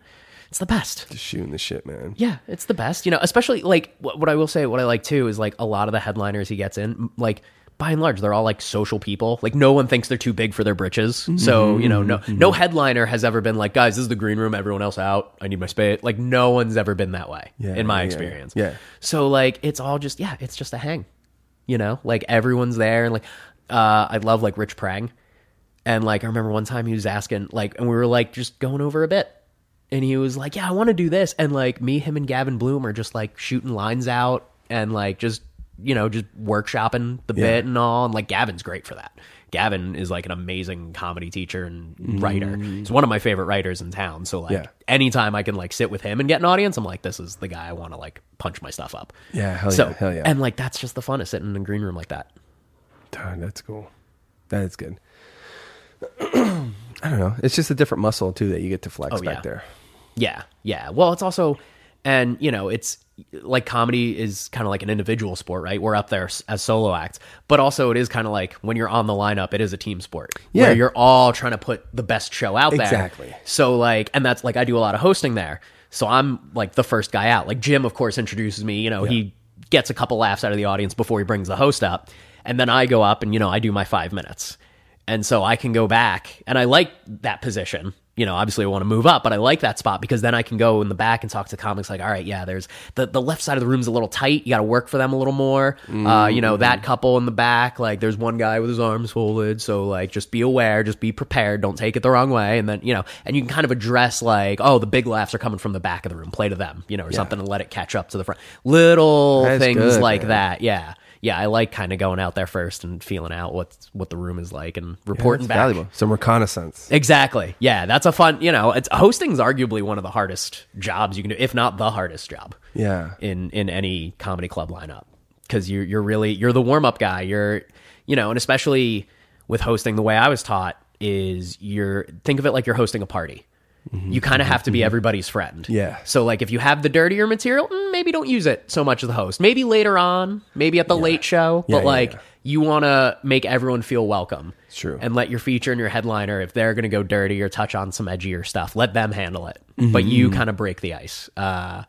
It's the best. just shooting the shit man Yeah, it's the best. You know, especially like what, what I will say, what I like too is like a lot of the headliners he gets in, like by and large, they're all like social people. Like no one thinks they're too big for their britches. So you know, no no headliner has ever been like, guys, this is the green room. Everyone else out. I need my space. Like no one's ever been that way Yeah, in my yeah, experience. yeah. So like it's all just yeah, it's just a hang. You know, like everyone's there and like uh, I love like Rich Prang. And like I remember one time he was asking like and we were like just going over a bit. And he was like, "Yeah, I want to do this." And like me, him and Gavin Bloom are just like shooting lines out and like just you know, just workshopping the bit and all. And like Gavin's great for that. Gavin is like an amazing comedy teacher and writer. Mm. He's one of my favorite writers in town. So like Yeah. anytime I can like sit with him and get an audience, I'm like, this is the guy I want to like punch my stuff up. Yeah, hell so, yeah, hell yeah. And like that's just the fun of sitting in a green room like that. God, that's cool that is good i don't know it's just a different muscle too that you get to flex Oh, back yeah. there Yeah, yeah. Well, it's also, and you know, it's like comedy is kind of like an individual sport, right? We're up there as solo acts, but also it is kind of like when you're on the lineup, it is a team sport. Yeah. where you're all trying to put the best show out there. Exactly. So like, and that's like I do a lot of hosting there, so I'm like the first guy out. Like Jim, of course, introduces me. You know, he gets a couple laughs out of the audience before he brings the host up, and then I go up and you know I do my five minutes. And so I can go back and I like that position. You know, obviously I want to move up, but I like that spot because then I can go in the back and talk to comics like, all right, yeah, there's the, the left side of the room's a little tight. You got to work for them a little more. Uh, you know, that couple in the back, like there's one guy with his arms folded. So like, just be aware, just be prepared. Don't take it the wrong way. And then, you know, and you can kind of address like, oh, the big laughs are coming from the back of the room. Play to them, you know, or something and let it catch up to the front. Little That's things good, like man. that. Yeah. Yeah, I like kind of going out there first and feeling out what what the room is like and reporting That's back. valuable some reconnaissance Exactly. Yeah, that's a fun. You know, it's hosting's arguably one of the hardest jobs you can do, if not the hardest job. Yeah. In in any comedy club lineup, because you're you're really you're the warm up guy. You're you know, and especially with hosting, the way I was taught is you're think of it like you're hosting a party. You kind of have to be everybody's friend. Mm-hmm. Yeah. So like if you have the dirtier material, mm, maybe don't use it so much as the host. Maybe later on, maybe at the late show, Yeah, but yeah, like yeah. you want to make everyone feel welcome. It's true. And let your feature and your headliner, if they're going to go dirty or touch on some edgier stuff, let them handle it. Mm-hmm. But you kind of break the ice. Uh,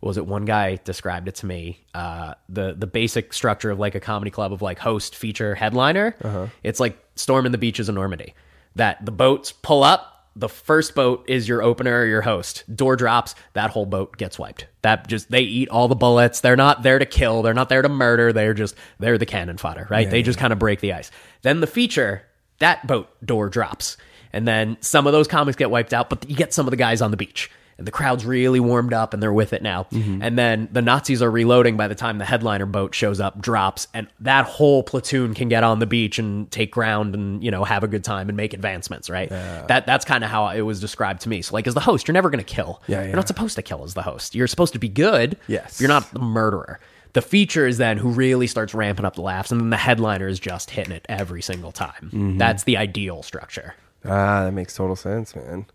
was it one guy described it to me? Uh, the the basic structure of like a comedy club of like host, feature, headliner. Uh-huh. It's like storming the beaches of Normandy. That the boats pull up the first boat is your opener or your host. Door drops, that whole boat gets wiped. That just they eat all the bullets. They're not there to kill. They're not there to murder. They're just they're the cannon fodder, right? they just kind of break the ice. Then the feature, that boat door drops, and then some of those comics get wiped out, but you get some of the guys on the beach. The crowd's really warmed up and they're with it now. And then the Nazis are reloading by the time the headliner boat shows up, drops, and that whole platoon can get on the beach and take ground and, you know, have a good time and make advancements, right? That that's kind of how it was described to me. So like as the host, you're never gonna kill. Yeah, You're not supposed to kill as the host. You're supposed to be good. Yes. You're not the murderer. The feature is then who really starts ramping up the laughs, and then the headliner is just hitting it every single time. Mm-hmm. That's the ideal structure. Ah, that makes total sense, man.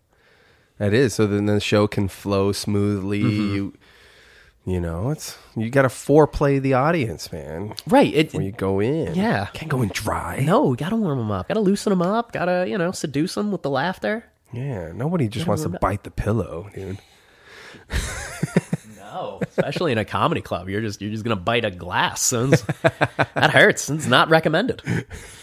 That is. So then the show can flow smoothly. Mm-hmm. You you know, it's you gotta foreplay the audience, man. Right. It, When you go in. Yeah. Can't go in dry. no, gotta warm them up. Gotta loosen them up. Gotta, you know, seduce them with the laughter. Yeah. Nobody just wants to bite the pillow, dude. No, especially in a comedy club, you're just you're just gonna bite a glass. That hurts. It's not recommended.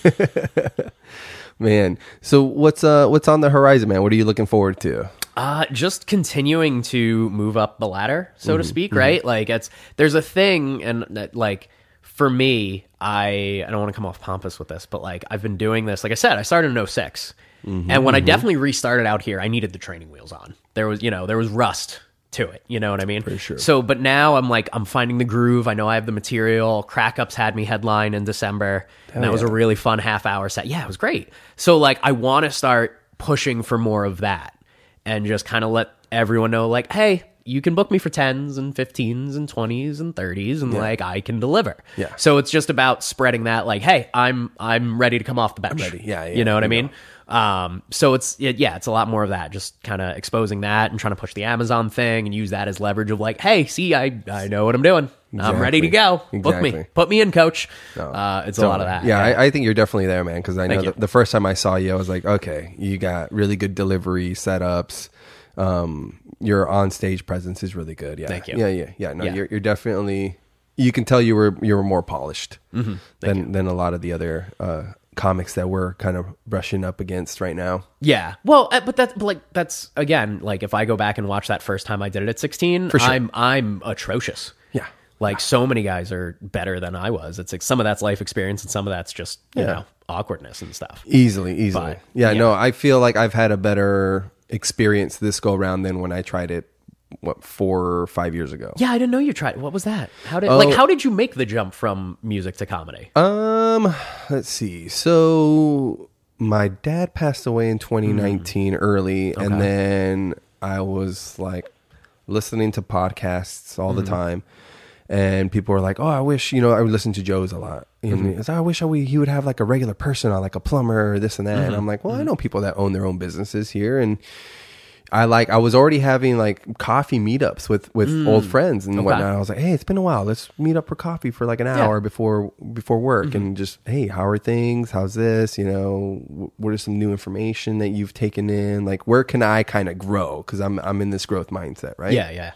Man. So what's uh what's on the horizon, man? What are you looking forward to? Uh, just continuing to move up the ladder, so to mm-hmm. speak, mm-hmm. right? Like it's there's a thing, and that, like for me, I I don't want to come off pompous with this, but like I've been doing this. Like I said, I started in 6 mm-hmm. and when I definitely restarted out here, I needed the training wheels on. There was you know there was rust to it. You know what I mean? For sure. So, but now I'm like I'm finding the groove. I know I have the material. Crack Ups had me headline in December, and that was a really fun half hour set. Yeah, it was great. So like I want to start pushing for more of that and just kind of let everyone know like hey you can book me for 10s and 15s and 20s and 30s and like i can deliver. Yeah. so it's just about spreading that like hey i'm i'm ready to come off the bench. ready. Yeah, yeah, you know what i mean? Um so it's it, yeah it's a lot more of that just kind of exposing that and trying to push the amazon thing and use that as leverage of like hey see i i know what i'm doing i'm ready to go book me put me in coach uh it's a lot of that Yeah, I, I think you're definitely there, man. Because I know Thank the, you. the first time I saw you, I was like, okay, you got really good delivery setups. Um, your on stage presence is really good. Yeah, Thank you. Yeah, yeah, yeah. No, Yeah. you're you're definitely. You can tell you were you were more polished Mm-hmm. than than a lot of the other uh, comics that we're kind of brushing up against right now. Yeah. Well, uh, but that's but, like that's again like if I go back and watch that first time I did it at 16, sure. I'm I'm atrocious. Like so many guys are better than I was. It's like some of that's life experience and some of that's just, you Yeah. know, awkwardness and stuff. Easily, easily. But, yeah, yeah. no, I feel like I've had a better experience this go around than when I tried it. What four or five years ago? Yeah, I didn't know you tried. What was that? How did Oh. like how did you make the jump from music to comedy? Um, let's see. So my dad passed away in 2019 early, and then I was like listening to podcasts all the time, and people were like, "Oh, I wish you know I would listen to Joe's a lot." Mm-hmm. And like, I wish I would, he would have like a regular person on, like a plumber or this and that. And mm-hmm. I'm like, well, I mm-hmm. know people that own their own businesses here, and I like I was already having like coffee meetups with with mm. old friends and whatnot. I was like, hey, it's been a while. Let's meet up for coffee for like an hour before before work and just hey, how are things? How's this? You know, what are some new information that you've taken in? Like, where can I kind of grow? Because I'm I'm in this growth mindset, right? Yeah, yeah.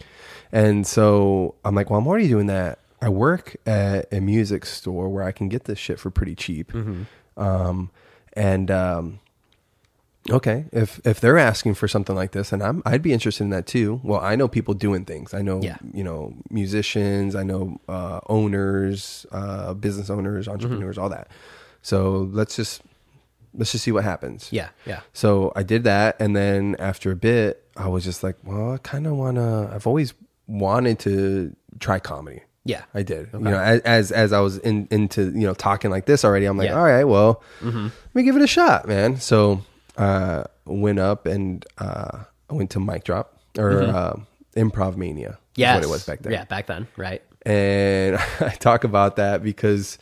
And so I'm like, well, I'm already doing that. I work at a music store where I can get this shit for pretty cheap. Um, and um, okay, if if they're asking for something like this, and I'm I'd be interested in that too. Well, I know people doing things. I know Yeah. you know musicians. I know uh, owners, uh, business owners, entrepreneurs, all that. So let's just let's just see what happens. Yeah, yeah. So I did that, and then after a bit, I was just like, well, I kind of want to. I've always wanted to try comedy. Yeah. I did. You know, as, as as I was in into you know talking like this already, I'm like, Yeah. Mm-hmm. all right, well, let me give it a shot, man. So uh, went up and uh, I went to Mic Drop or uh, Improv Mania. Yeah. what it was back then Yeah, back then, right? and I talk about that because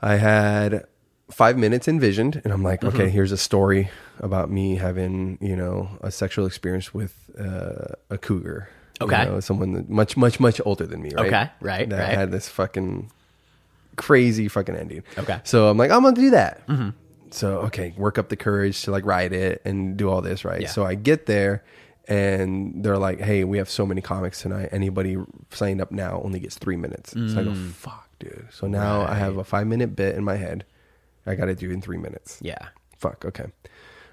I had five minutes envisioned, and I'm like, Mm-hmm. okay, here's a story about me having, you know, a sexual experience with uh, a cougar. You Okay. know, someone that much, much, much older than me, right? Okay, right, That right. had this fucking crazy fucking ending. Okay. So I'm like, I'm gonna do that. Mm-hmm. So okay, work up the courage to like write it and do all this, right? Yeah. So I get there and they're like, "Hey, we have so many comics tonight. Anybody signed up now only gets three minutes." So I go, Mm. "Fuck, dude." So now I have a five minute bit in my head. I got to do in three minutes. Yeah. Fuck. Okay.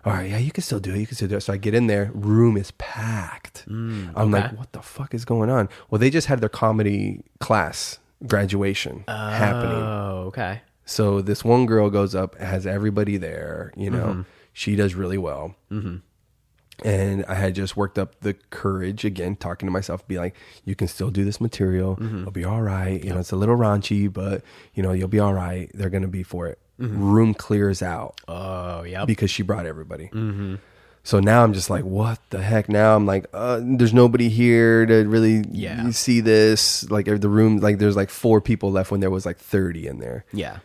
All right, yeah, you can still do it. You can still do it. So I get in there, room is packed. I'm okay. like, what the fuck is going on? Well, they just had their comedy class graduation happening. Oh, okay. So this one girl goes up, has everybody there. You know, Mm-hmm. she does really well. And I had just worked up the courage again, talking to myself, be like, "You can still do this material. Mm-hmm. It'll be all right. You know, it's a little raunchy, but you know, you'll be all right. They're gonna be for it." Mm-hmm. Room clears out Oh, yeah. because she brought everybody. So now I'm just like, what the heck? Now I'm like, uh, there's nobody here to really Yeah. see this. Like the room, like there's like four people left when there was like 30 in there. yeah.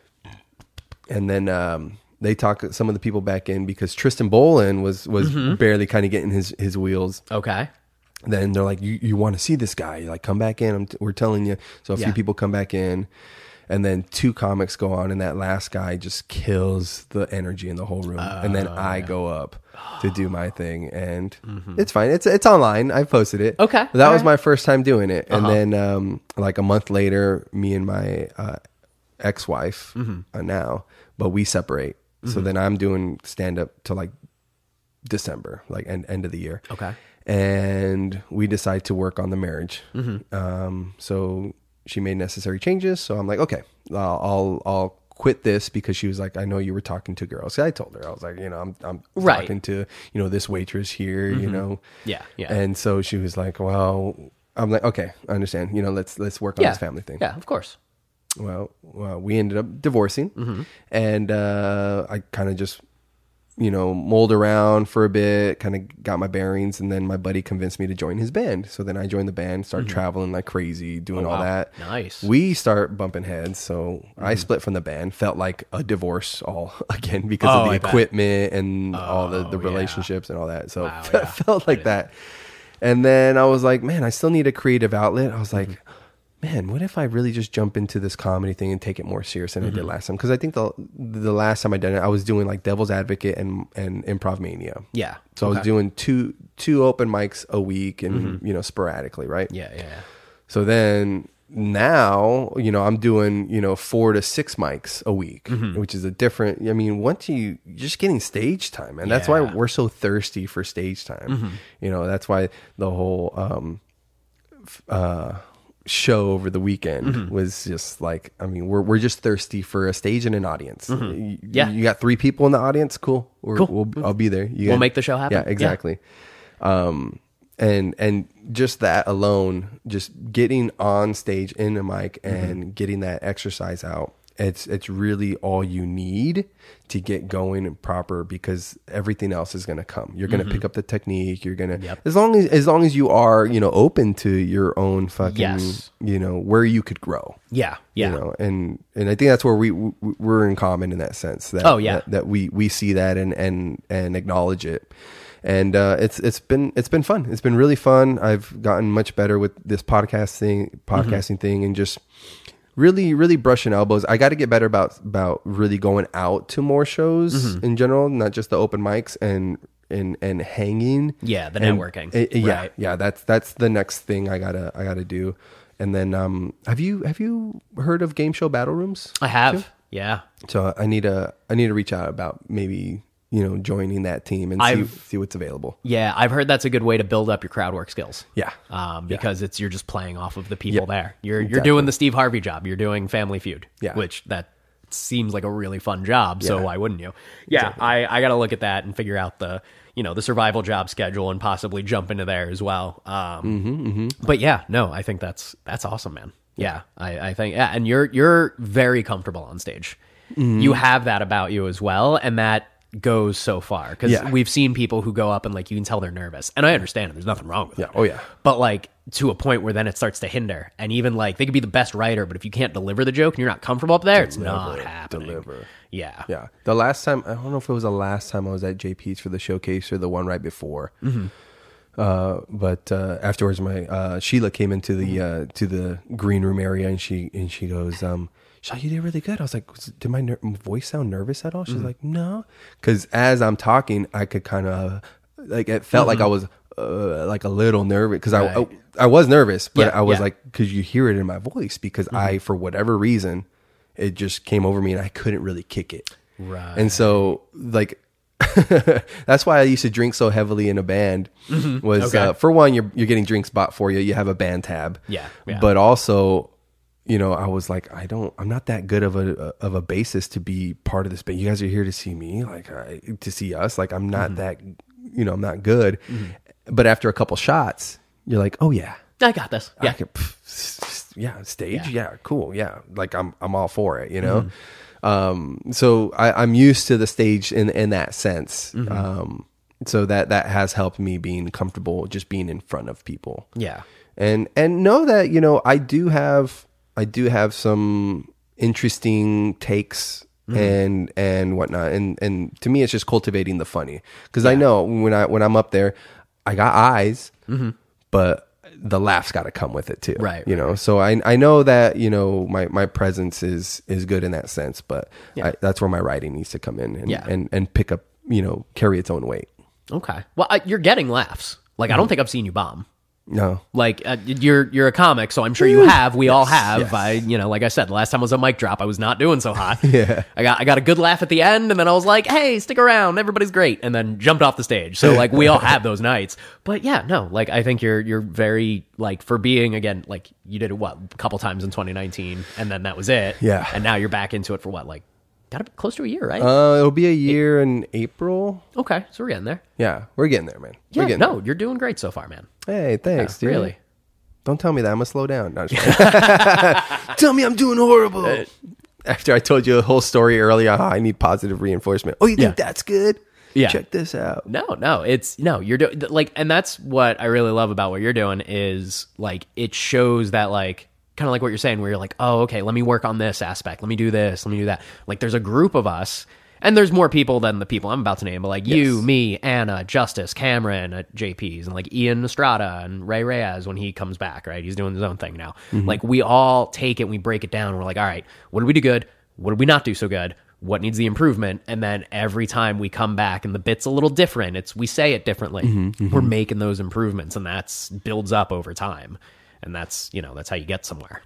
And then um, they talk some of the people back in because Tristan Bolin was was Mm-hmm. barely kind of getting his his wheels. Okay. Then they're like, you you want to see this guy? Like, come back in. I'm t- we're telling you. So a Yeah. few people come back in. And then two comics go on, and that last guy just kills the energy in the whole room. and then Oh, I go up to do my thing, and it's fine. It's it's online. I posted it. Mm-hmm. Okay. But that All was right. my first time doing it. And Uh-huh. then um, like a month later, me and my uh, ex-wife Mm-hmm. uh, now, but we separate. So then I'm doing stand up to like December, like end end of the year Okay. and we decide to work on the marriage. Mm-hmm. Um, so she made necessary changes. So I'm like, okay, I'll, I'll I'll quit this because she was like, I know you were talking to girls. I told her I was like, you know, I'm I'm Right. talking to you know this waitress here, you know, Yeah, yeah. And so she was like, well, I'm like, okay, I understand. You know, let's let's work on yeah. this family thing Yeah, of course. well, well we ended up divorcing Mm-hmm. and uh, i kind of just you know mulled around for a bit kind of got my bearings and then my buddy convinced me to join his band so then i joined the band started traveling like crazy doing Mm-hmm. Oh, all wow. that Nice. we start bumping heads so Mm-hmm. i split from the band felt like a divorce all again because Oh, of the I bet. equipment and all the, the Oh, yeah. relationships and all that so Wow, yeah. felt like that and then i was like man i still need a creative outlet i was like Mm-hmm. Man, what if I really just jump into this comedy thing and take it more serious than I Mm-hmm. did last time? Because I think the the last time I did it, I was doing like Devil's Advocate and and Improv Mania. Yeah. So I was Mm-hmm. doing two two open mics a week and you know sporadically, right? Yeah, yeah, yeah. So then now, you know, I'm doing, you know, four to six mics a week, Mm-hmm. which is a different, I mean, once you, you're just getting stage time. And that's why Yeah. Mm-hmm. we're so thirsty for stage time. You know, that's why the whole, um, uh, show over the weekend Mm-hmm. was just like I mean we're we're just thirsty for a stage and an audience. You, Mm-hmm. Yeah. you got three people in the audience, cool. We're, Cool. We'll, I'll be there. You We'll got- make the show happen. Yeah, Yeah. exactly. Um, and and just that alone, just getting on stage in a mic and Mm-hmm. getting that exercise out, it's it's really all you need to get going and proper because everything else is going to come. You're going to pick up the technique. You're going to Mm-hmm. Yep. as long as as long as you are you know open to your own fucking Yes. you know where you could grow. Yeah, yeah. You know, and and I think that's where we we- we're in common in that sense. That, Oh, yeah. that, that we we see that and and and acknowledge it. And uh, it's it's been it's been fun. It's been really fun. I've gotten much better with this podcasting podcasting thing and just really really brushing elbows. I got to get better about about really going out to more shows in general, not just the open mics and and and hanging. Yeah, the And- networking. uh, yeah, Right. yeah. That's that's the next thing I gotta I gotta do. And then um, have you have you heard of game show battle rooms? I have. Yeah. So I need to I need to reach out about maybe you know joining that team and see I've- see what's available. Yeah, I've heard that's a good way to build up your crowd work skills. Yeah. Um, because it's you're just playing off of the people there. You're you're doing the Steve Harvey job. You're doing Family Feud. Yeah. Which that seems like a really fun job. So why wouldn't you? Yeah, I, I got to look at that and figure out the you know the survival job schedule and possibly jump into there as well. Um, Mm-hmm, But yeah, no, I think that's that's awesome, man. Yeah, I, I think yeah, and you're you're very comfortable on stage. Mm-hmm. You have that about you as well, and that goes so far because Yeah. we've seen people who go up and like you can tell they're nervous, and I understand it. There's nothing wrong with Yeah. it. Oh yeah. But like to a point where then it starts to hinder, and even like they could be the best writer, but if you can't deliver the joke and you're not comfortable up there, it's not happening. Deliver. Yeah. Yeah. The last time I don't know if it was the last time I was at JP's for the showcase or the one right before. Mm-hmm. Uh, but uh, afterwards, my uh, Sheila came into the uh, to the green room area and she and she goes, um, "Shaw, you did really good." I was like, "Did my ner- voice sound nervous at all?" She's like, "No," because as I'm talking, I could kind of like it felt like I was uh, like a little nervous because I, I I was nervous, but Yeah, I was yeah. like, because you hear it in my voice because I for whatever reason it just came over me and I couldn't really kick it. Right. And so like That's why I used to drink so heavily in a band. Was Mm-hmm. Okay. uh, for one, you're you're getting drinks bought for you. You have a band tab. Yeah, yeah. But also, you know, I was like, I don't, I'm not that good of a of a bassist to be part of this band. You guys are here to see me, like I, to see us. Like I'm Mm-hmm. not that, you know, I'm not good. But after a couple shots, you're like, oh yeah, I got this. Yeah. could, pff, yeah, stage, Yeah. yeah. cool, yeah. Like I'm, I'm all for it, you know. Um, so I, I'm used to the stage in in that sense. Um, so that that has helped me being comfortable just being in front of people Yeah. and and know that you know I do have I do have some interesting takes mm-hmm. and and whatnot and and to me it's just cultivating the funny because I know when I when I'm up there I got eyes mm-hmm. but the laughs got to come with it too Right, you know so I I know that you know my my presence is is good in that sense but Yeah. I, that's where my writing needs to come in and Yeah. and and pick up you know carry its own weight Okay. Well, I, you're getting laughs. Like I don't mm-hmm. think I've seen you bomb. No Like uh, you're you're a comic, so I'm sure you have. We all have. yes. I you know, like I said, the last time was a mic drop. I was not doing so hot. Yeah. I got I got a good laugh at the end, and then I was like, "Hey, stick around. Everybody's great." And then jumped off the stage. So like we all have those nights. But yeah, no, like I think you're you're very like for being again like you did it what a couple times in 2019, and then that was it. Yeah. And now you're back into it for what like got to be close to a year, right? uh it'll be a year in April okay, so we're getting there. Yeah, we're getting there, man. Yeah, we're getting no, you're doing great so far, man. Hey, thanks, dude. Really. Don't tell me that. I'm gonna slow down. No, I'm just kidding. tell me I'm doing horrible. After I told you a whole story earlier, how I need positive reinforcement. Oh, you think Yeah. that's good? Yeah. Check this out. No, no, it's no, you're doing like, and that's what I really love about what you're doing is like it shows that like kind of like what you're saying, where you're like, oh, okay, let me work on this aspect, let me do this, let me do that. Like, there's a group of us, and there's more people than the people I'm about to name, but like you, me, Anna, Justice, Cameron uh, at JP's, and like Ian Estrada and Ray Reyes when he comes back, right? He's doing his own thing now. Mm-hmm. Like, we all take it, and we break it down, we're like, all right, what did we do good? What did we not do so good? what needs the improvement and then every time we come back and the bit's a little different it's we say it differently mm-hmm, mm-hmm. we're making those improvements and that's builds up over time and that's you know that's how you get somewhere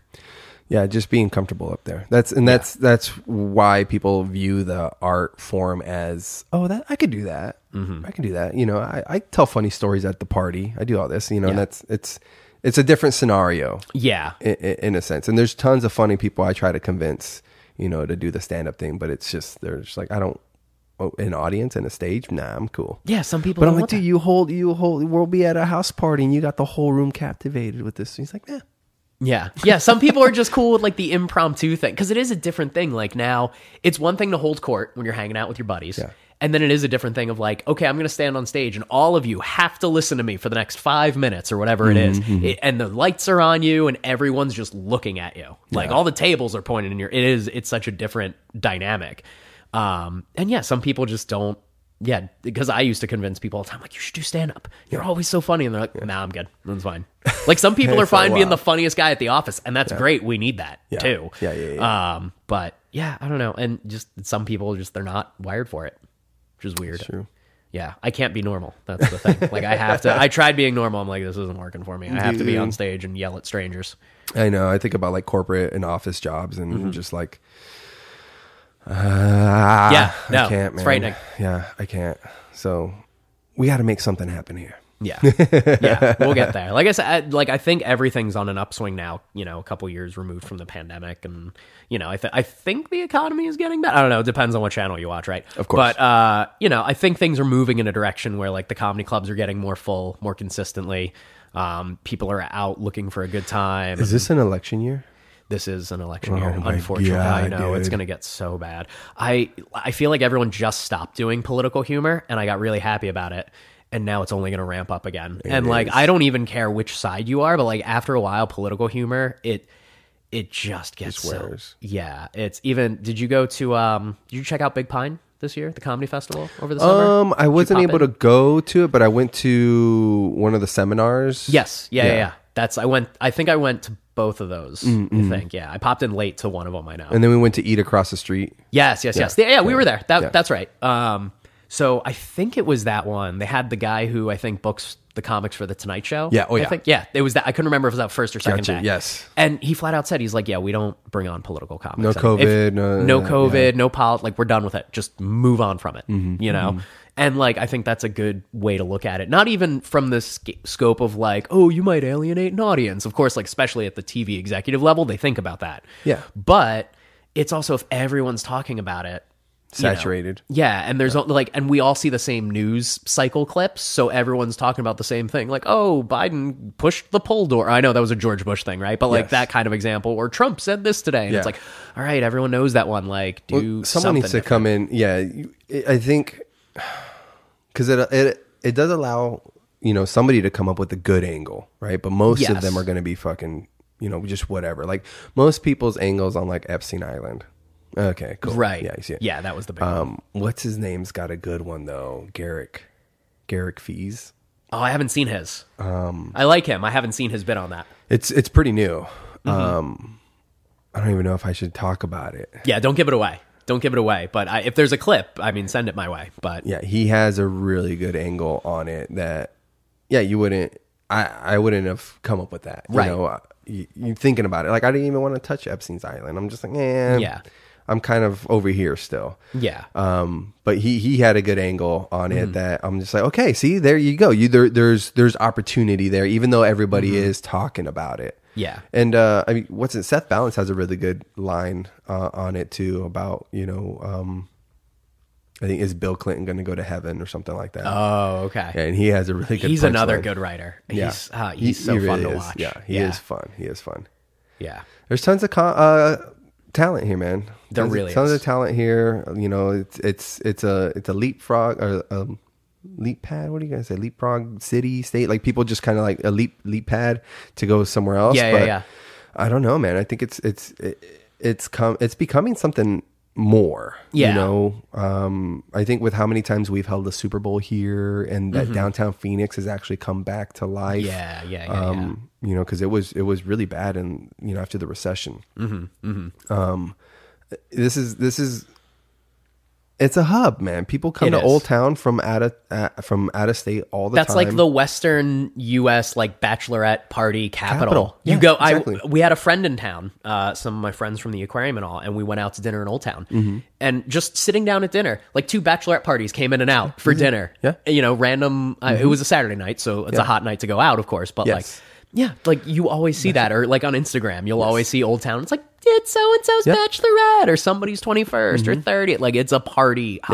Yeah, just being comfortable up there. That's and that's that's why people view the art form as oh that I could do that. Mm-hmm. I can do that. You know, I, I tell funny stories at the party. I do all this. You know, and Yeah. that's it's it's a different scenario. yeah in, in a sense. And there's tons of funny people I try to convince, you know, to do the stand up thing, but it's just they're just like I don't an audience and a stage. Nah, I'm cool. yeah some people But I'm like, dude, that. you hold, you hold. We'll be at a house party, and you got the whole room captivated with this. He's like, yeah, Yeah. Yeah. Some people are just cool with like the impromptu thing because it is a different thing. Like now, it's one thing to hold court when you're hanging out with your buddies. Yeah. And then it is a different thing of like, okay, I'm going to stand on stage and all of you have to listen to me for the next five minutes or whatever it is. Mm-hmm. It, and the lights are on you and everyone's just looking at you. Like all the tables are pointed in your, it is, it's such a different dynamic. Um, and yeah, some people just don't, yeah, because I used to convince people all the time, like, you should do stand up. You're always so funny. And they're like, nah, I'm good. That's fine. Like, some people are fine being the funniest guy at the office, and that's great. We need that Yeah. too. Yeah, yeah, yeah. Um, but yeah, I don't know. And just some people just, they're not wired for it, which is weird. true. Yeah, I can't be normal. That's the thing. like, I have to, I tried being normal. I'm like, this isn't working for me. I have to be on stage and yell at strangers. I know. I think about like corporate and office jobs, and just like, uh, Yeah, no, I can't, it's frightening. Yeah, I can't. So we got to make something happen here. Yeah, yeah, we'll get there. Like I said, I, like I think everything's on an upswing now. You know, a couple years removed from the pandemic, and you know, I th- I think the economy is getting better. I don't know. It depends on what channel you watch, right? Of course. But uh, you know, I think things are moving in a direction where like the comedy clubs are getting more full, more consistently. Um, people are out looking for a good time. Is this an election year? This is an election year. Oh my Unfortunately, I God, know it's going to get so bad. I I feel like everyone just stopped doing political humor, and I got really happy about it. And now it's only going to ramp up again. and like. I don't even care which side you are, but like after a while, political humor it it just gets Just so- yeah, it's even. Did you go to um? Did you check out Big Pine this year, the comedy festival over the summer? Um, I wasn't able in? to go to it, but I went to one of the seminars. Yes. Yeah, yeah. Yeah. Yeah. That's I went. I think I went to both of those. I think. Yeah, I popped in late to one of them. I know. and then we went to eat across the street. Yes, yes, yes. Yeah, yeah we were there. That, Yeah. That's right. Um, So I think it was that one. They had the guy who I think books the comics for the Tonight Show. Yeah, oh, I yeah. think yeah, it was that. I couldn't remember if it was that first or second Gotcha, day. yes. and he flat out said he's like, yeah, we don't bring on political comics. No If- COVID, no- no yeah. COVID, no polit. Like we're done with it. Just move on from it. Mm-hmm, You know. And like I think that's a good way to look at it. Not even from the sc- scope of like, oh, you might alienate an audience. Of course, like especially at the TV executive level, they think about that. Yeah. But it's also if everyone's talking about it, you know, Saturated. yeah, and there's like, and we all see the same news cycle clips, so everyone's talking about the same thing. Like, oh, Biden pushed the poll door. I know that was a George Bush thing, right? But like Yes. that kind of example, or Trump said this today, and Yeah. it's like, all right, everyone knows that one. Like, do Someone something needs to different. come in. Yeah, I think because it it it does allow you know somebody to come up with a good angle, right? But most of them are going to be fucking you know just whatever. Like most people's angles on like Epstein Island. Okay, cool. right? Yeah, it. yeah, that was the big. one. Um, what's his name's got a good one though. Garrick, Garrick Fees. Oh, I haven't seen his. Um, I like him. I haven't seen his bit on that. It's it's pretty new. Mm-hmm. Um, I don't even know if I should talk about it. Yeah, don't give it away. Don't give it away. But I, if there's a clip, I mean, send it my way. But Yeah, he has a really good angle on it that, yeah, you wouldn't, I, I wouldn't have come up with that. You Right. know, uh, you, you thinking about it. Like, I didn't even want to touch Epstein's Island. I'm just like, eh, Yeah. I'm kind of over here still. yeah, Um, but he, he had a good angle on Mm-hmm. it that I'm just like, okay, see, there you go. You, there, there's, there's opportunity there, even though everybody Mm-hmm. is talking about it. Yeah, And uh, I mean, what's it? Seth Balance has a really good line uh, on it too about you know, um, I think is Bill Clinton going to go to heaven or something like that. Oh, okay. and he has a really good. he's another punchline. good writer. Yeah, He's uh, He- so he fun really to is. watch. Yeah, he yeah. is fun. He is fun. Yeah. There's tons of con- uh, talent here, man. There tons, really tons is. of talent here. You know, it's it's it's a it's a leapfrog or um, leap pad. What do you guys say? Leapfrog city state. Like people just kind of like a leap leap pad to go somewhere else. Yeah, yeah, but yeah. I don't know, man. I think it's it's it, it's come it's becoming something more. Yeah. You know, um, I think with how many times we've held the Super Bowl here and that downtown Phoenix has actually come back to life. Mm-hmm. Yeah, yeah, yeah, Um, you know, because it was it was really bad, and you know after the recession. Mm-hmm, mm-hmm. Um, this is this is it's a hub, man. People come It to is. Old Town from out of uh, from out of state all the time. That's time. like the Western U.S. like bachelorette party capital. Capital. You go. exactly. I we had a friend in town. Uh, some of my friends from the aquarium and all, and we went out to dinner in Old Town. Mm-hmm. And just sitting down at dinner, like two bachelorette parties came in and out for dinner. Yeah. Mm-hmm. you know, random. Uh, it was a Saturday night, so it's a hot night to go out, of course. But Yes. like, yeah, like you always see that, or like on Instagram, you'll always see Old Town. It's like it's so and so's bachelorette, or somebody's twenty or 30th. Like it's a party Mm-hmm.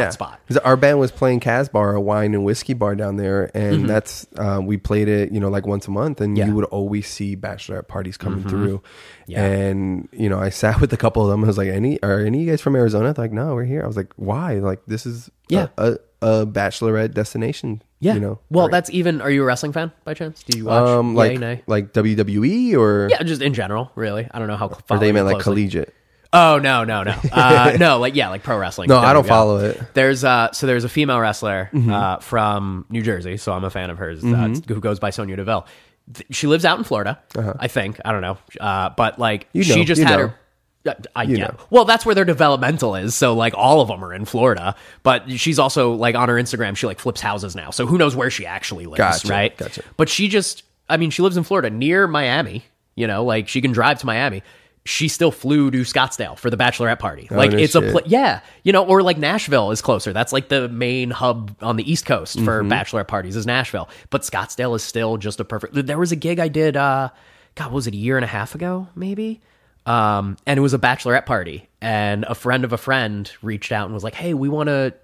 Yeah. Our band was playing Casbar, a wine and whiskey bar down there, and that's uh, we played it, you know, like once a month, and Mm-hmm. Yeah. Mm-hmm. you would always see bachelorette parties coming through. Yeah. And you know, I sat with a couple of them. I was like, "Any are any of you guys from Arizona?" They're like, "No, we're here." I was like, "Why?" Like, this is Yeah. a, a, a bachelorette destination. Yeah. you know. Well, that's even. Are you a wrestling fan by chance? Do you watch? um Yay, like nay? like WWE or Yeah, just in general, really. I don't know how. or they meant like collegiate. Oh no, no, no, uh, no. Like yeah, like pro wrestling. No, I don't follow it. Mm-hmm. There's uh, so there's a female wrestler uh, from New Jersey, so I'm a fan of hers uh, who goes by Sonya Deville. Th- She lives out in Florida, I think. I don't know, uh, but like Uh-huh. You know, she just you had know. her. Uh, I, You yeah. know. Well, that's where their developmental is. So like all of them are in Florida, but she's also like on her Instagram, she like flips houses now. So who knows where she actually lives, Gotcha, right? gotcha. But she just, I mean, she lives in Florida near Miami. You know, like she can drive to Miami. She still flew to Scottsdale for the bachelorette party. like no it's a shit. pla yeah, you know, or like Nashville is closer. That's like the main hub on the East Coast for Mm-hmm. bachelorette parties is Nashville. But Scottsdale is still just a perfect. There was a gig I did. uh God, was it a year and a half ago, maybe? Um, and it was a bachelorette party, and a friend of a friend reached out and was like, "Hey, we want to,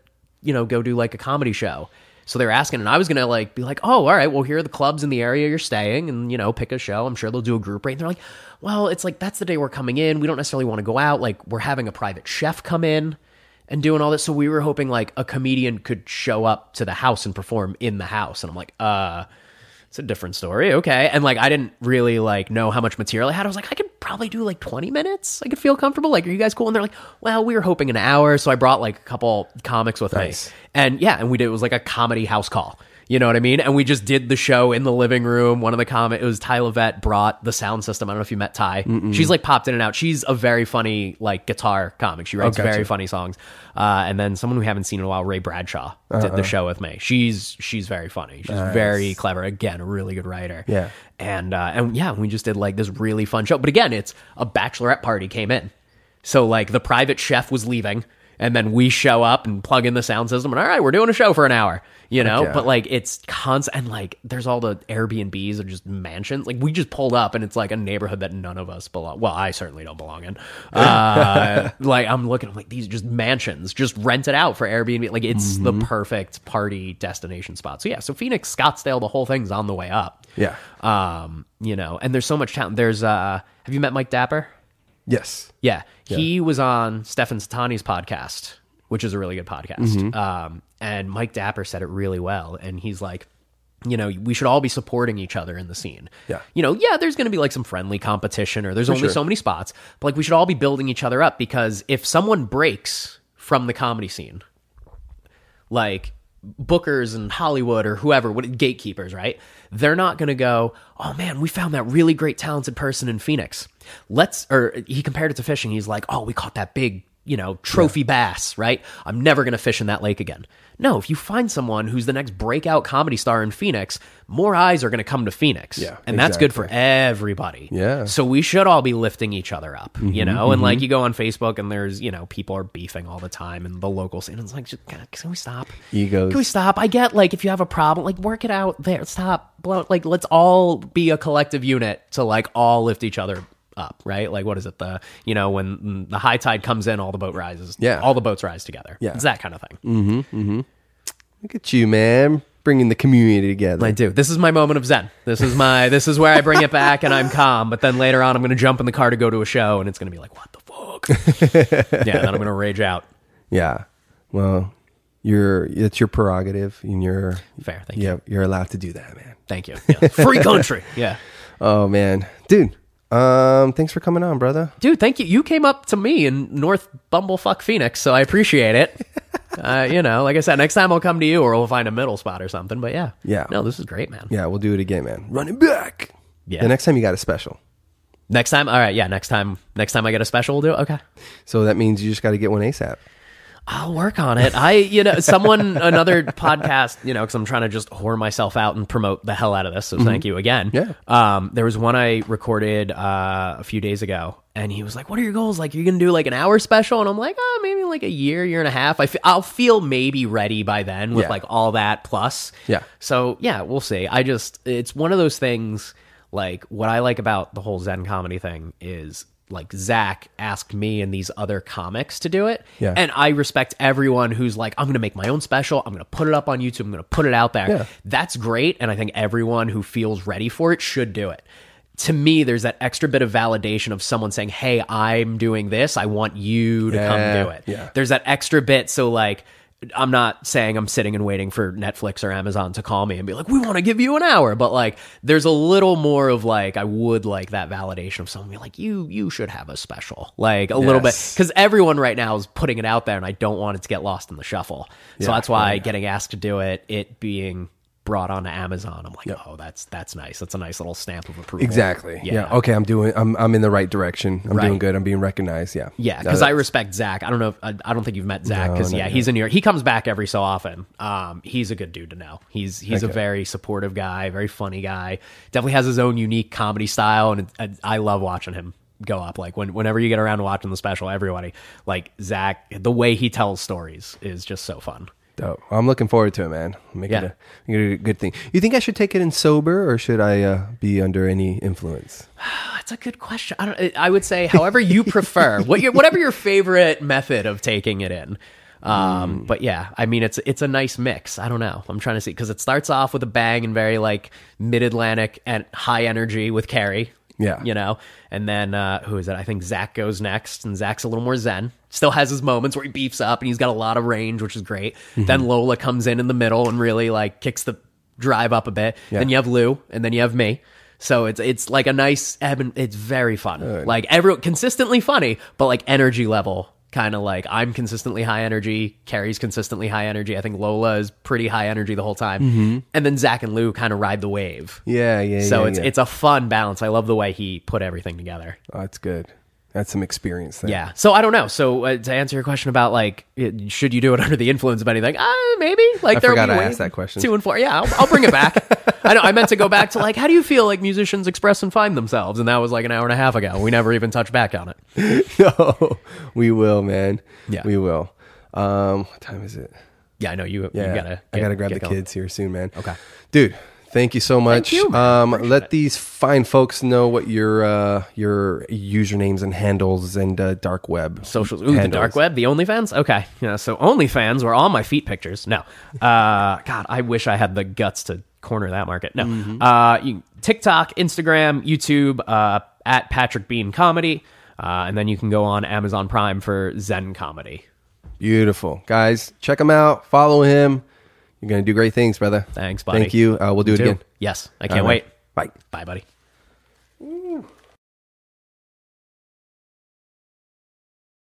you know, go do like a comedy show." So they were asking, and I was gonna like be like, "Oh, all right. Well, here are the clubs in the area you're staying, and you know, pick a show. I'm sure they'll do a group rate." And they're like, "Well, it's like that's the day we're coming in. We don't necessarily want to go out. Like we're having a private chef come in." And doing all this, so we were hoping like a comedian could show up to the house and perform in the house. And I'm like, uh, it's a different story. Okay. And like, I didn't really like know how much material I had. I was like, I could probably do like 20 minutes. I could feel comfortable. Like, are you guys cool? And they're like, well, we were hoping an hour. So I brought like a couple comics with Nice. me. And yeah, and we did, it was like a comedy house call. You know what I mean? And we just did the show in the living room. One of the comment it was Ty Levette brought the sound system. I don't know if you met Ty. She's like popped in and out. She's a very funny like guitar comic. She writes Oh, gotcha. very funny songs. Uh, and then someone we haven't seen in a while, Ray Bradshaw, did Uh-huh. the show with me. She's she's very funny. She's very clever. Again, a really good writer. Yeah. And uh, and yeah, we just did like this really fun show. But again, it's a bachelorette party came in. So like the private chef was leaving, and then we show up and plug in the sound system, and all right, we're doing a show for an hour. You know, yeah. but like it's constant, and like there's all the Airbnbs or just mansions. Like we just pulled up, and it's like a neighborhood that none of us belong. Well, I certainly don't belong in. Uh, like I'm looking, I'm like these are just mansions, just rented out for Airbnb. Like it's the perfect party destination spot. So yeah, so Phoenix, Scottsdale, the whole thing's on the way up. Yeah. Um, you know, and there's so much talent. There's uh, have you met Mike Dapper? Yes. Yeah, he was on Stefan Satani's podcast, which is a really good podcast. Um, and Mike Dapper said it really well, and he's like, you know, we should all be supporting each other in the scene. Yeah. You know, yeah, there's going to be like some friendly competition, or there's only sure. so many spots, but like we should all be building each other up because if someone breaks from the comedy scene, like bookers and Hollywood or whoever, what gatekeepers, right? They're not going to go, "Oh man, we found that really great talented person in Phoenix. Let's." Or he compared it to fishing. He's like, "Oh, we caught that big, you know, trophy bass, right? I'm never going to fish in that lake again." No, if you find someone who's the next breakout comedy star in Phoenix, more eyes are going to come to Phoenix. Yeah, and that's good for everybody. Yeah. So we should all be lifting each other up, you mm-hmm, know? And like mm-hmm. you go on Facebook and there's, you know, people are beefing all the time and the local scene. It's like, just, God, can we stop? Egos. Can we stop? I get like if you have a problem, like work it out there. Stop. Blow, like let's all be a collective unit to like all lift each other up, right? Like what is it? The you know when the high tide comes in, all the boat rises. Yeah. all the boats rise together. Yeah. it's that kind of thing. Mm-hmm. Mm-hmm. Look at you, man, bringing the community together. I do. This is my moment of zen. This is my. this is where I bring it back and I'm calm. But then later on, I'm going to jump in the car to go to a show, and it's going to be like, what the fuck? yeah. Then I'm going to rage out. yeah. Well, you're it's your prerogative, and you're Fair. Thank you. yeah, you're allowed to do that, man. Thank you. Yeah. Free country. Yeah. Oh man, dude. Um, thanks for coming on, brother. Dude, thank you. You came up to me in North Bumblefuck Phoenix, so I appreciate it. uh, you know, like I said, next time I'll come to you or we'll find a middle spot or something. But yeah. Yeah. No, this is great, man. Yeah, we'll do it again, man. Running back. Yeah. The next time you got a special. Next time, all right, yeah, next time next time I get a special, we'll do it. Okay. So that means you just got to get one ASAP. I'll work on it. I, you know, someone, another podcast, you know, because I'm trying to just whore myself out and promote the hell out of this. So thank you again. Yeah. Um, there was one I recorded uh, a few days ago, and he was like, "What are your goals? Like, you're gonna do like an hour special?" And I'm like, "Oh, maybe like a year, year and a half. I f- I'll feel maybe ready by then with Yeah. like all that plus. Yeah. So yeah, we'll see. I just, it's one of those things. Like what I like about the whole Zen comedy thing is like Zach asked me and these other comics to do it. Yeah. And I respect everyone who's like, I'm going to make my own special. I'm going to put it up on YouTube. I'm going to put it out there. Yeah. That's great. And I think everyone who feels ready for it should do it. To me, there's that extra bit of validation of someone saying, Hey, I'm doing this. I want you to Yeah, come do it. There's that extra bit. So, like, I'm not saying I'm sitting and waiting for Netflix or Amazon to call me and be like, we want to give you an hour. But like, there's a little more of like, I would like that validation of someone being like, you, you should have a special, like a little bit. Cause everyone right now is putting it out there and I don't want it to get lost in the shuffle. So Yeah, that's why yeah. getting asked to do it, it being brought onto Amazon, I'm like, oh, that's, that's nice. That's a nice little stamp of approval. Exactly. Yeah. Yeah. Okay, I'm doing. I'm I'm in the right direction. I'm Right. doing good. I'm being recognized. Yeah. Yeah, No, because I respect Zach. I don't know. If, I, I don't think you've met Zach No, because not yeah, he's in New York. He comes back every so often. Um, he's a good dude to know. He's he's a very supportive guy, very funny guy. Definitely has his own unique comedy style, and it, I love watching him go up. Like when whenever you get around to watching the special, everybody like Zach. The way he tells stories is just so fun. Dope. I'm looking forward to it, man. Make Yeah. it, a, make it a good thing. You think I should take it in sober, or should I uh, be under any influence? That's a good question. I don't. I would say however you prefer. what your whatever your favorite method of taking it in. Um, but yeah, I mean it's it's a nice mix. I don't know. I'm trying to see because it starts off with a bang and very like mid Atlantic and high energy with Carrie. Yeah. you know, and then uh, who is it? I think Zach goes next, and Zach's a little more zen. Still has his moments where he beefs up and he's got a lot of range, which is great. Then Lola comes in in the middle and really like kicks the drive up a bit. Then you have Lou, and then you have me. So it's it's like a nice ebb and it's very fun. Like every consistently funny, but like energy level kind of like I'm consistently high energy, Carrie's consistently high energy. I think Lola is pretty high energy the whole time, mm-hmm. and then Zach and Lou kind of ride the wave. Yeah, yeah. So yeah, it's yeah. it's a fun balance. I love the way he put everything together. oh, that's good. That's some experience there. Yeah. So I don't know. So uh, to answer your question about like, it, should you do it under the influence of anything? Uh, maybe. Like I there'll forgot be I asked that question. Two and four. Yeah, I'll, I'll bring it back. I know. I meant to go back to like, how do you feel like musicians express and find themselves? And that was like an hour and a half ago. We never even touched back on it. no, we will, man. Yeah. we will. Um, what time is it? Yeah, I know you. Yeah, you gotta. I gotta grab the going. kids here soon, man. Okay. dude. Thank you so much. you, um, let it. these fine folks know what your uh, your usernames and handles and uh, dark web Socials. Ooh, the dark web, the OnlyFans. Okay, yeah. So OnlyFans were all my feet pictures. No, uh, God, I wish I had the guts to corner that market. No, Mm-hmm. uh, you, TikTok, Instagram, YouTube, uh, at Patrick Bean Comedy, uh, and then you can go on Amazon Prime for Zen Comedy. Beautiful guys, check him out. Follow him. You're gonna do great things, brother. Thanks, buddy. Thank you. Uh, we'll do it Too. again. Yes, I can't All right. wait. Bye. Bye, buddy.